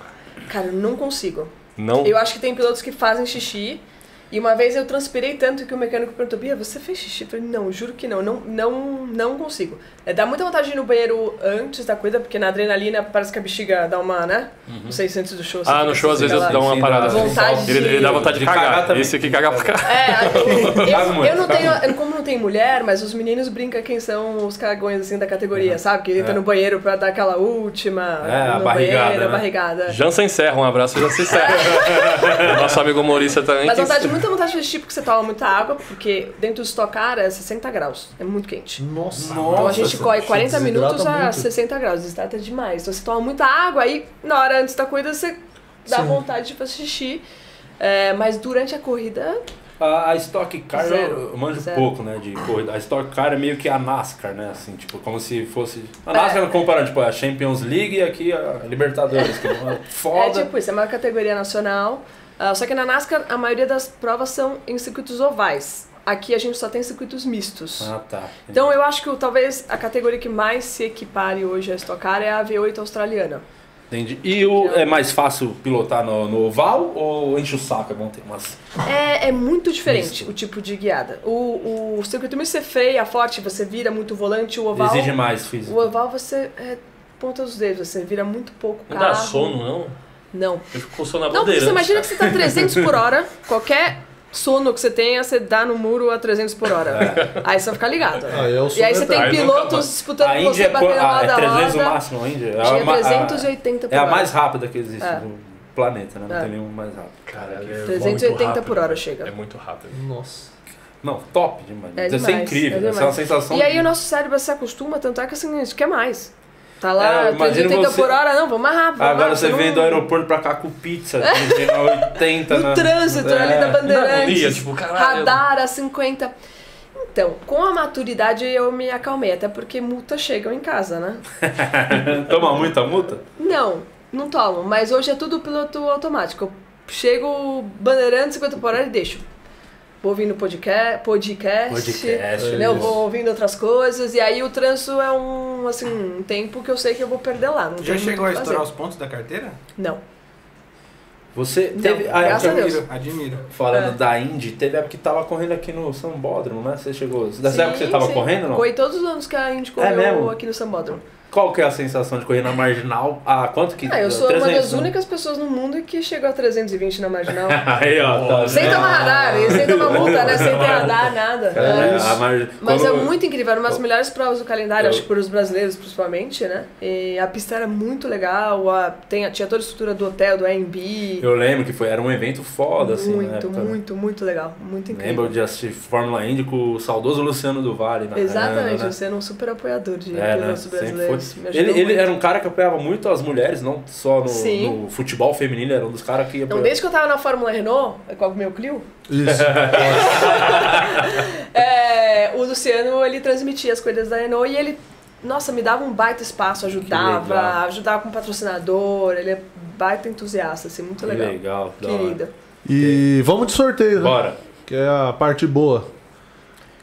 [SPEAKER 2] Cara, eu não consigo.
[SPEAKER 6] Não.
[SPEAKER 2] Eu acho que tem pilotos que fazem xixi E uma vez eu transpirei tanto que o mecânico perguntou, Bia, você fez xixi? Eu falei, não, juro que não, não, não, não consigo. É, dá muita vontade de ir no banheiro antes da coisa, porque na adrenalina parece que a bexiga dá uma, né? Não sei se antes do show.
[SPEAKER 6] Ah, no show às
[SPEAKER 2] assim,
[SPEAKER 6] vezes
[SPEAKER 2] aquela-
[SPEAKER 6] dá uma parada.
[SPEAKER 1] dá
[SPEAKER 2] vontade
[SPEAKER 6] Ele, ele dá
[SPEAKER 2] de-
[SPEAKER 6] vontade de
[SPEAKER 1] de cagar
[SPEAKER 6] cagar.
[SPEAKER 1] também.
[SPEAKER 6] Esse aqui caga pra caralho.
[SPEAKER 2] É, eu,
[SPEAKER 1] muito.
[SPEAKER 2] eu não tenho, eu- como não tem mulher, mas os meninos brincam quem são os cagões assim da categoria, sabe? Que entra
[SPEAKER 1] É.
[SPEAKER 2] no banheiro pra dar aquela última.
[SPEAKER 1] É, a
[SPEAKER 2] no
[SPEAKER 1] barrigada,
[SPEAKER 2] banheiro, a
[SPEAKER 1] né?
[SPEAKER 2] barrigada.
[SPEAKER 6] Jansa encerra, um abraço, Jansa encerra. Nosso amigo humorista também.
[SPEAKER 2] Mas vontade, muita vontade de vestir porque você toma muita água, porque dentro do Stock Car é 60 graus, é muito quente.
[SPEAKER 3] Nossa.
[SPEAKER 2] Então a gente corre 40
[SPEAKER 3] desidrata
[SPEAKER 2] minutos a
[SPEAKER 3] muito.
[SPEAKER 2] 60 graus, desidrata demais. Então você toma muita água, aí na hora antes da corrida você dá
[SPEAKER 3] Sim.
[SPEAKER 2] vontade de fazer xixi. É, mas durante a corrida,
[SPEAKER 1] A, a Stock Car
[SPEAKER 2] Zero.
[SPEAKER 1] eu, manjo
[SPEAKER 2] Zero.
[SPEAKER 1] pouco, né, de corrida. A Stock Car é meio que a NASCAR, né, assim, tipo, como se fosse... A
[SPEAKER 2] É.
[SPEAKER 1] NASCAR comparando, tipo, a Champions League e aqui a Libertadores, que é uma
[SPEAKER 2] é
[SPEAKER 1] foda.
[SPEAKER 2] tipo isso, é uma categoria nacional. Ah, só que na NASCAR a maioria das provas são em circuitos ovais. Aqui a gente só tem circuitos mistos.
[SPEAKER 1] Ah, tá.
[SPEAKER 2] Então eu acho que o- talvez a categoria que mais se equipare hoje a Stock Car é a V8 australiana.
[SPEAKER 1] Entendi. E o, é mais fácil pilotar no, no oval ou enche o saco? É bom ter umas...
[SPEAKER 2] É, é muito diferente
[SPEAKER 1] Misto.
[SPEAKER 2] o tipo de guiada. O, o circuito misto você freia forte, você vira muito o volante, o oval.
[SPEAKER 1] Exige mais
[SPEAKER 2] O
[SPEAKER 1] físico.
[SPEAKER 2] oval você é ponta dos dedos, você vira muito pouco
[SPEAKER 6] Não
[SPEAKER 2] carro.
[SPEAKER 6] dá sono, não?
[SPEAKER 2] Não.
[SPEAKER 6] Eu fico com sono na
[SPEAKER 2] Não, você imagina que você tá 300 por hora, qualquer sono que você tenha, você dá no muro a 300 por hora. Aí você vai ficar ligado.
[SPEAKER 3] Aí é o
[SPEAKER 2] E aí você tem pilotos disputando
[SPEAKER 1] A Índia
[SPEAKER 2] você
[SPEAKER 1] é,
[SPEAKER 2] batendo
[SPEAKER 1] qua-
[SPEAKER 2] na
[SPEAKER 1] ah, é
[SPEAKER 2] roda
[SPEAKER 1] 300 o
[SPEAKER 2] roda.
[SPEAKER 1] máximo a Índia? É
[SPEAKER 2] Tinha
[SPEAKER 1] a, ma- a-
[SPEAKER 2] 380 por
[SPEAKER 1] é a
[SPEAKER 2] hora.
[SPEAKER 1] mais rápida que existe
[SPEAKER 2] É.
[SPEAKER 1] no planeta, né? Não
[SPEAKER 2] É.
[SPEAKER 1] tem nenhum mais rápido.
[SPEAKER 6] Caralho, é
[SPEAKER 2] 380
[SPEAKER 6] muito
[SPEAKER 2] por hora chega.
[SPEAKER 6] É muito rápido.
[SPEAKER 3] Nossa.
[SPEAKER 1] Não, top demais.
[SPEAKER 2] É
[SPEAKER 1] Deve ser
[SPEAKER 2] demais,
[SPEAKER 1] incrível.
[SPEAKER 2] é
[SPEAKER 1] ser
[SPEAKER 2] demais.
[SPEAKER 1] uma sensação.
[SPEAKER 2] E aí
[SPEAKER 1] de-
[SPEAKER 2] o nosso cérebro se acostuma, tanto é que assim, a gente quer mais. Tá
[SPEAKER 1] É,
[SPEAKER 2] lá,
[SPEAKER 1] imagino
[SPEAKER 2] 380
[SPEAKER 1] você-
[SPEAKER 2] por hora, não, vamos mais rápido. vamos
[SPEAKER 1] Agora
[SPEAKER 2] rápido,
[SPEAKER 1] você
[SPEAKER 2] não-
[SPEAKER 1] vem do aeroporto pra cá com pizza, dirigindo a 80
[SPEAKER 2] No
[SPEAKER 1] na...
[SPEAKER 2] trânsito
[SPEAKER 1] É.
[SPEAKER 2] ali da Bandeirantes.
[SPEAKER 6] tipo, caralho.
[SPEAKER 2] Radar a 50. Então, com a maturidade eu me acalmei, até porque multas chegam em casa, né?
[SPEAKER 1] Toma muita multa?
[SPEAKER 2] Não, não tomo, mas hoje é tudo piloto automático. Eu chego bandeirando 50 por hora e deixo. Vou ouvindo podcast, podcast,
[SPEAKER 1] Podcast,
[SPEAKER 2] né? Eu vou ouvindo outras coisas, e aí o trânsito é um, assim, um tempo que eu sei que eu vou perder lá. Não
[SPEAKER 5] Já chegou a estourar
[SPEAKER 2] fazer.
[SPEAKER 5] os pontos da carteira?
[SPEAKER 2] Não.
[SPEAKER 1] Você
[SPEAKER 2] Não,
[SPEAKER 1] teve... Ah,
[SPEAKER 2] a Deus.
[SPEAKER 5] Admiro, admiro.
[SPEAKER 1] Falando
[SPEAKER 2] É.
[SPEAKER 1] da Indy, teve época que tava correndo aqui no Sambódromo, né? Você chegou... Dessa
[SPEAKER 2] Sim,
[SPEAKER 1] época que você tava
[SPEAKER 2] sim.
[SPEAKER 1] correndo, não?
[SPEAKER 2] Corri todos os anos que a Indy
[SPEAKER 1] É
[SPEAKER 2] correu aqui no Sambódromo.
[SPEAKER 1] Qual que é a sensação de correr na Marginal? Ah, quanto que...
[SPEAKER 2] Ah, eu sou uma
[SPEAKER 1] 300,
[SPEAKER 2] das
[SPEAKER 1] né?
[SPEAKER 2] únicas pessoas no mundo que chegou a 320 na marginal.
[SPEAKER 1] Aí, ó. Tá
[SPEAKER 2] sem tomar radar, sem tomar multa, né? Sem ter radar, nada.
[SPEAKER 1] É,
[SPEAKER 2] É.
[SPEAKER 1] a mar...
[SPEAKER 2] Mas é
[SPEAKER 1] quando-
[SPEAKER 2] muito incrível, era uma das melhores provas do calendário,
[SPEAKER 1] Eu-
[SPEAKER 2] acho que para os brasileiros principalmente, né? E a pista era muito legal, a, tem, tinha toda a estrutura do hotel, do AMB.
[SPEAKER 1] Eu lembro que foi, era um evento foda, assim,
[SPEAKER 2] Muito,
[SPEAKER 1] época, né?
[SPEAKER 2] muito, muito legal. Muito incrível.
[SPEAKER 1] Lembro de assistir Fórmula Indy com o saudoso Luciano do Vale. Na
[SPEAKER 2] Exatamente,
[SPEAKER 1] né?
[SPEAKER 2] você era um super apoiador de
[SPEAKER 1] É, né?
[SPEAKER 2] pilotos
[SPEAKER 1] Ele, ele era um cara que apoiava muito as mulheres, não só no,
[SPEAKER 2] Sim.
[SPEAKER 1] no futebol feminino, era um dos caras que
[SPEAKER 2] Então,
[SPEAKER 1] apoiava.
[SPEAKER 2] desde que eu tava na Fórmula Renault, com o meu Clio,
[SPEAKER 3] Isso.
[SPEAKER 2] É, o Luciano, ele transmitia as coisas da Renault e ele, nossa, me dava um baita espaço, ajudava,
[SPEAKER 1] legal.
[SPEAKER 2] ajudava com patrocinador, ele é baita entusiasta, assim, muito
[SPEAKER 1] Que
[SPEAKER 2] legal.
[SPEAKER 1] legal, da hora.
[SPEAKER 2] Querido.
[SPEAKER 3] E vamos de sorteio, né?
[SPEAKER 1] Bora.
[SPEAKER 3] Que é a parte boa.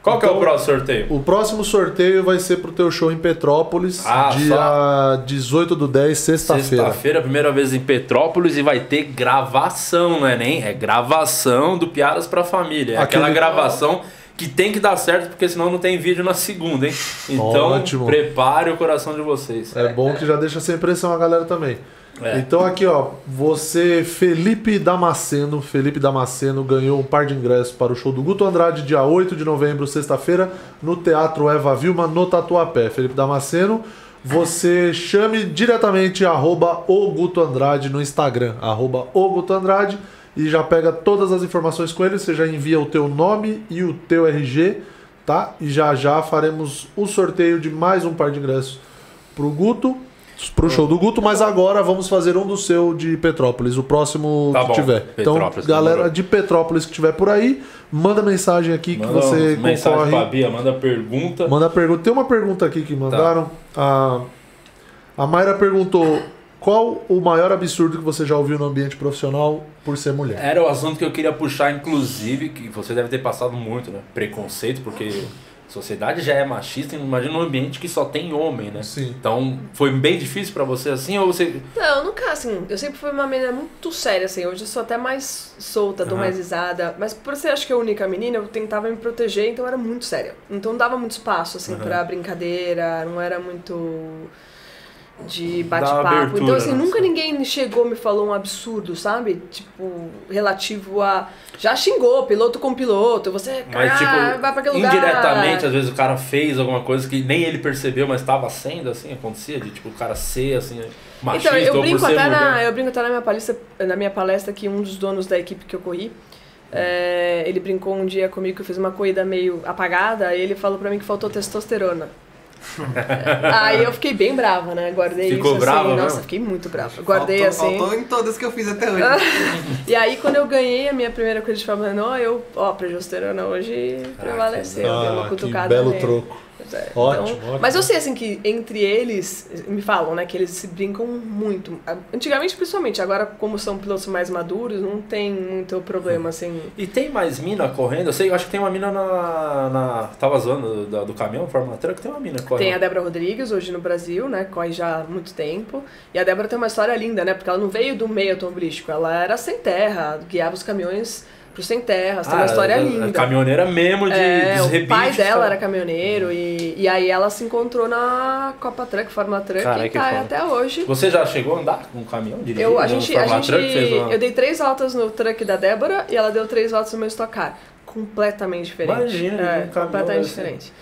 [SPEAKER 1] Qual que é o
[SPEAKER 3] Então-
[SPEAKER 1] próximo sorteio?
[SPEAKER 3] O próximo sorteio vai ser pro teu show em Petrópolis,
[SPEAKER 1] Ah,
[SPEAKER 3] dia 18 do 10, sexta-feira.
[SPEAKER 1] Sexta-feira, primeira vez em Petrópolis e vai ter gravação, não é nem? É gravação do Piadas pra Família. É aquela
[SPEAKER 3] Aquele-
[SPEAKER 1] gravação que tem que dar certo, porque senão não tem vídeo na segunda, hein? Então,
[SPEAKER 3] Ótimo.
[SPEAKER 1] prepare o coração de vocês.
[SPEAKER 3] É bom que já deixa sem pressão a galera também.
[SPEAKER 1] É.
[SPEAKER 3] Então aqui, ó, você, Felipe Damasceno, Felipe Damasceno ganhou um par de ingressos para o show do Guto Andrade, dia 8 de novembro, sexta-feira, no Teatro Eva Vilma, no Tatuapé. Felipe Damasceno, você chame diretamente arroba o Guto Andrade no Instagram, arroba o Guto Andrade, e já pega todas as informações com ele, você já envia o teu nome e o teu RG, tá? E já já faremos o sorteio de mais um par de ingressos pro Guto, pro show do Guto, mas agora vamos fazer um do seu de Petrópolis, o próximo
[SPEAKER 1] Tá
[SPEAKER 3] que
[SPEAKER 1] bom,
[SPEAKER 3] tiver. Então,
[SPEAKER 1] Petrópolis,
[SPEAKER 3] galera
[SPEAKER 1] demorou.
[SPEAKER 3] de Petrópolis que tiver por aí, manda mensagem aqui que
[SPEAKER 1] Manda
[SPEAKER 3] você
[SPEAKER 1] uma mensagem
[SPEAKER 3] concorre.
[SPEAKER 1] pra Bia, manda pergunta.
[SPEAKER 3] Manda pergunta. Tem uma pergunta aqui que mandaram.
[SPEAKER 1] Tá.
[SPEAKER 3] A, a Mayra perguntou: qual o maior absurdo que você já ouviu no ambiente profissional por ser mulher?
[SPEAKER 1] Era o assunto que eu queria puxar, inclusive, que você deve ter passado muito, né? Preconceito, porque sociedade já é machista, imagina um ambiente que só tem homem, né?
[SPEAKER 3] Sim.
[SPEAKER 1] Então, foi bem difícil pra você assim, ou você...
[SPEAKER 2] Não, nunca, assim, eu sempre fui uma menina muito séria, assim, hoje eu sou até mais solta, dou
[SPEAKER 1] Aham.
[SPEAKER 2] mais risada, mas por ser, acho que a única menina, eu tentava me proteger, então eu era muito séria. Então não dava muito espaço, assim,
[SPEAKER 1] Aham.
[SPEAKER 2] pra brincadeira, não era muito de bate-papo. Então, assim,
[SPEAKER 1] né?
[SPEAKER 2] nunca ninguém chegou e me falou um absurdo, sabe? Tipo, relativo a... Já xingou, piloto com piloto, você,
[SPEAKER 1] Mas,
[SPEAKER 2] ah,
[SPEAKER 1] tipo,
[SPEAKER 2] vai pra aquele lugar.
[SPEAKER 1] indiretamente, às vezes o cara fez alguma coisa que nem ele percebeu, mas estava sendo, assim, acontecia, de tipo, o cara ser, assim, machista,
[SPEAKER 2] Então, eu brinco, até na, eu brinco até na minha palestra, na minha palestra que um dos donos da equipe que eu corri, é, ele brincou um dia comigo que eu fiz uma corrida meio apagada, e ele falou pra mim que faltou testosterona. Aí eu fiquei bem brava, né? Guardei
[SPEAKER 1] Ficou
[SPEAKER 2] isso
[SPEAKER 1] brava
[SPEAKER 2] assim. Nossa, fiquei muito brava. Guardei
[SPEAKER 5] faltou,
[SPEAKER 2] assim.
[SPEAKER 5] Faltou em todas que eu fiz até hoje.
[SPEAKER 2] E aí, quando eu ganhei a minha primeira corrida de Fórmula eu, ó, a progesterona hoje prevaleceu. deu uma
[SPEAKER 3] Ah, que
[SPEAKER 2] cutucada
[SPEAKER 3] belo
[SPEAKER 2] nele.
[SPEAKER 3] troco.
[SPEAKER 2] Pois é,
[SPEAKER 3] Ótimo,
[SPEAKER 2] então-
[SPEAKER 3] ótimo.
[SPEAKER 2] Mas eu sei assim que entre eles, me falam, né, que eles se brincam muito. Antigamente, principalmente, agora, como são pilotos mais maduros, não tem muito problema, assim.
[SPEAKER 1] E tem mais mina correndo? Eu sei, eu acho que tem uma mina na. na tava zoando do, do caminhão, Fórmula Truck, tem uma mina correndo.
[SPEAKER 2] Tem a Débora Rodrigues hoje no Brasil, né? Corre já há muito tempo. E a Débora tem uma história linda, né? Porque ela não veio do meio automobilístico, ela era sem terra, guiava os caminhões pro sem terra. Tem uma
[SPEAKER 1] Ah,
[SPEAKER 2] história
[SPEAKER 1] a- a
[SPEAKER 2] linda.
[SPEAKER 1] Caminhoneira mesmo de,
[SPEAKER 2] É,
[SPEAKER 1] dos
[SPEAKER 2] o pai dela
[SPEAKER 1] tá?
[SPEAKER 2] era caminhoneiro e, e aí ela se encontrou na Copa Truck, Fórmula Truck
[SPEAKER 6] Cara,
[SPEAKER 2] e tá até hoje.
[SPEAKER 1] Você já chegou a andar com um caminhão dirigindo?
[SPEAKER 2] Eu, a gente, a gente,
[SPEAKER 1] uma...
[SPEAKER 2] eu dei três voltas no truck da Débora e ela deu três voltas no meu Stock Car. Completamente diferente.
[SPEAKER 1] Imagina,
[SPEAKER 2] é,
[SPEAKER 1] um
[SPEAKER 2] completamente
[SPEAKER 1] assim.
[SPEAKER 2] diferente.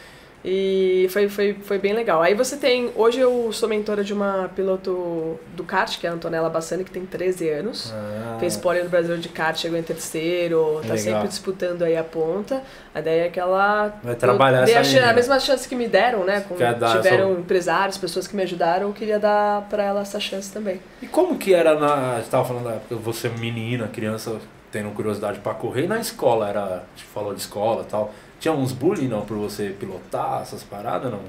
[SPEAKER 2] E foi, foi, foi bem legal. Aí você tem. Hoje eu sou mentora de uma piloto do kart, que é a Antonella Bassani, que tem 13 anos.
[SPEAKER 1] Ah,
[SPEAKER 2] Fez pole no Brasil de kart, chegou em terceiro, tá
[SPEAKER 1] Legal.
[SPEAKER 2] sempre disputando aí a ponta. A ideia é que ela.
[SPEAKER 1] Vai trabalhar
[SPEAKER 2] eu
[SPEAKER 1] essa
[SPEAKER 2] a, a mesma chance que me deram, né? Como
[SPEAKER 1] Quer dar
[SPEAKER 2] tiveram
[SPEAKER 1] essa-
[SPEAKER 2] empresários, pessoas que me ajudaram, eu queria dar pra ela essa chance também.
[SPEAKER 1] E como que era na. Você tava falando da época, você menina, criança, tendo curiosidade pra correr, e na escola era. A gente falou de escola e tal. Tinha uns bullying não por você pilotar essas paradas, não?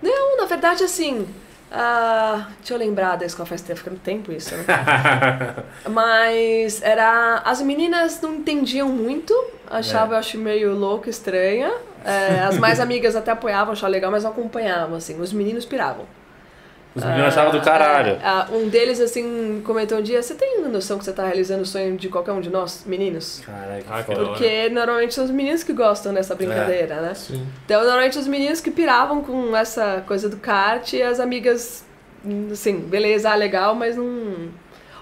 [SPEAKER 2] Não, na verdade, assim. ah, deixa eu lembrar da escola faz tempo, fica no tempo isso, né? Mas era. As meninas não entendiam muito, achavam, eu acho, meio louco, estranha. É, as mais amigas até apoiavam, achavam legal, mas não acompanhavam, assim. Os meninos piravam.
[SPEAKER 1] Os meninos achavam do caralho.
[SPEAKER 2] É, ah, um deles, assim, comentou um dia: Você tem noção que você tá realizando o sonho de qualquer um de nós, meninos?
[SPEAKER 1] Caralho,
[SPEAKER 6] Ah,
[SPEAKER 1] que.
[SPEAKER 2] Porque normalmente são os meninos que gostam dessa brincadeira, né?
[SPEAKER 3] Sim.
[SPEAKER 2] Então, normalmente os meninos que piravam com essa coisa do kart e as amigas, assim, beleza, ah, legal, mas não.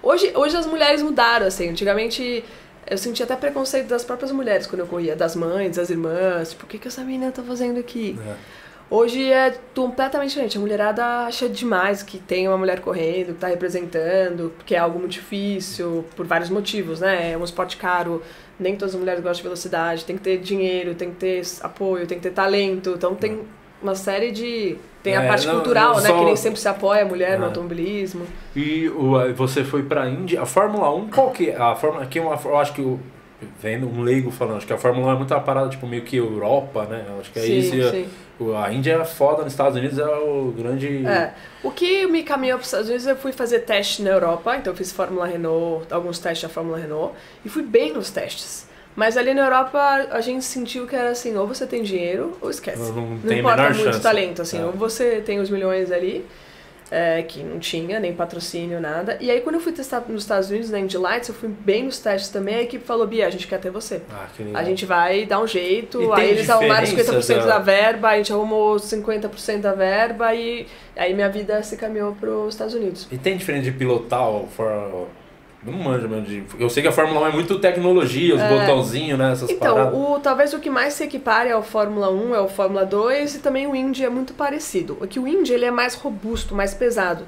[SPEAKER 2] Hoje, hoje as mulheres mudaram, assim. Antigamente eu sentia até preconceito das próprias mulheres quando eu corria, das mães, das irmãs. Tipo, o que, que essa menina tá fazendo aqui?
[SPEAKER 1] É.
[SPEAKER 2] Hoje é completamente diferente. A mulherada acha demais que tem uma mulher correndo, que tá representando, porque é algo muito difícil, por vários motivos, né? É um esporte caro, nem todas as mulheres gostam de velocidade, tem que ter dinheiro, tem que ter apoio, tem que ter talento. Então tem uma série de. Tem a
[SPEAKER 1] É,
[SPEAKER 2] parte
[SPEAKER 1] não-
[SPEAKER 2] cultural,
[SPEAKER 1] não
[SPEAKER 2] né?
[SPEAKER 1] só-
[SPEAKER 2] Que nem sempre se apoia a mulher no
[SPEAKER 1] É.
[SPEAKER 2] automobilismo.
[SPEAKER 1] E o, você foi pra Índia. A Fórmula 1, qual que é? A Fórmula, aqui é uma, eu acho que o. Vendo um leigo falando, acho que a Fórmula 1 é muito uma parada, tipo, meio que Europa, né? Acho que é
[SPEAKER 2] sim,
[SPEAKER 1] isso. a-
[SPEAKER 2] sim.
[SPEAKER 1] A Índia é foda nos Estados Unidos, é o grande.
[SPEAKER 2] É. O que me caminhou para os Estados Unidos, eu fui fazer teste na Europa, então eu fiz Fórmula Renault, alguns testes da Fórmula Renault, e fui bem nos testes. Mas ali na Europa a gente sentiu que era assim, ou você tem dinheiro ou esquece.
[SPEAKER 1] Não, não
[SPEAKER 2] Não
[SPEAKER 1] tem
[SPEAKER 2] importa muito
[SPEAKER 1] chance.
[SPEAKER 2] talento, assim,
[SPEAKER 1] É.
[SPEAKER 2] ou você tem os milhões ali, é, que não tinha, nem patrocínio, nada. E aí quando eu fui testar nos Estados Unidos, na Indy Lights, eu fui bem nos testes também, a equipe falou, Bia, a gente quer ter você.
[SPEAKER 1] Ah.
[SPEAKER 2] A gente vai dar um jeito, aí eles arrumaram
[SPEAKER 1] diferença
[SPEAKER 2] 50%
[SPEAKER 1] da-
[SPEAKER 2] da verba, a gente arrumou 50% da verba e aí minha vida se caminhou para os Estados Unidos.
[SPEAKER 1] E tem diferença de pilotar o For... Não manjo mesmo de. Eu sei que a Fórmula 1 é muito tecnologia, os botãozinhos, né? Essas
[SPEAKER 2] Então,
[SPEAKER 1] paradas.
[SPEAKER 2] o, talvez o que mais se equipare ao Fórmula 1 é o Fórmula 2 e também o Indy é muito parecido. É que o Indy ele é mais robusto, mais pesado.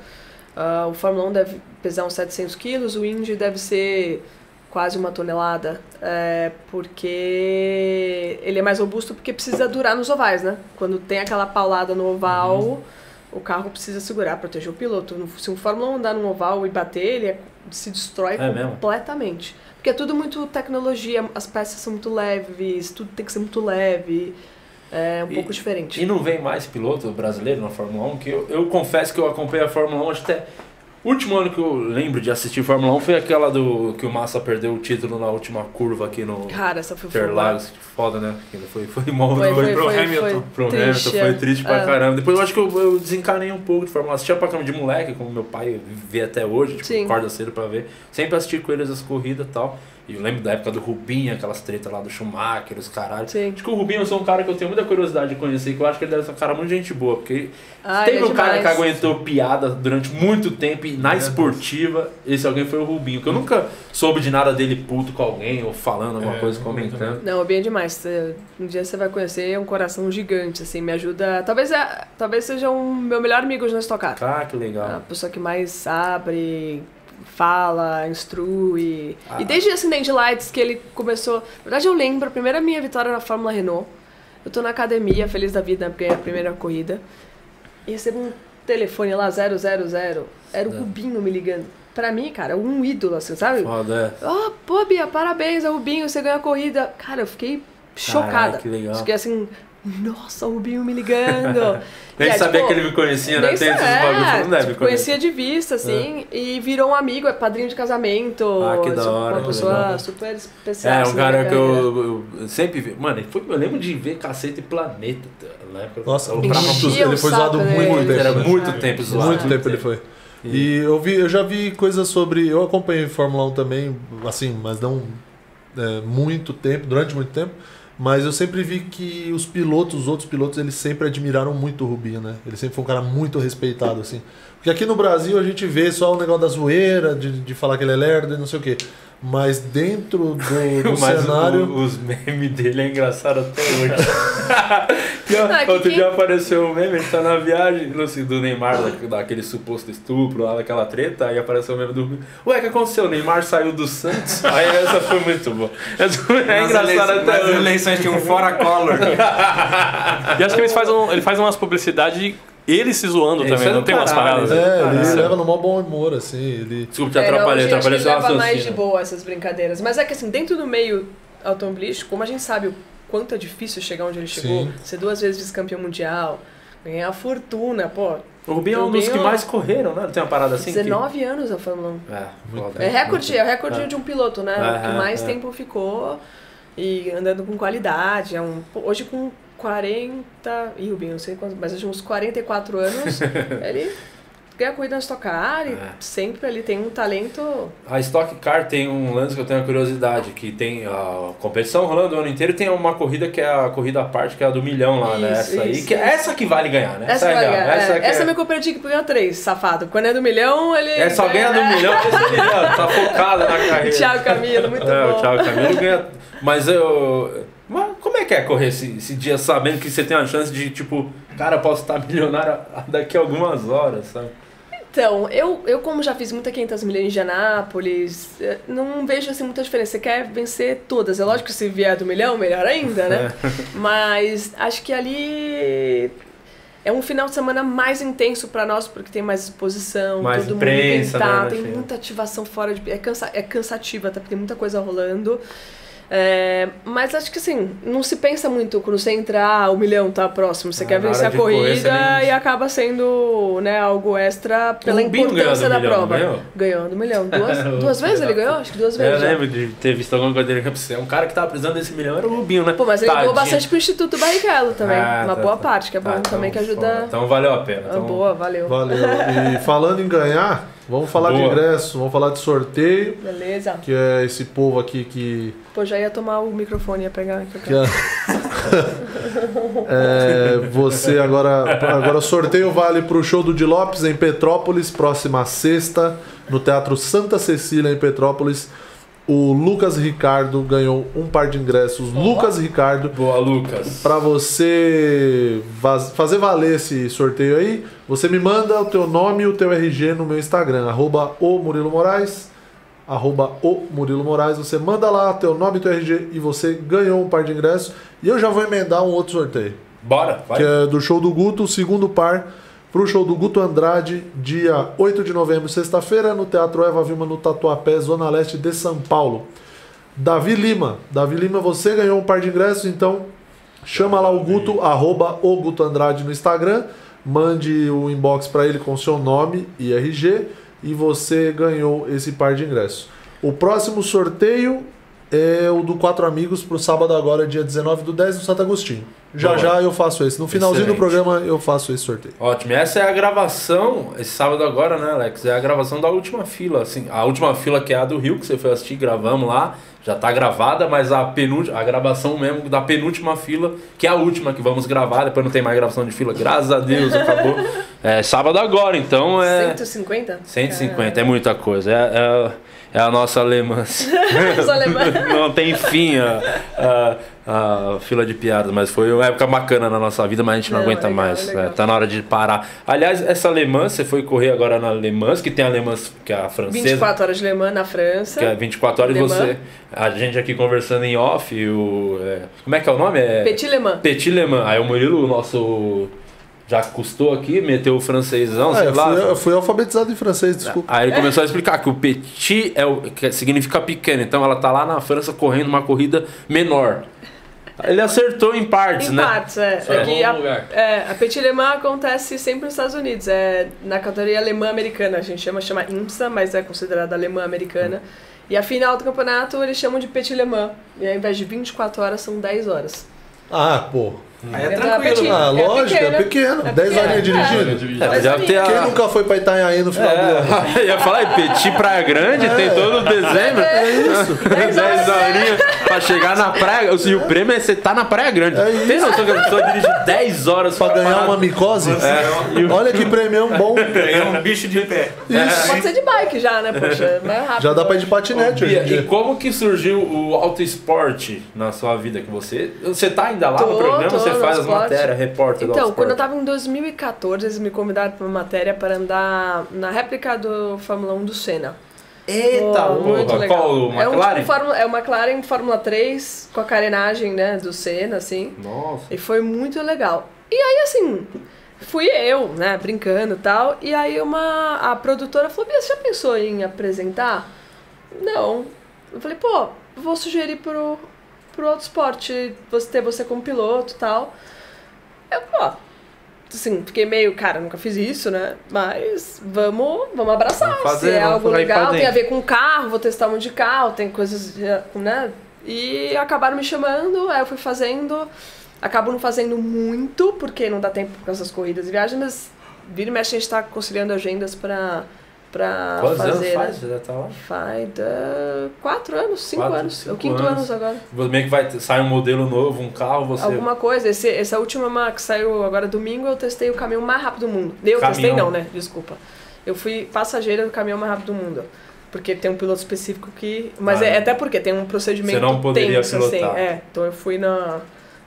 [SPEAKER 2] Ah, o Fórmula 1 deve pesar uns 700 quilos, o Indy deve ser quase uma tonelada, é, porque ele é mais robusto porque precisa durar nos ovais, né? Quando tem aquela paulada no oval,
[SPEAKER 1] Uhum.
[SPEAKER 2] O carro precisa segurar, proteger o piloto. Se um Fórmula 1 andar num oval e bater, ele é- se destrói
[SPEAKER 1] É mesmo?
[SPEAKER 2] completamente. Porque é tudo muito tecnologia, as peças são muito leves, tudo tem que ser muito leve. É um
[SPEAKER 1] E-
[SPEAKER 2] pouco diferente.
[SPEAKER 1] E não vem mais piloto brasileiro na Fórmula 1? Que eu, eu confesso que eu acompanhei a Fórmula 1 acho até O último ano que eu lembro de assistir Fórmula 1 foi aquela do que o Massa perdeu o título na última curva aqui no
[SPEAKER 2] Cara, essa foi foda.
[SPEAKER 1] Interlagos. Que Foda, né? Foi, foi mal
[SPEAKER 2] Foi, foi,
[SPEAKER 5] pro
[SPEAKER 2] foi,
[SPEAKER 5] Hamilton,
[SPEAKER 2] foi
[SPEAKER 1] pro
[SPEAKER 2] triste,
[SPEAKER 1] Hamilton, foi
[SPEAKER 2] é.
[SPEAKER 1] triste pra
[SPEAKER 2] É.
[SPEAKER 1] caramba. Depois eu acho que eu, eu desencanei um pouco de Fórmula 1. Assistia pra cama de moleque, como meu pai vê até hoje, tipo, acorda cedo pra ver. Sempre assisti com eles as corridas e tal. E eu lembro da época do Rubinho, aquelas tretas lá do Schumacher, os caralho.
[SPEAKER 2] Sim.
[SPEAKER 1] Acho que o Rubinho eu sou um cara que eu tenho muita curiosidade de conhecer, que eu acho que ele deve ser um cara muito gente boa, porque
[SPEAKER 2] Ah,
[SPEAKER 1] teve
[SPEAKER 2] é
[SPEAKER 1] um cara que
[SPEAKER 2] demais.
[SPEAKER 1] aguentou piada durante muito tempo e na esportiva, esse alguém foi o Rubinho, que eu nunca soube de nada dele puto com alguém ou falando alguma
[SPEAKER 6] É,
[SPEAKER 1] coisa, comentando.
[SPEAKER 2] Não, bem demais. Cê- Um dia você vai conhecer, é um coração gigante, assim, me ajuda. Talvez, é, talvez seja um meu melhor amigo de nós tocar.
[SPEAKER 1] Ah, que
[SPEAKER 2] A
[SPEAKER 1] legal.
[SPEAKER 2] pessoa que mais abre, fala, instrui.
[SPEAKER 1] Ah.
[SPEAKER 2] E desde Acidente Lights que ele começou. Na verdade, eu lembro, a primeira minha vitória na Fórmula Renault. Eu tô na academia, feliz da vida, porque é a primeira corrida. E recebo um telefone lá, 000. Era o. Rubinho me ligando. Pra mim, cara, um ídolo, assim, sabe?
[SPEAKER 1] Foda, é.
[SPEAKER 2] Oh, pô, Bia, parabéns, é o Rubinho, você ganhou a corrida. Cara, eu fiquei chocada.
[SPEAKER 1] Caralho, que legal.
[SPEAKER 2] Fiquei assim, nossa, o Rubinho me ligando.
[SPEAKER 1] Nem
[SPEAKER 2] é,
[SPEAKER 1] sabia
[SPEAKER 2] tipo,
[SPEAKER 1] que ele me conhecia, né?
[SPEAKER 2] nem
[SPEAKER 1] Tem esses
[SPEAKER 2] é,
[SPEAKER 1] bagulhos, não deve
[SPEAKER 2] tipo, conhecia de vista, assim, e virou um amigo, é padrinho de casamento.
[SPEAKER 1] Ah, que da
[SPEAKER 2] tipo,
[SPEAKER 1] hora,
[SPEAKER 2] Uma pessoa
[SPEAKER 1] legal.
[SPEAKER 2] super especial.
[SPEAKER 1] É, um
[SPEAKER 2] assim,
[SPEAKER 1] cara que eu, eu sempre vi. Mano, foi, eu lembro de ver Cacete e Planeta. Na época
[SPEAKER 3] Nossa,
[SPEAKER 1] eu trava
[SPEAKER 2] Enchia
[SPEAKER 3] ele
[SPEAKER 2] o
[SPEAKER 3] foi zoado muito tempo.
[SPEAKER 1] Era
[SPEAKER 3] né?
[SPEAKER 1] muito tempo zoado.
[SPEAKER 3] Muito tempo ele foi. E eu, vi, eu já vi coisas sobre. Eu acompanhei Fórmula 1 também, assim, mas não é, muito tempo, durante muito tempo. Mas eu sempre vi que os pilotos, os outros pilotos, eles sempre admiraram muito o Rubinho, né? Ele sempre foi um cara muito respeitado, assim. Porque aqui no Brasil a gente vê só o negócio da zoeira, de, de falar que ele é lerdo e não sei o quê. Mas dentro do, do
[SPEAKER 1] Mas
[SPEAKER 3] cenário.
[SPEAKER 1] o- os memes dele é engraçado até hoje.
[SPEAKER 2] Não, é que
[SPEAKER 1] outro
[SPEAKER 2] quem-
[SPEAKER 1] dia apareceu um meme, ele tá na viagem, sei, do Neymar, da- daquele suposto estupro lá, daquela treta, aí apareceu o meme do Ué, o que aconteceu? O Neymar saiu do Santos? Aí essa foi muito boa. Essa É engraçado até hoje.
[SPEAKER 5] eleições tinha um fora color.
[SPEAKER 6] E acho que ele faz, um, ele faz umas publicidades ele se zoando
[SPEAKER 1] Isso
[SPEAKER 6] também,
[SPEAKER 1] é
[SPEAKER 6] não tem umas paradas.
[SPEAKER 3] É, ele
[SPEAKER 1] Caralho.
[SPEAKER 3] leva no maior bom humor, assim. Ele.
[SPEAKER 1] Desculpa te
[SPEAKER 2] É,
[SPEAKER 1] atrapalhei,
[SPEAKER 2] que
[SPEAKER 1] atrapalhei
[SPEAKER 2] ele leva mais de boa essas brincadeiras. Mas é que assim, dentro do meio automobilístico, como a gente sabe o quanto é difícil chegar onde ele chegou,
[SPEAKER 3] Sim.
[SPEAKER 2] ser duas vezes vice-campeão mundial, ganhar a fortuna, pô.
[SPEAKER 1] O Rubinho é um dos que mais correram, né? Não tem uma parada assim? que-
[SPEAKER 2] 19 anos a Fórmula 1.
[SPEAKER 1] É, foda.
[SPEAKER 2] É recorde, é recorde
[SPEAKER 1] É.
[SPEAKER 2] de um piloto, né?
[SPEAKER 1] É,
[SPEAKER 2] que mais
[SPEAKER 1] é.
[SPEAKER 2] tempo ficou e andando com qualidade. É um, hoje com 40. Ih, Rubinho, não sei quantos, mas hoje uns 44 anos, ele ganha corrida na Stock Car e
[SPEAKER 1] É.
[SPEAKER 2] sempre ele tem um talento.
[SPEAKER 1] A Stock Car tem um lance que eu tenho a curiosidade, que tem a competição rolando o ano inteiro tem uma corrida que é a corrida à parte, que é a do milhão lá, né?
[SPEAKER 2] Isso,
[SPEAKER 1] Essa aí,
[SPEAKER 2] isso,
[SPEAKER 1] que é essa que vale ganhar, né?
[SPEAKER 2] Essa,
[SPEAKER 1] é
[SPEAKER 2] vai
[SPEAKER 1] real.
[SPEAKER 2] ganhar.
[SPEAKER 1] Essa,
[SPEAKER 2] é,
[SPEAKER 1] que
[SPEAKER 2] essa
[SPEAKER 1] é...
[SPEAKER 2] me compreendi que ganha 3, safado. Quando é do milhão, ele.
[SPEAKER 1] É, só ganha do milhão, esse ó, tá focado na carreira.
[SPEAKER 2] Thiago Camilo, muito
[SPEAKER 1] é,
[SPEAKER 2] bom.
[SPEAKER 1] Thiago Camilo ganha. Mas eu. Mas como é que é correr esse, esse dia sabendo que você tem uma chance de, tipo, cara, posso estar milionário daqui a algumas horas, sabe?
[SPEAKER 2] Então, eu, eu como já fiz muita 500 milhas em Indianápolis, eh, não vejo assim muita diferença. Você quer vencer todas. É lógico que se vier do milhão, melhor ainda, né? Mas acho que ali é um final de semana mais intenso pra nós, porque tem mais exposição,
[SPEAKER 1] Mais
[SPEAKER 2] todo
[SPEAKER 1] imprensa,
[SPEAKER 2] mundo
[SPEAKER 1] né, né,
[SPEAKER 2] tem muita ativação fora de... É, cansa, é cansativo, até porque tem muita coisa rolando. É, mas acho que assim, não se pensa muito quando você entrar, o milhão tá próximo. Você
[SPEAKER 1] Ah,
[SPEAKER 2] quer vencer a
[SPEAKER 1] correr,
[SPEAKER 2] corrida
[SPEAKER 1] nem-
[SPEAKER 2] e acaba sendo né, algo extra pela
[SPEAKER 1] O
[SPEAKER 2] importância
[SPEAKER 1] ganhou
[SPEAKER 2] da
[SPEAKER 1] milhão,
[SPEAKER 2] prova.
[SPEAKER 1] ganhou?
[SPEAKER 2] Ganhou do milhão. Duas, duas vezes ele ganhou? Acho que duas
[SPEAKER 1] Eu
[SPEAKER 2] vezes. já.
[SPEAKER 1] lembro de ter visto alguma coisa dele que você é um cara que tava precisando desse milhão, era o Rubinho, né?
[SPEAKER 2] Pô, mas ele doou
[SPEAKER 1] Tadinho.
[SPEAKER 2] bastante pro Instituto Barrichello também.
[SPEAKER 1] Ah,
[SPEAKER 2] uma
[SPEAKER 1] tá,
[SPEAKER 2] boa
[SPEAKER 1] tá.
[SPEAKER 2] parte, que é bom
[SPEAKER 1] Ah,
[SPEAKER 2] também, que
[SPEAKER 1] então,
[SPEAKER 2] ajuda.
[SPEAKER 1] Então valeu a pena.
[SPEAKER 2] Ah,
[SPEAKER 1] Então,
[SPEAKER 2] boa, valeu.
[SPEAKER 3] Valeu. E falando em ganhar, vamos falar de
[SPEAKER 1] Boa.
[SPEAKER 3] ingresso, vamos falar de sorteio,
[SPEAKER 2] Beleza.
[SPEAKER 3] que é esse povo aqui que.
[SPEAKER 2] Pô, já ia tomar o microfone, ia pegar.
[SPEAKER 3] que é, É, você agora. Agora o sorteio vale pro show do Di Lopes em Petrópolis, próxima sexta, no Teatro Santa Cecília, em Petrópolis. O Lucas Ricardo ganhou um par de ingressos. Lucas Ricardo,
[SPEAKER 1] Boa, Lucas.
[SPEAKER 3] Pra você fazer valer esse sorteio aí, você me manda o teu nome e o teu RG no meu Instagram, arroba o Murilo Moraes, arroba o Murilo Moraes, você manda lá teu nome e teu RG e você ganhou um par de ingressos. E eu já vou emendar um outro sorteio,
[SPEAKER 1] Bora, vai.
[SPEAKER 3] que é do show do Guto, o segundo par pro show do Guto Andrade, dia 8 de novembro, sexta-feira, no Teatro Eva Vilma, no Tatuapé, Zona Leste de São Paulo. Davi Lima. Davi Lima, você ganhou um par de ingressos, então chama lá o Guto, arroba o Guto Andrade no Instagram, mande o inbox para ele com seu nome e RG e você ganhou esse par de ingressos. O próximo sorteio é o do Quatro Amigos pro sábado agora, dia 19 do 10 no Santo Agostinho. Já
[SPEAKER 1] Boa.
[SPEAKER 3] já eu faço esse. No finalzinho do
[SPEAKER 1] Excelente.
[SPEAKER 3] programa eu faço esse sorteio.
[SPEAKER 1] Ótimo. Essa é a gravação, esse sábado agora, né, Alex? É a gravação da última fila, assim. A última fila que é a do Rio, que você foi assistir, gravamos lá. Já tá gravada, mas a penúltima, a gravação mesmo da penúltima fila, que é a última que vamos gravar, depois não tem mais gravação de fila, graças a Deus, acabou. É sábado agora, então é
[SPEAKER 2] 150?
[SPEAKER 1] 150, é muita coisa. É, é, é a nossa alemã.
[SPEAKER 2] Alemães.
[SPEAKER 1] não tem fim a, a, a fila de piadas, mas foi uma época bacana na nossa vida, mas a gente não,
[SPEAKER 2] Não,
[SPEAKER 1] aguenta
[SPEAKER 2] legal,
[SPEAKER 1] mais.
[SPEAKER 2] legal.
[SPEAKER 1] É, tá na hora de parar. Aliás, essa alemã, você foi correr agora na alemã, que tem a alemã, que é a francesa.
[SPEAKER 2] 24 horas de Le Mans na França.
[SPEAKER 1] Que é 24 horas e você. A gente aqui conversando em off, o. é, como é que é o nome? É,
[SPEAKER 2] Petit Le Mans.
[SPEAKER 1] Petit Le Mans. Aí o Murilo, o nosso. Já custou aqui, meteu o francêsão,
[SPEAKER 3] Ah,
[SPEAKER 1] sei
[SPEAKER 3] eu,
[SPEAKER 1] lá.
[SPEAKER 3] fui, eu fui alfabetizado em francês, desculpa.
[SPEAKER 1] Aí ele começou a explicar que o petit é o, que significa pequeno, então ela tá lá na França correndo uma corrida menor. Ele acertou em partes,
[SPEAKER 2] Em
[SPEAKER 1] né?
[SPEAKER 2] partes, é.
[SPEAKER 6] Só
[SPEAKER 2] É que
[SPEAKER 6] em
[SPEAKER 2] a,
[SPEAKER 6] lugar.
[SPEAKER 2] é, a Petit Le Mans acontece sempre nos Estados Unidos. É na categoria alemã americana. A gente chama, chama IMSA, mas é considerada alemã americana. E a final do campeonato eles chamam de Petit Le Mans. E ao invés de 24 horas, são 10 horas.
[SPEAKER 3] Ah, pô.
[SPEAKER 5] Aí é
[SPEAKER 2] É
[SPEAKER 5] tranquilo.
[SPEAKER 3] Ah,
[SPEAKER 2] É
[SPEAKER 3] lógico, é
[SPEAKER 2] pequeno.
[SPEAKER 3] pequeno.
[SPEAKER 2] É
[SPEAKER 3] 10
[SPEAKER 2] pequeno.
[SPEAKER 3] horinhas dirigindo.
[SPEAKER 1] É, deve ter a-
[SPEAKER 3] Quem nunca foi pra Itanhaém no final do ano?
[SPEAKER 1] É, ia falar, Petit Praia Grande, tem todo dezembro.
[SPEAKER 3] É isso.
[SPEAKER 2] 10
[SPEAKER 1] 10
[SPEAKER 2] horas.
[SPEAKER 1] horinhas pra chegar na praia. E o prêmio é você tá na Praia Grande.
[SPEAKER 3] É isso.
[SPEAKER 1] Tem noção que a pessoa dirige 10 horas
[SPEAKER 3] Pra ganhar uma micose? Olha que prêmio bom.
[SPEAKER 5] Ganhou um bicho de pé.
[SPEAKER 2] Pode ser de bike já, né? Poxa, é mais rápido.
[SPEAKER 3] Já dá pra ir de patinete hoje
[SPEAKER 1] e como que surgiu o auto esporte na sua vida? Que você, você tá ainda lá no
[SPEAKER 2] Tô,
[SPEAKER 1] programa? Você faz as
[SPEAKER 2] esporte.
[SPEAKER 1] matérias, repórter
[SPEAKER 2] Então, quando eu tava em 2014, eles me convidaram pra uma matéria para andar na réplica do Fórmula 1 do Senna.
[SPEAKER 1] Eita,
[SPEAKER 2] Pô, muito legal.
[SPEAKER 1] Qual o
[SPEAKER 2] É um
[SPEAKER 1] McLaren?
[SPEAKER 2] tipo Fórmula, é o McLaren Fórmula 3 com a carenagem, né, do Senna, assim.
[SPEAKER 1] Nossa.
[SPEAKER 2] E foi muito legal. E aí, assim, fui eu, né, brincando e tal. E aí uma, a produtora falou, Bia, você já pensou em apresentar? Não. Eu falei, pô, vou sugerir pro, pro Autosport você ter você como piloto e tal. Eu, pô, assim, fiquei meio, cara, nunca fiz isso, né? Mas vamos, vamos abraçar.
[SPEAKER 1] Vamos fazer,
[SPEAKER 2] Se é algo legal, tem a ver com carro, vou testar um monte de carro, tem coisas, né? E acabaram me chamando, aí eu fui fazendo. Acabo não fazendo muito, porque não dá tempo por causa das corridas e viagens, mas vira e mexe a gente tá conciliando agendas pra, pra
[SPEAKER 1] Quantos anos
[SPEAKER 2] fazer.
[SPEAKER 1] faz?
[SPEAKER 2] né?
[SPEAKER 1] Já tá lá?
[SPEAKER 2] Faz da... quatro anos, cinco
[SPEAKER 1] Quatro,
[SPEAKER 2] anos. é o
[SPEAKER 1] cinco
[SPEAKER 2] quinto
[SPEAKER 1] anos.
[SPEAKER 2] anos agora.
[SPEAKER 1] Meio que vai sair um modelo novo, um carro, você.
[SPEAKER 2] Alguma coisa. Esse, essa última ma- que saiu agora domingo, eu testei o caminhão mais rápido do mundo. Eu
[SPEAKER 1] Caminhão.
[SPEAKER 2] testei não, né? Desculpa. Eu fui passageira do caminhão mais rápido do mundo. Porque tem um piloto específico que. Mas
[SPEAKER 1] Ah,
[SPEAKER 2] é até porque tem um procedimento
[SPEAKER 1] Você não poderia
[SPEAKER 2] tenso, assim.
[SPEAKER 1] pilotar.
[SPEAKER 2] É. Então eu fui na,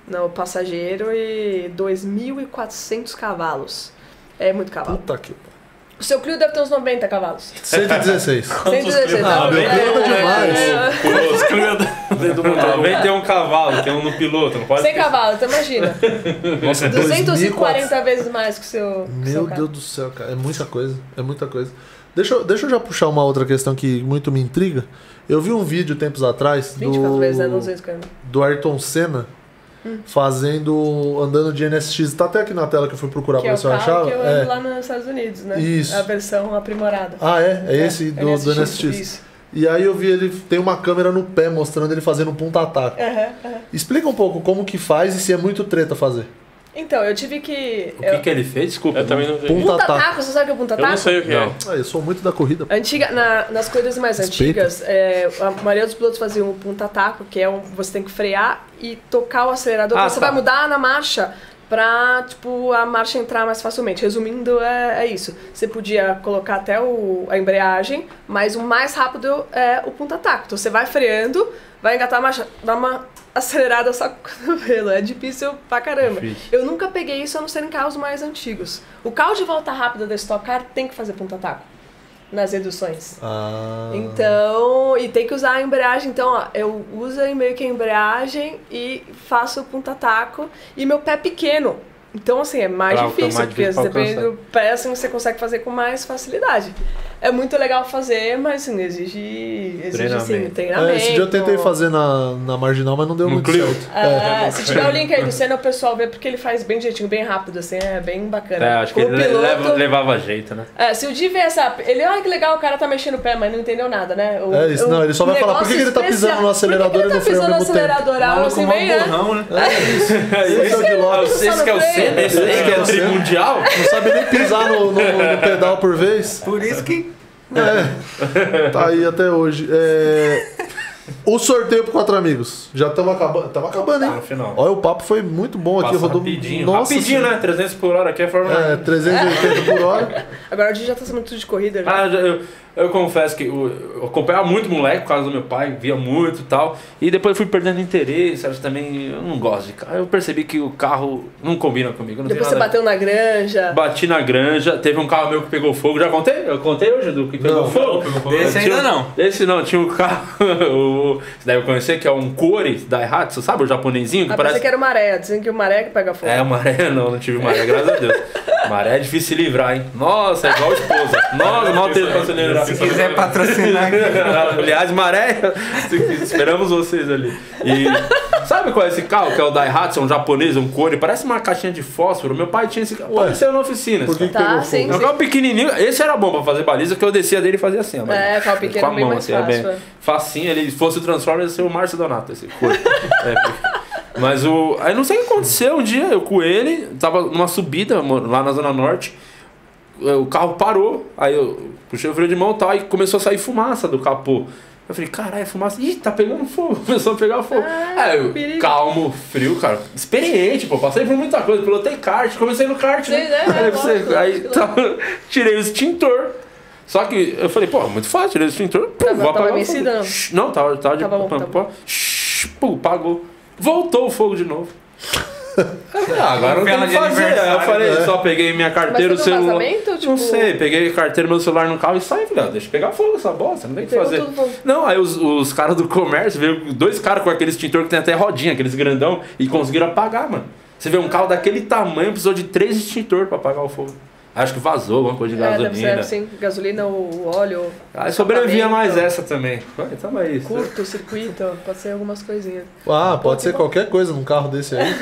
[SPEAKER 2] no passageiro e 2.400 cavalos. É muito cavalo.
[SPEAKER 3] Puta que.
[SPEAKER 2] O seu Clio deve ter uns 90 cavalos.
[SPEAKER 3] 116.
[SPEAKER 2] 116,
[SPEAKER 3] Ah,
[SPEAKER 2] tá?
[SPEAKER 3] meu
[SPEAKER 2] É,
[SPEAKER 3] Clio anda demais.
[SPEAKER 2] é,
[SPEAKER 6] Os criados dentro do motor.
[SPEAKER 1] 91 cavalo, tem um no piloto, não pode
[SPEAKER 2] 100 cavalos, então imagina.
[SPEAKER 3] Nossa,
[SPEAKER 2] 240 vezes mais que o seu, seu
[SPEAKER 3] Meu
[SPEAKER 2] carro.
[SPEAKER 3] Deus do céu, cara. É muita coisa. É muita coisa. Deixa eu, deixa eu já puxar uma outra questão que muito me intriga. Eu vi um vídeo tempos atrás
[SPEAKER 2] 24
[SPEAKER 3] do,
[SPEAKER 2] vezes, né? 240.
[SPEAKER 3] do Ayrton Senna fazendo. andando de NSX. Tá até aqui na tela que eu fui procurar
[SPEAKER 2] Que
[SPEAKER 3] pra
[SPEAKER 2] é
[SPEAKER 3] ver se eu achava.
[SPEAKER 2] que eu ando
[SPEAKER 3] É.
[SPEAKER 2] lá nos Estados Unidos, né?
[SPEAKER 3] Isso.
[SPEAKER 2] A versão aprimorada.
[SPEAKER 3] Ah, é? É esse do, do NSX.
[SPEAKER 2] Isso.
[SPEAKER 3] E aí eu vi ele tem uma câmera no pé mostrando ele fazendo um ponta-ataque.
[SPEAKER 2] Aham, aham.
[SPEAKER 3] Explica um pouco como que faz e se é muito treta fazer.
[SPEAKER 2] Então, eu tive que...
[SPEAKER 1] O
[SPEAKER 2] eu...
[SPEAKER 1] que, que ele fez? Desculpa.
[SPEAKER 6] Eu também não sei.
[SPEAKER 3] Punta
[SPEAKER 2] Punta
[SPEAKER 3] taco.
[SPEAKER 2] taco, você sabe o que é punta
[SPEAKER 6] Eu
[SPEAKER 2] taco?
[SPEAKER 6] não sei o que é.
[SPEAKER 3] Ah, eu sou muito da corrida.
[SPEAKER 2] Antiga, na- nas corridas mais
[SPEAKER 3] Respeita.
[SPEAKER 2] antigas, é, a maioria dos pilotos faziam o punta taco, que é um, você tem que frear e tocar o acelerador,
[SPEAKER 1] Ah,
[SPEAKER 2] você
[SPEAKER 1] tá.
[SPEAKER 2] vai mudar na marcha pra, tipo, a marcha entrar mais facilmente. Resumindo, é, é isso. Você podia colocar até o, a embreagem, mas o mais rápido é o punta taco. Então você vai freando, vai engatar a marcha, dá uma acelerada só com o cotovelo. É difícil pra caramba.
[SPEAKER 1] Difícil.
[SPEAKER 2] Eu nunca peguei isso a não ser em carros mais antigos. O carro de volta rápida da Stock Car tem que fazer punta taco nas reduções.
[SPEAKER 3] Ah.
[SPEAKER 2] Então, e tem que usar a embreagem. Então, ó, eu uso meio que a embreagem e faço o punta-taco. E meu pé é pequeno. Então, assim, é mais
[SPEAKER 1] Claro,
[SPEAKER 2] difícil, porque
[SPEAKER 1] pra
[SPEAKER 2] depende do pé, assim, você consegue fazer com mais facilidade. É muito legal fazer, mas assim, exige, exige assim,
[SPEAKER 1] Treinamento.
[SPEAKER 2] treinamento.
[SPEAKER 3] É, esse dia eu tentei fazer na, na marginal, mas não deu
[SPEAKER 1] No
[SPEAKER 3] muito
[SPEAKER 1] Clio?
[SPEAKER 3] certo.
[SPEAKER 2] É, se tiver o link aí do Senna, o pessoal vê porque ele faz bem jeitinho, bem rápido, assim, é bem bacana.
[SPEAKER 1] É, acho que ele
[SPEAKER 2] piloto,
[SPEAKER 1] leva- levava jeito, né?
[SPEAKER 2] É, se o Di vê essa. Ele, ah, que legal, o cara tá mexendo o pé, mas não entendeu nada, né? O,
[SPEAKER 3] É isso,
[SPEAKER 2] o
[SPEAKER 3] não, ele só vai falar, por que que ele tá pisando no acelerador e no
[SPEAKER 2] que ele
[SPEAKER 3] freio ao
[SPEAKER 2] tá pisando no acelerador alto assim, bem, né?
[SPEAKER 5] burrão, né?
[SPEAKER 3] Esse é o de Lopes.
[SPEAKER 2] Esse
[SPEAKER 1] Esse que é o Senna, esse aí que é o trimundial?
[SPEAKER 3] Não sabe nem pisar no pedal por vez.
[SPEAKER 5] Por isso que.
[SPEAKER 3] É, tá aí até hoje. É, o sorteio pro quatro amigos. Já estamos acabando. Estamos acabando,
[SPEAKER 1] Tá
[SPEAKER 3] hein?
[SPEAKER 1] no final.
[SPEAKER 3] Olha, o papo foi muito bom aqui,
[SPEAKER 1] Passa
[SPEAKER 3] rodou.
[SPEAKER 1] rapidinho.
[SPEAKER 3] Nossa
[SPEAKER 1] rapidinho,
[SPEAKER 3] Senhora.
[SPEAKER 1] né? 300 por hora aqui é Fórmula
[SPEAKER 3] É,
[SPEAKER 1] 1.
[SPEAKER 3] 380 por hora.
[SPEAKER 2] Agora o Di já tá sabendo tudo de corrida. Já.
[SPEAKER 1] Ah, eu, eu confesso que eu, eu acompanhava muito moleque por causa do meu pai, via muito e tal. E depois eu fui perdendo interesse, acho que também eu não gosto de carro. Eu percebi que o carro não combina comigo. Não tem
[SPEAKER 2] Depois você bateu na granja.
[SPEAKER 1] Bati na granja, teve um carro meu que pegou fogo. Já contei? Eu contei hoje do que pegou
[SPEAKER 3] Não.
[SPEAKER 1] fogo?
[SPEAKER 5] Esse
[SPEAKER 1] Tinha-
[SPEAKER 5] ainda não.
[SPEAKER 1] Esse não, tinha um carro. o, você deve conhecer que é um Core da Daihatsu, sabe? O japonesinho que
[SPEAKER 2] Ah,
[SPEAKER 1] parece.
[SPEAKER 2] pensei que era o maré. Dizem que o maré que pega fogo.
[SPEAKER 1] É, maré não, não tive maré, graças a Deus. Maré é difícil se livrar, hein? Nossa, é igual esposa. Nossa, mal teve pra se
[SPEAKER 5] quiser patrocinar aqui.
[SPEAKER 1] Aliás, maré, esperamos vocês ali. E sabe qual é esse carro? Que é o Daihatsu, é um japonês, um core, parece uma caixinha de fósforo. Meu pai tinha esse carro, apareceu na oficina.
[SPEAKER 3] Por que,
[SPEAKER 2] Tá,
[SPEAKER 3] pegou
[SPEAKER 2] sim.
[SPEAKER 3] fogo?
[SPEAKER 1] é um carro pequenininho, esse era bom pra fazer baliza, que eu descia dele e fazia assim, ó.
[SPEAKER 2] É, carro pequeno
[SPEAKER 1] com a
[SPEAKER 2] bem
[SPEAKER 1] mão,
[SPEAKER 2] mais
[SPEAKER 1] assim, é bem
[SPEAKER 2] fácil, é.
[SPEAKER 1] facinho. Ele se fosse o Transformers, ia ser o Márcio Donato, esse cor. É, mas o. Aí não sei o que aconteceu um dia, eu com ele, tava numa subida mano, lá na Zona Norte. O carro parou, aí eu puxei o freio de mão e tal, e começou a sair fumaça do capô. Eu falei, caralho, é fumaça. Ih, tá pegando fogo. Começou a pegar fogo.
[SPEAKER 2] Ah,
[SPEAKER 1] aí eu,
[SPEAKER 2] perigo.
[SPEAKER 1] calmo, frio, cara. Experiente, pô. Passei por muita coisa. Pilotei kart, comecei no kart, né?
[SPEAKER 2] Né?
[SPEAKER 1] Aí,
[SPEAKER 2] É,
[SPEAKER 1] você- aí tá, tirei o extintor. Só que eu falei, pô, muito fácil, tirei o extintor. Pum,
[SPEAKER 2] Tava-
[SPEAKER 1] vou
[SPEAKER 2] tava
[SPEAKER 1] apagar
[SPEAKER 2] vencido,
[SPEAKER 1] fogo.
[SPEAKER 2] não?
[SPEAKER 1] Não, tava, tava de
[SPEAKER 2] Tava bom,
[SPEAKER 1] pam,
[SPEAKER 2] tava
[SPEAKER 1] Pum, apagou. Voltou o fogo de novo. Ah, agora não tem o que fazer. Eu falei,
[SPEAKER 3] né?
[SPEAKER 1] só peguei minha carteira, o celular.
[SPEAKER 2] Tipo,
[SPEAKER 1] Não sei, peguei a carteira, meu celular no carro e saí. Falei, ah, deixa eu pegar fogo essa bosta, não tem o que fazer.
[SPEAKER 2] tudo.
[SPEAKER 1] Não, aí os, os caras do comércio, veio dois caras com aquele extintor que tem até rodinha, aqueles grandão, e conseguiram apagar, mano. Você vê um carro daquele tamanho, precisou de três extintores pra apagar o fogo. Acho que vazou alguma coisa de
[SPEAKER 2] É, deve
[SPEAKER 1] gasolina.
[SPEAKER 2] ser assim, gasolina, o óleo,
[SPEAKER 1] Aí sobrevivia mais essa também. Vai, tamo aí.
[SPEAKER 2] curto, circuito, pode ser algumas coisinhas.
[SPEAKER 3] Ah, pode ser qualquer coisa num carro desse aí.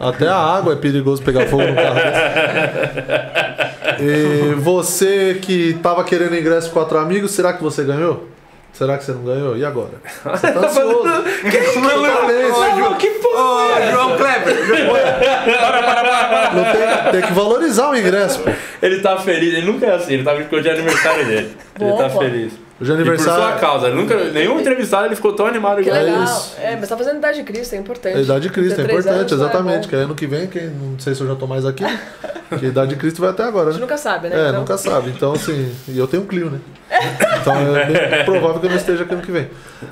[SPEAKER 3] Até a água é perigoso pegar fogo num carro desse. E você que tava querendo ingresso com quatro amigos, será que você ganhou? Será que você não ganhou? E agora? Você tá ansioso. Totalmente.
[SPEAKER 1] Ô, que porra!
[SPEAKER 5] Ô, João Kleber.
[SPEAKER 3] Não tem, tem que valorizar o ingresso, pô.
[SPEAKER 1] Ele tá feliz, ele nunca é assim, ele tá brincando de aniversário dele. ele tá
[SPEAKER 2] pô.
[SPEAKER 1] feliz.
[SPEAKER 3] O de
[SPEAKER 1] E por sua
[SPEAKER 3] aniversário.
[SPEAKER 1] causa, nunca, nenhum entrevistado ele ficou tão animado
[SPEAKER 2] Que
[SPEAKER 1] igual
[SPEAKER 3] É
[SPEAKER 2] legal.
[SPEAKER 3] isso.
[SPEAKER 2] É, mas tá fazendo idade de Cristo, é importante.
[SPEAKER 3] A idade de Cristo é
[SPEAKER 2] 33
[SPEAKER 3] importante,
[SPEAKER 2] anos,
[SPEAKER 3] exatamente.
[SPEAKER 2] É
[SPEAKER 3] que ano que vem, quem, não sei se eu já tô mais aqui, que a idade de Cristo vai até agora,
[SPEAKER 2] A gente
[SPEAKER 3] né?
[SPEAKER 2] nunca sabe, né?
[SPEAKER 3] É,
[SPEAKER 2] Então,
[SPEAKER 3] nunca sabe. Então, assim, e eu tenho um Clio, né? Então é bem provável que eu não esteja aqui ano que vem.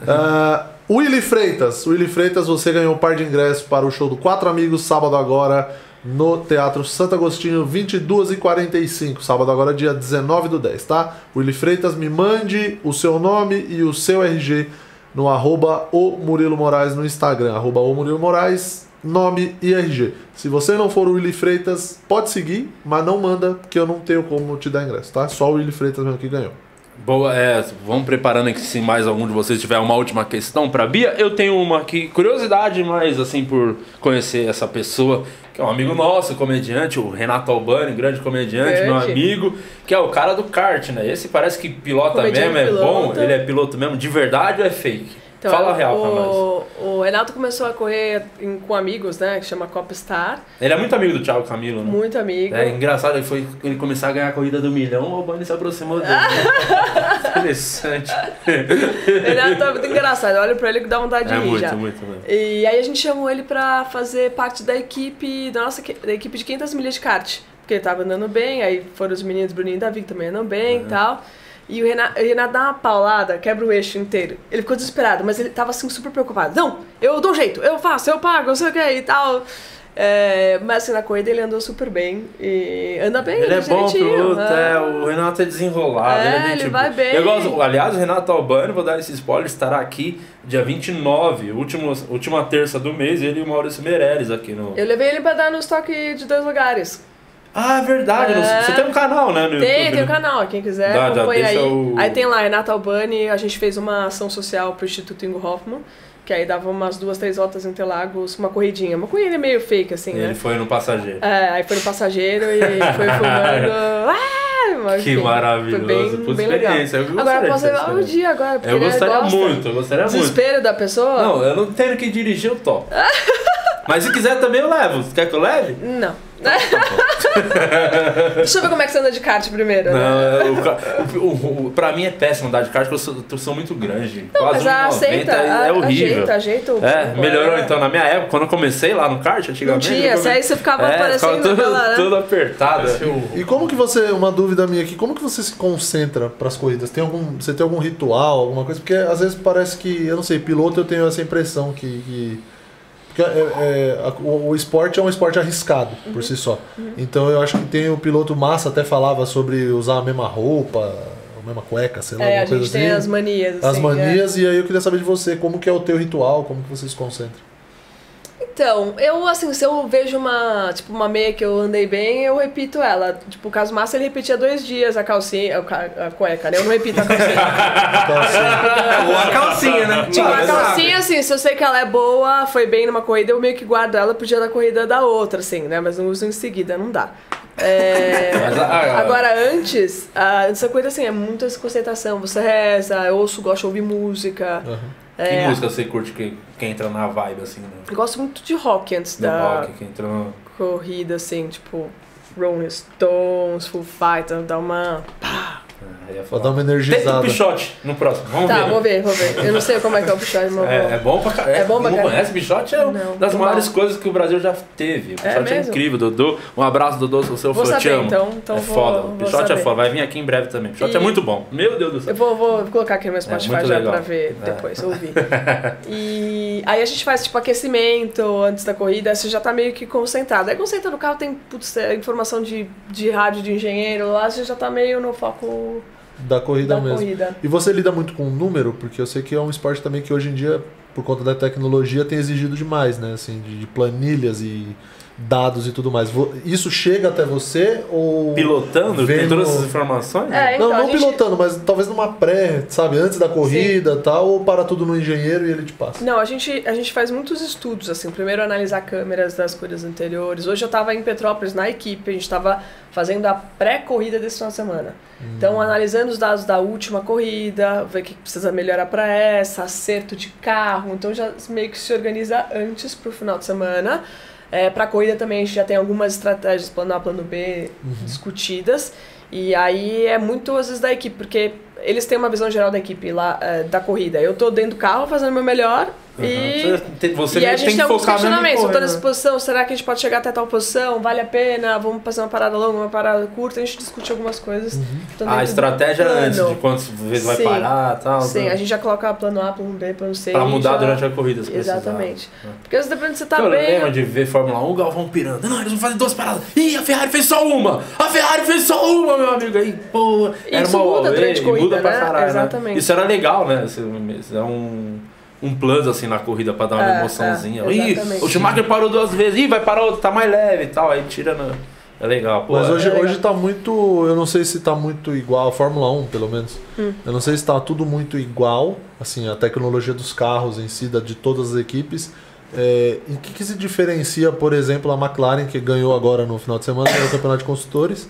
[SPEAKER 3] Ah, Willy Freitas. Willy Freitas, você ganhou um par de ingressos para o show do Quatro Amigos, sábado agora, no Teatro Santo Agostinho, 22h45. Sábado agora, dia 19 do 10, tá? Willy Freitas, me mande o seu nome e o seu RG no arroba o Murilo Moraes no Instagram. Arroba o Murilo Moraes, nome e RG. Se você não for o Willy Freitas, pode seguir, mas não manda, porque eu não tenho como te dar ingresso, tá? Só o Willy Freitas mesmo que ganhou.
[SPEAKER 1] Boa, é, vamos preparando aqui se mais algum de vocês tiver uma última questão pra Bia. Eu tenho uma aqui, curiosidade, mas assim, por conhecer essa pessoa, que é um amigo nosso, comediante, o Renato Albani, grande comediante, meu
[SPEAKER 2] Grande.
[SPEAKER 1] amigo, que é o cara do kart, né? Esse parece que pilota
[SPEAKER 2] Comediante
[SPEAKER 1] mesmo, é bom, ele é piloto mesmo, de verdade ou é fake?
[SPEAKER 2] Então,
[SPEAKER 1] Fala a real pra nós.
[SPEAKER 2] o, o Renato começou a correr em- com amigos, né? Que chama Copstar.
[SPEAKER 1] Ele é muito amigo do Thiago Camilo, né?
[SPEAKER 2] Muito amigo.
[SPEAKER 1] É engraçado, ele foi ele começar a ganhar a corrida do milhão, o Albani se aproximou dele. Interessante.
[SPEAKER 2] Renato é muito engraçado. Olha pra ele que dá vontade de
[SPEAKER 1] É
[SPEAKER 2] rir
[SPEAKER 1] muito,
[SPEAKER 2] já.
[SPEAKER 1] muito, muito.
[SPEAKER 2] E aí a gente chamou ele pra fazer parte da equipe, da nossa da equipe de 500 milhas de kart. Porque ele tava andando bem, aí foram os meninos Bruninho e Davi que também andam bem e tal. E o Renato, o Renato dá uma paulada, quebra o eixo inteiro. Ele ficou desesperado, mas ele tava assim super preocupado. Não, eu dou um jeito, eu faço, eu pago, não sei o que e tal. É, mas assim, na corrida ele andou super bem. E anda bem,
[SPEAKER 1] Ele é bom piloto, é, o Renato é desenrolado.
[SPEAKER 2] É,
[SPEAKER 1] ele, é
[SPEAKER 2] ele
[SPEAKER 1] gente
[SPEAKER 2] vai bem.
[SPEAKER 1] Eu gosto, aliás, o Renato Albani, vou dar esse spoiler, estará aqui dia 29, último, última terça do mês, ele e o Maurício Meirelles aqui no.
[SPEAKER 2] Eu levei ele pra dar no estoque de dois lugares.
[SPEAKER 1] Ah, é verdade.
[SPEAKER 2] É.
[SPEAKER 1] Você tem um canal, né? No
[SPEAKER 2] Tem,
[SPEAKER 1] YouTube,
[SPEAKER 2] tem o
[SPEAKER 1] né?
[SPEAKER 2] canal, quem quiser
[SPEAKER 1] Dá,
[SPEAKER 2] acompanha aí.
[SPEAKER 1] o-
[SPEAKER 2] Aí tem lá, Renata Albani, a gente fez uma ação social pro Instituto Ingo Hoffman, que aí dava umas duas, três voltas em Interlagos, uma corridinha. Uma corrida meio fake, assim,
[SPEAKER 1] Ele
[SPEAKER 2] né?
[SPEAKER 1] foi no passageiro.
[SPEAKER 2] É, aí foi no passageiro e foi fumando. Ah, mas,
[SPEAKER 1] Que
[SPEAKER 2] enfim,
[SPEAKER 1] maravilhoso.
[SPEAKER 2] Foi bem,
[SPEAKER 1] Puta
[SPEAKER 2] bem legal. Agora posso levar um dia agora,
[SPEAKER 1] Eu
[SPEAKER 2] ele
[SPEAKER 1] gostaria
[SPEAKER 2] gosta.
[SPEAKER 1] muito, eu gostaria muito.
[SPEAKER 2] Desespero da pessoa?
[SPEAKER 1] Não, eu não tenho que dirigir, eu topo. Mas se quiser também eu levo. Você quer que eu leve?
[SPEAKER 2] Não. Deixa eu ver como é que você anda de kart primeiro. né?
[SPEAKER 1] Não, é, o, o, o, pra mim é péssimo andar de kart porque eu sou, eu sou muito grande.
[SPEAKER 2] Não,
[SPEAKER 1] Quase
[SPEAKER 2] mas
[SPEAKER 1] 1,90
[SPEAKER 2] aceita,
[SPEAKER 1] é, é horrível.
[SPEAKER 2] ajeita, ajeita o
[SPEAKER 1] É, melhorou
[SPEAKER 2] é.
[SPEAKER 1] então. Na minha época, quando eu comecei lá no kart, antigamente.
[SPEAKER 2] tinha,
[SPEAKER 1] eu
[SPEAKER 2] se aí você ficava
[SPEAKER 1] é,
[SPEAKER 2] parecendo
[SPEAKER 1] ficava tudo,
[SPEAKER 2] aquela, né?
[SPEAKER 1] tudo apertado.
[SPEAKER 3] E como que você, uma dúvida minha aqui, como que você se concentra pras corridas? Tem algum, você tem algum ritual, alguma coisa? Porque às vezes parece que, eu não sei, piloto eu tenho essa impressão que, que porque é, é, a- o, o esporte é um esporte arriscado
[SPEAKER 2] Uhum.
[SPEAKER 3] por si só. Então eu acho que tem o piloto massa até falava sobre usar a mesma roupa, a mesma cueca, sei lá,
[SPEAKER 2] É, a
[SPEAKER 3] alguma coisa
[SPEAKER 2] gente tem
[SPEAKER 3] assim.
[SPEAKER 2] as manias.
[SPEAKER 3] As
[SPEAKER 2] assim,
[SPEAKER 3] manias, e aí eu queria saber de você, como que é o teu ritual, como que você se concentra?
[SPEAKER 2] Então, eu assim, se eu vejo uma, tipo, uma meia que eu andei bem, eu repito ela. Tipo, o caso massa ele repetia dois dias a calcinha, a, ca- a cueca, né? Eu não repito a calcinha.
[SPEAKER 3] Assim,
[SPEAKER 5] Ou a calcinha, né?
[SPEAKER 2] tipo, a
[SPEAKER 5] Não,
[SPEAKER 2] calcinha, assim, se eu sei que ela é boa, foi bem numa corrida, eu meio que guardo ela pro dia da corrida da outra, assim, né? Mas não uso em seguida, não dá. É,
[SPEAKER 1] Mas, ah,
[SPEAKER 2] Agora, antes, ah, antes da corrida, assim, é muita concentração. Você reza, eu ouço, gosto de ouvir música.
[SPEAKER 1] Que
[SPEAKER 2] É,
[SPEAKER 1] música você curte que, que entra na vibe, assim, né?
[SPEAKER 2] eu gosto muito de rock antes
[SPEAKER 1] Do
[SPEAKER 2] da,
[SPEAKER 1] rock, que entra no...
[SPEAKER 2] corrida, assim, tipo Rolling Stones, Full Fighter, dá uma.
[SPEAKER 1] Aí é
[SPEAKER 3] pra
[SPEAKER 1] foda.
[SPEAKER 3] dar uma
[SPEAKER 1] Tem o
[SPEAKER 3] energizada.
[SPEAKER 1] Pichote no próximo. Vamos
[SPEAKER 2] Tá,
[SPEAKER 1] ver.
[SPEAKER 2] vou ver, vou ver. Eu não sei como é que é o puxar, mas
[SPEAKER 1] É, é
[SPEAKER 2] vou.
[SPEAKER 1] bom pra caralho.
[SPEAKER 2] É bom pra
[SPEAKER 1] Não
[SPEAKER 2] caralho.
[SPEAKER 1] conhece? Pichote é uma das maiores
[SPEAKER 2] mal.
[SPEAKER 1] coisas que o Brasil já teve. Pichote é,
[SPEAKER 2] mesmo?
[SPEAKER 1] incrível, Dodô. Um abraço, Dodô, se você
[SPEAKER 2] Vou
[SPEAKER 1] for, te
[SPEAKER 2] saber,
[SPEAKER 1] amo.
[SPEAKER 2] então, então
[SPEAKER 1] é
[SPEAKER 2] vou-
[SPEAKER 1] foda.
[SPEAKER 2] vou
[SPEAKER 1] Pichote é foda. Vai vir aqui em breve também. Pichote é
[SPEAKER 2] E-
[SPEAKER 1] muito bom. Meu Deus do céu.
[SPEAKER 2] Eu vou, vou colocar aqui no meu Spotify
[SPEAKER 1] muito
[SPEAKER 2] já
[SPEAKER 1] legal.
[SPEAKER 2] pra ver
[SPEAKER 1] É.
[SPEAKER 2] depois, ouvir. E aí a gente faz tipo aquecimento antes da corrida, você já tá meio que concentrado. Aí quando você entra no carro, tem putz, é, informação de, de rádio de engenheiro lá, você já tá meio no foco
[SPEAKER 3] Da corrida
[SPEAKER 2] da
[SPEAKER 3] mesmo.
[SPEAKER 2] corrida.
[SPEAKER 3] E você lida muito com o número, porque eu sei que é um esporte também que hoje em dia, por conta da tecnologia, tem exigido demais, né? Assim, de, de planilhas e dados e tudo mais. Isso chega até você ou.
[SPEAKER 1] Pilotando, tem
[SPEAKER 3] Vendo-
[SPEAKER 1] todas essas informações?
[SPEAKER 2] É, então,
[SPEAKER 3] não, não
[SPEAKER 2] gente-
[SPEAKER 3] pilotando, mas talvez numa pré, sabe, antes da corrida e tal, ou para tudo no engenheiro e ele te passa.
[SPEAKER 2] Não, a gente, a gente faz muitos estudos, assim. Primeiro analisar câmeras das corridas anteriores. Hoje eu estava em Petrópolis na equipe, a gente estava fazendo a pré-corrida desse final de semana. Então, analisando os dados da última corrida, ver o que precisa melhorar para essa, acerto de carro. Então, já meio que se organiza antes para o final de semana. É, para a corrida também a gente já tem algumas estratégias, plano A, plano B, discutidas. E aí é muito, às vezes, da equipe, porque eles têm uma visão geral da equipe lá, é, da corrida. Eu tô dentro do carro fazendo o meu melhor e...
[SPEAKER 1] Você, tem- você
[SPEAKER 2] e a gente
[SPEAKER 1] tem
[SPEAKER 2] alguns questionamentos. Eu
[SPEAKER 1] correr,
[SPEAKER 2] nessa
[SPEAKER 1] né?
[SPEAKER 2] posição, será que a gente pode chegar até tal posição? Vale a pena? Vamos fazer uma parada longa, uma parada curta? A gente discute algumas coisas. Então,
[SPEAKER 1] A
[SPEAKER 2] do
[SPEAKER 1] estratégia
[SPEAKER 2] plano.
[SPEAKER 1] antes de quantas vezes vai parar e tal.
[SPEAKER 2] Sim,
[SPEAKER 1] pra-
[SPEAKER 2] a gente já coloca plano A, plano B, plano C.
[SPEAKER 1] Pra
[SPEAKER 2] e
[SPEAKER 1] mudar
[SPEAKER 2] já-
[SPEAKER 1] durante a corrida, se precisar.
[SPEAKER 2] Exatamente. Porque às vezes depende se você tá
[SPEAKER 1] eu
[SPEAKER 2] bem...
[SPEAKER 1] lembro de ver Fórmula 1, o Galvão pirando. Não, eles vão fazer duas paradas. Ih, a Ferrari fez só uma! A Ferrari fez só uma, meu amigo. Aí, pô, era
[SPEAKER 2] Isso
[SPEAKER 1] uma
[SPEAKER 2] muda durante a corrida,
[SPEAKER 1] muda pra
[SPEAKER 2] né?
[SPEAKER 1] caralho, né?
[SPEAKER 2] Exatamente.
[SPEAKER 1] Isso era legal, né? Isso é um, um plus, assim, na corrida pra dar uma
[SPEAKER 2] É,
[SPEAKER 1] emoçãozinha.
[SPEAKER 2] é,
[SPEAKER 1] Ih, o Schumacher parou duas vezes. Ih, vai parar outro, tá mais leve e tal. Aí tira no... É legal, pô.
[SPEAKER 3] Mas
[SPEAKER 1] é-
[SPEAKER 3] hoje,
[SPEAKER 2] legal.
[SPEAKER 3] hoje tá muito. Eu não sei se tá muito igual, a Fórmula 1, pelo menos.
[SPEAKER 2] Hum.
[SPEAKER 3] Eu não sei se tá tudo muito igual, assim, a tecnologia dos carros em si, da- de todas as equipes. É, em que, que se diferencia, por exemplo, a McLaren, que ganhou agora no final de semana no Campeonato de Construtores?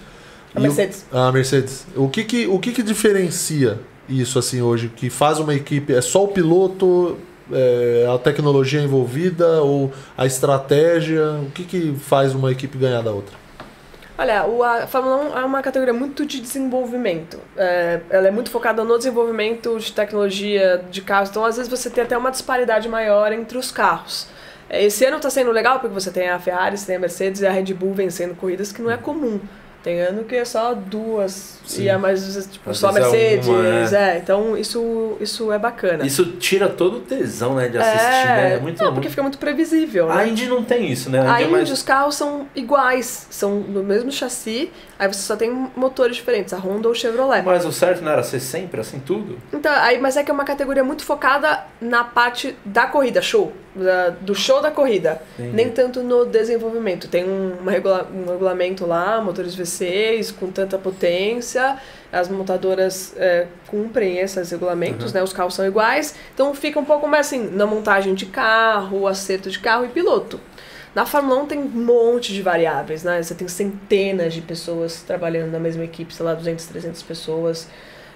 [SPEAKER 2] A
[SPEAKER 3] e o-
[SPEAKER 2] Mercedes.
[SPEAKER 3] a Mercedes. O que que, o que que diferencia isso, assim, hoje? Que faz uma equipe. É só o piloto, é, a tecnologia envolvida ou a estratégia? O que que faz uma equipe ganhar da outra?
[SPEAKER 2] Olha, o, a Fórmula 1 é uma categoria muito de desenvolvimento. É, ela é muito focada no desenvolvimento de tecnologia de carros. Então, às vezes, você tem até uma disparidade maior entre os carros. É, Esse ano está sendo legal porque você tem a Ferrari, você tem a Mercedes e a Red Bull vencendo corridas que não é comum. Tem ano que é só duas
[SPEAKER 3] Sim.
[SPEAKER 2] e é mais tipo,
[SPEAKER 1] Às
[SPEAKER 2] só
[SPEAKER 1] é
[SPEAKER 2] Mercedes.
[SPEAKER 1] uma,
[SPEAKER 2] é. então isso, isso é bacana.
[SPEAKER 1] Isso tira todo o tesão, né, de assistir, né? É muito
[SPEAKER 2] não, porque fica muito previsível. né?
[SPEAKER 1] A Indy não tem isso, né? A
[SPEAKER 2] A
[SPEAKER 1] Indy é
[SPEAKER 2] Indy,
[SPEAKER 1] mais-
[SPEAKER 2] os carros são iguais, são do mesmo chassi, aí você só tem motores diferentes, a Honda ou o Chevrolet.
[SPEAKER 1] Mas o certo não era ser sempre assim, tudo?
[SPEAKER 2] Então, aí, mas é que é uma categoria muito focada na parte da corrida, show. Da- do show da corrida, nem tanto no desenvolvimento. Tem um, regula- um regulamento lá, motores V6 com tanta potência, as montadoras é, cumprem esses regulamentos, né? Os carros são iguais, então fica um pouco mais assim, na montagem de carro, acerto de carro e piloto. Na Fórmula 1 tem um monte de variáveis, né? Você tem centenas de pessoas trabalhando na mesma equipe, sei lá, 200, 300 pessoas.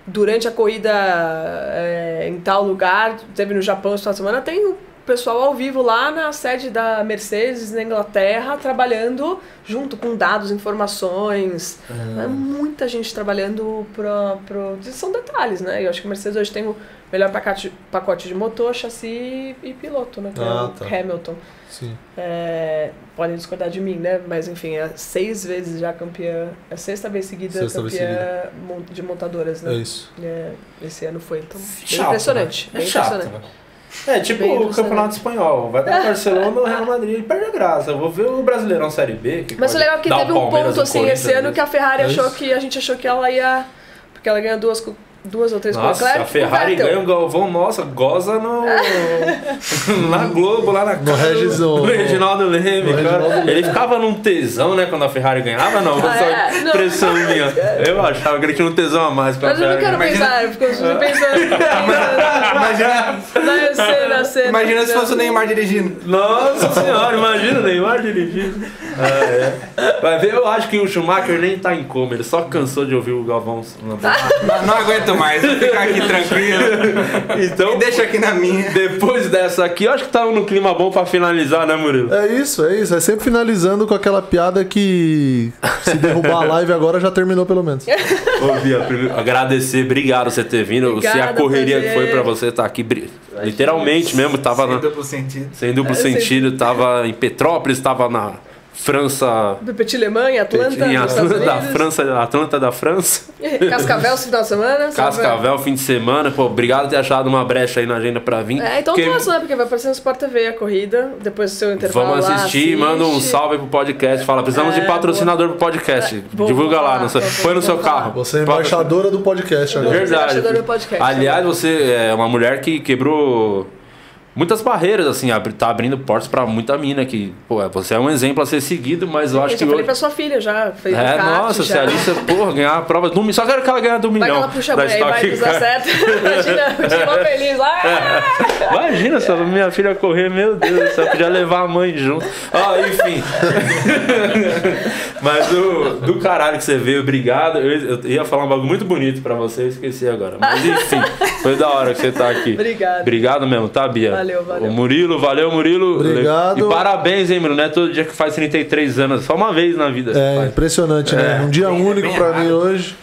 [SPEAKER 2] Durante a corrida é, em tal lugar, teve no Japão de semana, tem pessoal ao vivo lá na sede da Mercedes na Inglaterra, trabalhando junto com dados, informações. É muita gente trabalhando para. Pro... São detalhes, né? Eu acho que a Mercedes hoje tem o melhor pacote, pacote de motor, chassi e piloto, né? Que
[SPEAKER 3] Ah,
[SPEAKER 2] é o
[SPEAKER 3] tá.
[SPEAKER 2] Hamilton.
[SPEAKER 3] Sim.
[SPEAKER 2] É, podem discordar de mim, né? Mas enfim, é seis vezes já campeã, é a sexta vez seguida
[SPEAKER 3] Sexta vez
[SPEAKER 2] campeã mon- de montadoras,
[SPEAKER 3] É
[SPEAKER 2] né?
[SPEAKER 3] isso.
[SPEAKER 2] É, esse ano foi, então. bem
[SPEAKER 1] Chato,
[SPEAKER 2] impressionante.
[SPEAKER 1] né?
[SPEAKER 2] Bem
[SPEAKER 1] É chato,
[SPEAKER 2] impressionante.
[SPEAKER 1] né? É tipo o. Campeonato Espanhol. Vai dar Barcelona ou Real Madrid. Ele perde a graça. Eu vou ver o Brasileirão Série B. Que
[SPEAKER 2] Mas o legal é que teve um ponto assim esse ano
[SPEAKER 1] ali.
[SPEAKER 2] que a Ferrari achou que a gente achou que ela ia. Porque ela ganhou duas, duas ou três com o
[SPEAKER 1] Nossa,
[SPEAKER 2] Leclerc.
[SPEAKER 1] a Ferrari ganha o. Galvão, nossa, goza no. na Globo, lá na casa
[SPEAKER 3] Regis-
[SPEAKER 1] do,
[SPEAKER 3] no-
[SPEAKER 1] do Reginaldo Leme,
[SPEAKER 3] no
[SPEAKER 1] cara.
[SPEAKER 3] Reginaldo
[SPEAKER 1] Ele ficava num tesão, né, quando a Ferrari ganhava, não.
[SPEAKER 2] Ah,
[SPEAKER 1] só
[SPEAKER 2] é? Não.
[SPEAKER 1] impressão minha. Eu achava que ele tinha um tesão a mais com a
[SPEAKER 2] Mas eu não quero pensar, porque eu fico pensando.
[SPEAKER 5] Imagina,
[SPEAKER 2] Na cena, cena.
[SPEAKER 5] imagina se fosse o Neymar dirigindo.
[SPEAKER 1] Nossa senhora, imagina o Neymar dirigindo. Ah, é. Vai ver, eu acho que o Schumacher nem tá em coma, ele só cansou de ouvir o Galvão.
[SPEAKER 5] Não, não aguento mais, vou ficar aqui tranquilo.
[SPEAKER 1] Então,
[SPEAKER 5] E deixa aqui na minha.
[SPEAKER 1] depois dessa aqui, eu acho que tava no clima bom pra finalizar, né, Murilo?
[SPEAKER 3] É isso, é isso. É sempre finalizando com aquela piada que se derrubar a live agora já terminou pelo menos.
[SPEAKER 1] Ô, Bia, primeiro, agradecer, obrigado por você ter vindo. Se a
[SPEAKER 2] Obrigada,
[SPEAKER 1] correria que foi pra você estar aqui, bri- literalmente mesmo, tava
[SPEAKER 5] Sem
[SPEAKER 1] na-
[SPEAKER 5] duplo sentido.
[SPEAKER 1] sem duplo
[SPEAKER 2] É, sem-
[SPEAKER 1] sentido, tava em Petrópolis, tava na França.
[SPEAKER 2] Do Petit Le Mans, em Atlanta,
[SPEAKER 1] em Atlanta, da. França, Atlanta da França.
[SPEAKER 2] Cascavel, esse final de semana.
[SPEAKER 1] Cascavel, fim de semana. Pô, obrigado por ter achado uma brecha aí na agenda pra vir.
[SPEAKER 2] É, então
[SPEAKER 1] Porque
[SPEAKER 2] próximo, né? Porque vai aparecer no Sport TV a corrida, depois do seu intervalo
[SPEAKER 1] Vamos
[SPEAKER 2] lá,
[SPEAKER 1] assistir,
[SPEAKER 2] assiste.
[SPEAKER 1] manda um salve pro podcast. Fala, precisamos
[SPEAKER 2] É,
[SPEAKER 1] de patrocinador pro podcast.
[SPEAKER 2] É,
[SPEAKER 1] Divulga lá,
[SPEAKER 2] falar,
[SPEAKER 1] no seu- põe no seu
[SPEAKER 2] falar.
[SPEAKER 1] carro.
[SPEAKER 3] Você é embaixadora do podcast agora.
[SPEAKER 1] Verdade.
[SPEAKER 2] Embaixadora do podcast.
[SPEAKER 1] Aliás, você é uma mulher que quebrou muitas barreiras, assim, abri- tá abrindo portas pra muita mina que, pô, você é um exemplo a ser seguido, mas eu acho
[SPEAKER 2] Eu
[SPEAKER 1] que
[SPEAKER 2] já falei pra sua filha já, fez
[SPEAKER 1] É,
[SPEAKER 2] um
[SPEAKER 1] nossa, se
[SPEAKER 2] já.
[SPEAKER 1] a Alice, porra, ganhar a prova do Só quero que ela ganhe do
[SPEAKER 2] Vai que
[SPEAKER 1] milhão.
[SPEAKER 2] ela puxa aí vai que dá certo. Imagina, mó feliz lá.
[SPEAKER 1] Imagina se minha filha correr, meu Deus, só podia levar a mãe junto. Ah, enfim. Mas do, do caralho que você veio, obrigado. Eu, eu ia falar um bagulho muito bonito pra você, eu esqueci agora. Mas enfim, foi da hora que você tá aqui.
[SPEAKER 2] Obrigado.
[SPEAKER 1] Obrigado mesmo, tá, Bia?
[SPEAKER 2] Valeu, valeu.
[SPEAKER 1] O Murilo, valeu, Murilo.
[SPEAKER 3] Obrigado.
[SPEAKER 1] E parabéns, hein, Murilo. Não é todo dia que faz 33 anos, só uma vez na vida.
[SPEAKER 3] É impressionante, né? Um dia
[SPEAKER 5] bem-
[SPEAKER 3] único
[SPEAKER 5] bem
[SPEAKER 3] pra mim hoje.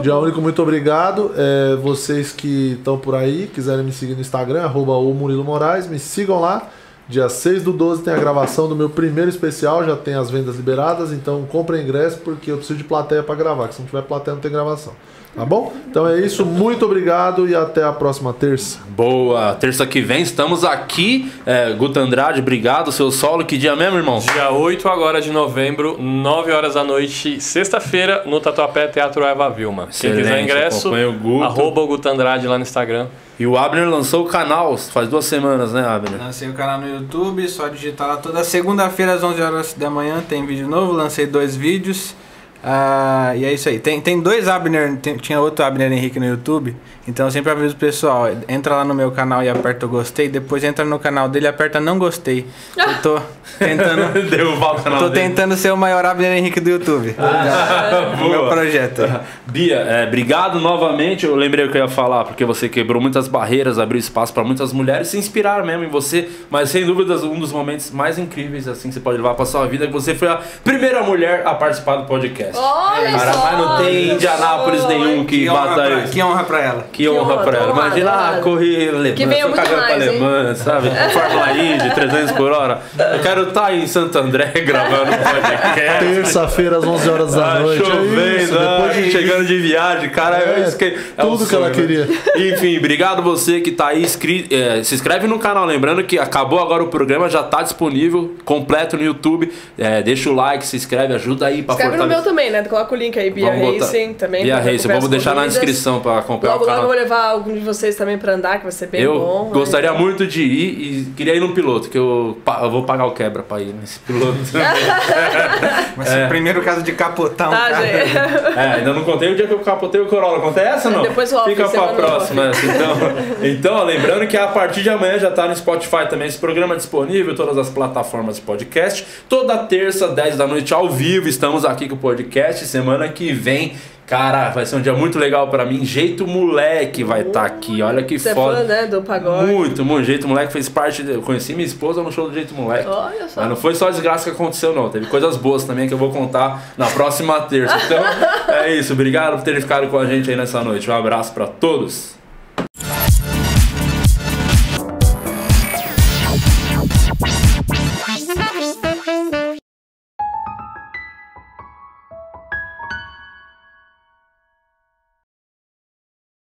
[SPEAKER 3] Dia único, muito obrigado. É, vocês que estão por aí, quiserem me seguir no Instagram, arroba o Murilo Moraes, me sigam lá. Dia 6 do 12 tem a gravação do meu primeiro especial, já tem as vendas liberadas, então comprem ingresso porque eu preciso de plateia pra gravar, que se não tiver plateia não tem gravação. Tá bom? Então é isso, muito obrigado e até a próxima terça.
[SPEAKER 1] Boa, terça que vem estamos aqui. É, Guto Andrade, obrigado. Seu solo, que dia mesmo, irmão?
[SPEAKER 6] Dia 8 agora de novembro, 9 horas da noite, sexta-feira, no Tatuapé Teatro Eva Vilma. Quem
[SPEAKER 1] Excelente,
[SPEAKER 6] quiser ingresso,
[SPEAKER 1] acompanha o Guto.
[SPEAKER 6] arroba o Guto Andrade lá no Instagram.
[SPEAKER 1] E o Abner lançou o canal faz duas semanas, né, Abner?
[SPEAKER 5] Lancei o canal no YouTube, só digitar lá toda segunda-feira às 11 horas da manhã tem vídeo novo, lancei dois vídeos. Ah, e é isso aí. Tem, tem dois Abner, tem- tinha outro Abner Henrique no YouTube, então eu sempre aviso o pessoal, entra lá no meu canal e aperta o gostei, depois entra no canal dele e aperta não gostei. Eu tô tentando,
[SPEAKER 1] Derrubar o canal
[SPEAKER 5] tô
[SPEAKER 1] dele.
[SPEAKER 5] tentando ser o maior Abner Henrique do YouTube. o meu projeto.
[SPEAKER 1] Bia, é, obrigado novamente. Eu lembrei o que eu ia falar, porque você quebrou muitas barreiras, abriu espaço para muitas mulheres se inspirar mesmo em você. Mas sem dúvidas, um dos momentos mais incríveis assim que você pode levar para sua vida é que você foi a primeira mulher a participar do podcast.
[SPEAKER 2] Olha
[SPEAKER 1] Cara,
[SPEAKER 2] só,
[SPEAKER 1] mas não tem Indianápolis nenhum que,
[SPEAKER 5] Que honra,
[SPEAKER 1] bata
[SPEAKER 5] pra,
[SPEAKER 1] isso.
[SPEAKER 5] que honra pra ela.
[SPEAKER 1] Que honra pra ela. Imagina, ah,
[SPEAKER 2] honrado.
[SPEAKER 1] correr alemã,
[SPEAKER 2] Que muito
[SPEAKER 1] cagando pra
[SPEAKER 2] mais,
[SPEAKER 1] alemã, sabe? Fórmula Indy, 300 por hora. Eu quero estar em Santo André gravando um podcast.
[SPEAKER 3] Terça-feira às 11 horas da
[SPEAKER 1] Ah,
[SPEAKER 3] noite.
[SPEAKER 1] chovendo,
[SPEAKER 3] é isso. Depois de
[SPEAKER 1] chegando de viagem, cara.
[SPEAKER 3] É,
[SPEAKER 1] eu esque... é um
[SPEAKER 3] tudo que ela
[SPEAKER 1] né?
[SPEAKER 3] queria.
[SPEAKER 1] Enfim, obrigado você que tá aí. inscri- é, se inscreve no canal. Lembrando que acabou agora o programa, já tá disponível, completo no YouTube. É, deixa o like, se inscreve, ajuda aí pra
[SPEAKER 2] Escreve no meu
[SPEAKER 1] fortalecer.
[SPEAKER 2] também, né? Coloca o link aí, Bia
[SPEAKER 1] Vamos botar-
[SPEAKER 2] Racing também.
[SPEAKER 1] Bia Racing, vamos deixar na
[SPEAKER 2] corridas.
[SPEAKER 1] descrição pra acompanhar
[SPEAKER 2] Logo,
[SPEAKER 1] o
[SPEAKER 2] logo
[SPEAKER 1] canal.
[SPEAKER 2] Eu vou levar algum de vocês também pra andar, que vai ser bem
[SPEAKER 1] eu
[SPEAKER 2] bom. né?
[SPEAKER 1] gostaria muito de ir e queria ir num piloto, que eu, eu vou pagar o quebra pra ir nesse piloto.
[SPEAKER 5] Mas o primeiro caso de capotar um
[SPEAKER 2] Tá,
[SPEAKER 5] carro.
[SPEAKER 2] gente.
[SPEAKER 1] É, ainda não contei o dia que eu capotei o Corolla. Contei essa ou não?
[SPEAKER 2] Depois o
[SPEAKER 1] Fica pra próxima. essa, Então, então, ó, lembrando que a partir de amanhã já tá no Spotify também esse programa é disponível, todas as plataformas de podcast. Toda terça, 10 da noite, ao vivo, estamos aqui com o podcast. Semana que vem, cara, vai ser um dia muito legal pra mim. Jeito Moleque vai estar aqui. Olha que
[SPEAKER 2] Você é
[SPEAKER 1] foda.
[SPEAKER 2] fã, né, do pagode.
[SPEAKER 1] Muito, muito. Jeito Moleque fez parte. de- Eu conheci minha esposa no show do Jeito Moleque.
[SPEAKER 2] Olha só.
[SPEAKER 1] Mas não foi só desgraça que aconteceu, não. Teve coisas boas também que eu vou contar na próxima terça. Então, é isso. Obrigado por terem ficado com a gente aí nessa noite. Um abraço pra todos.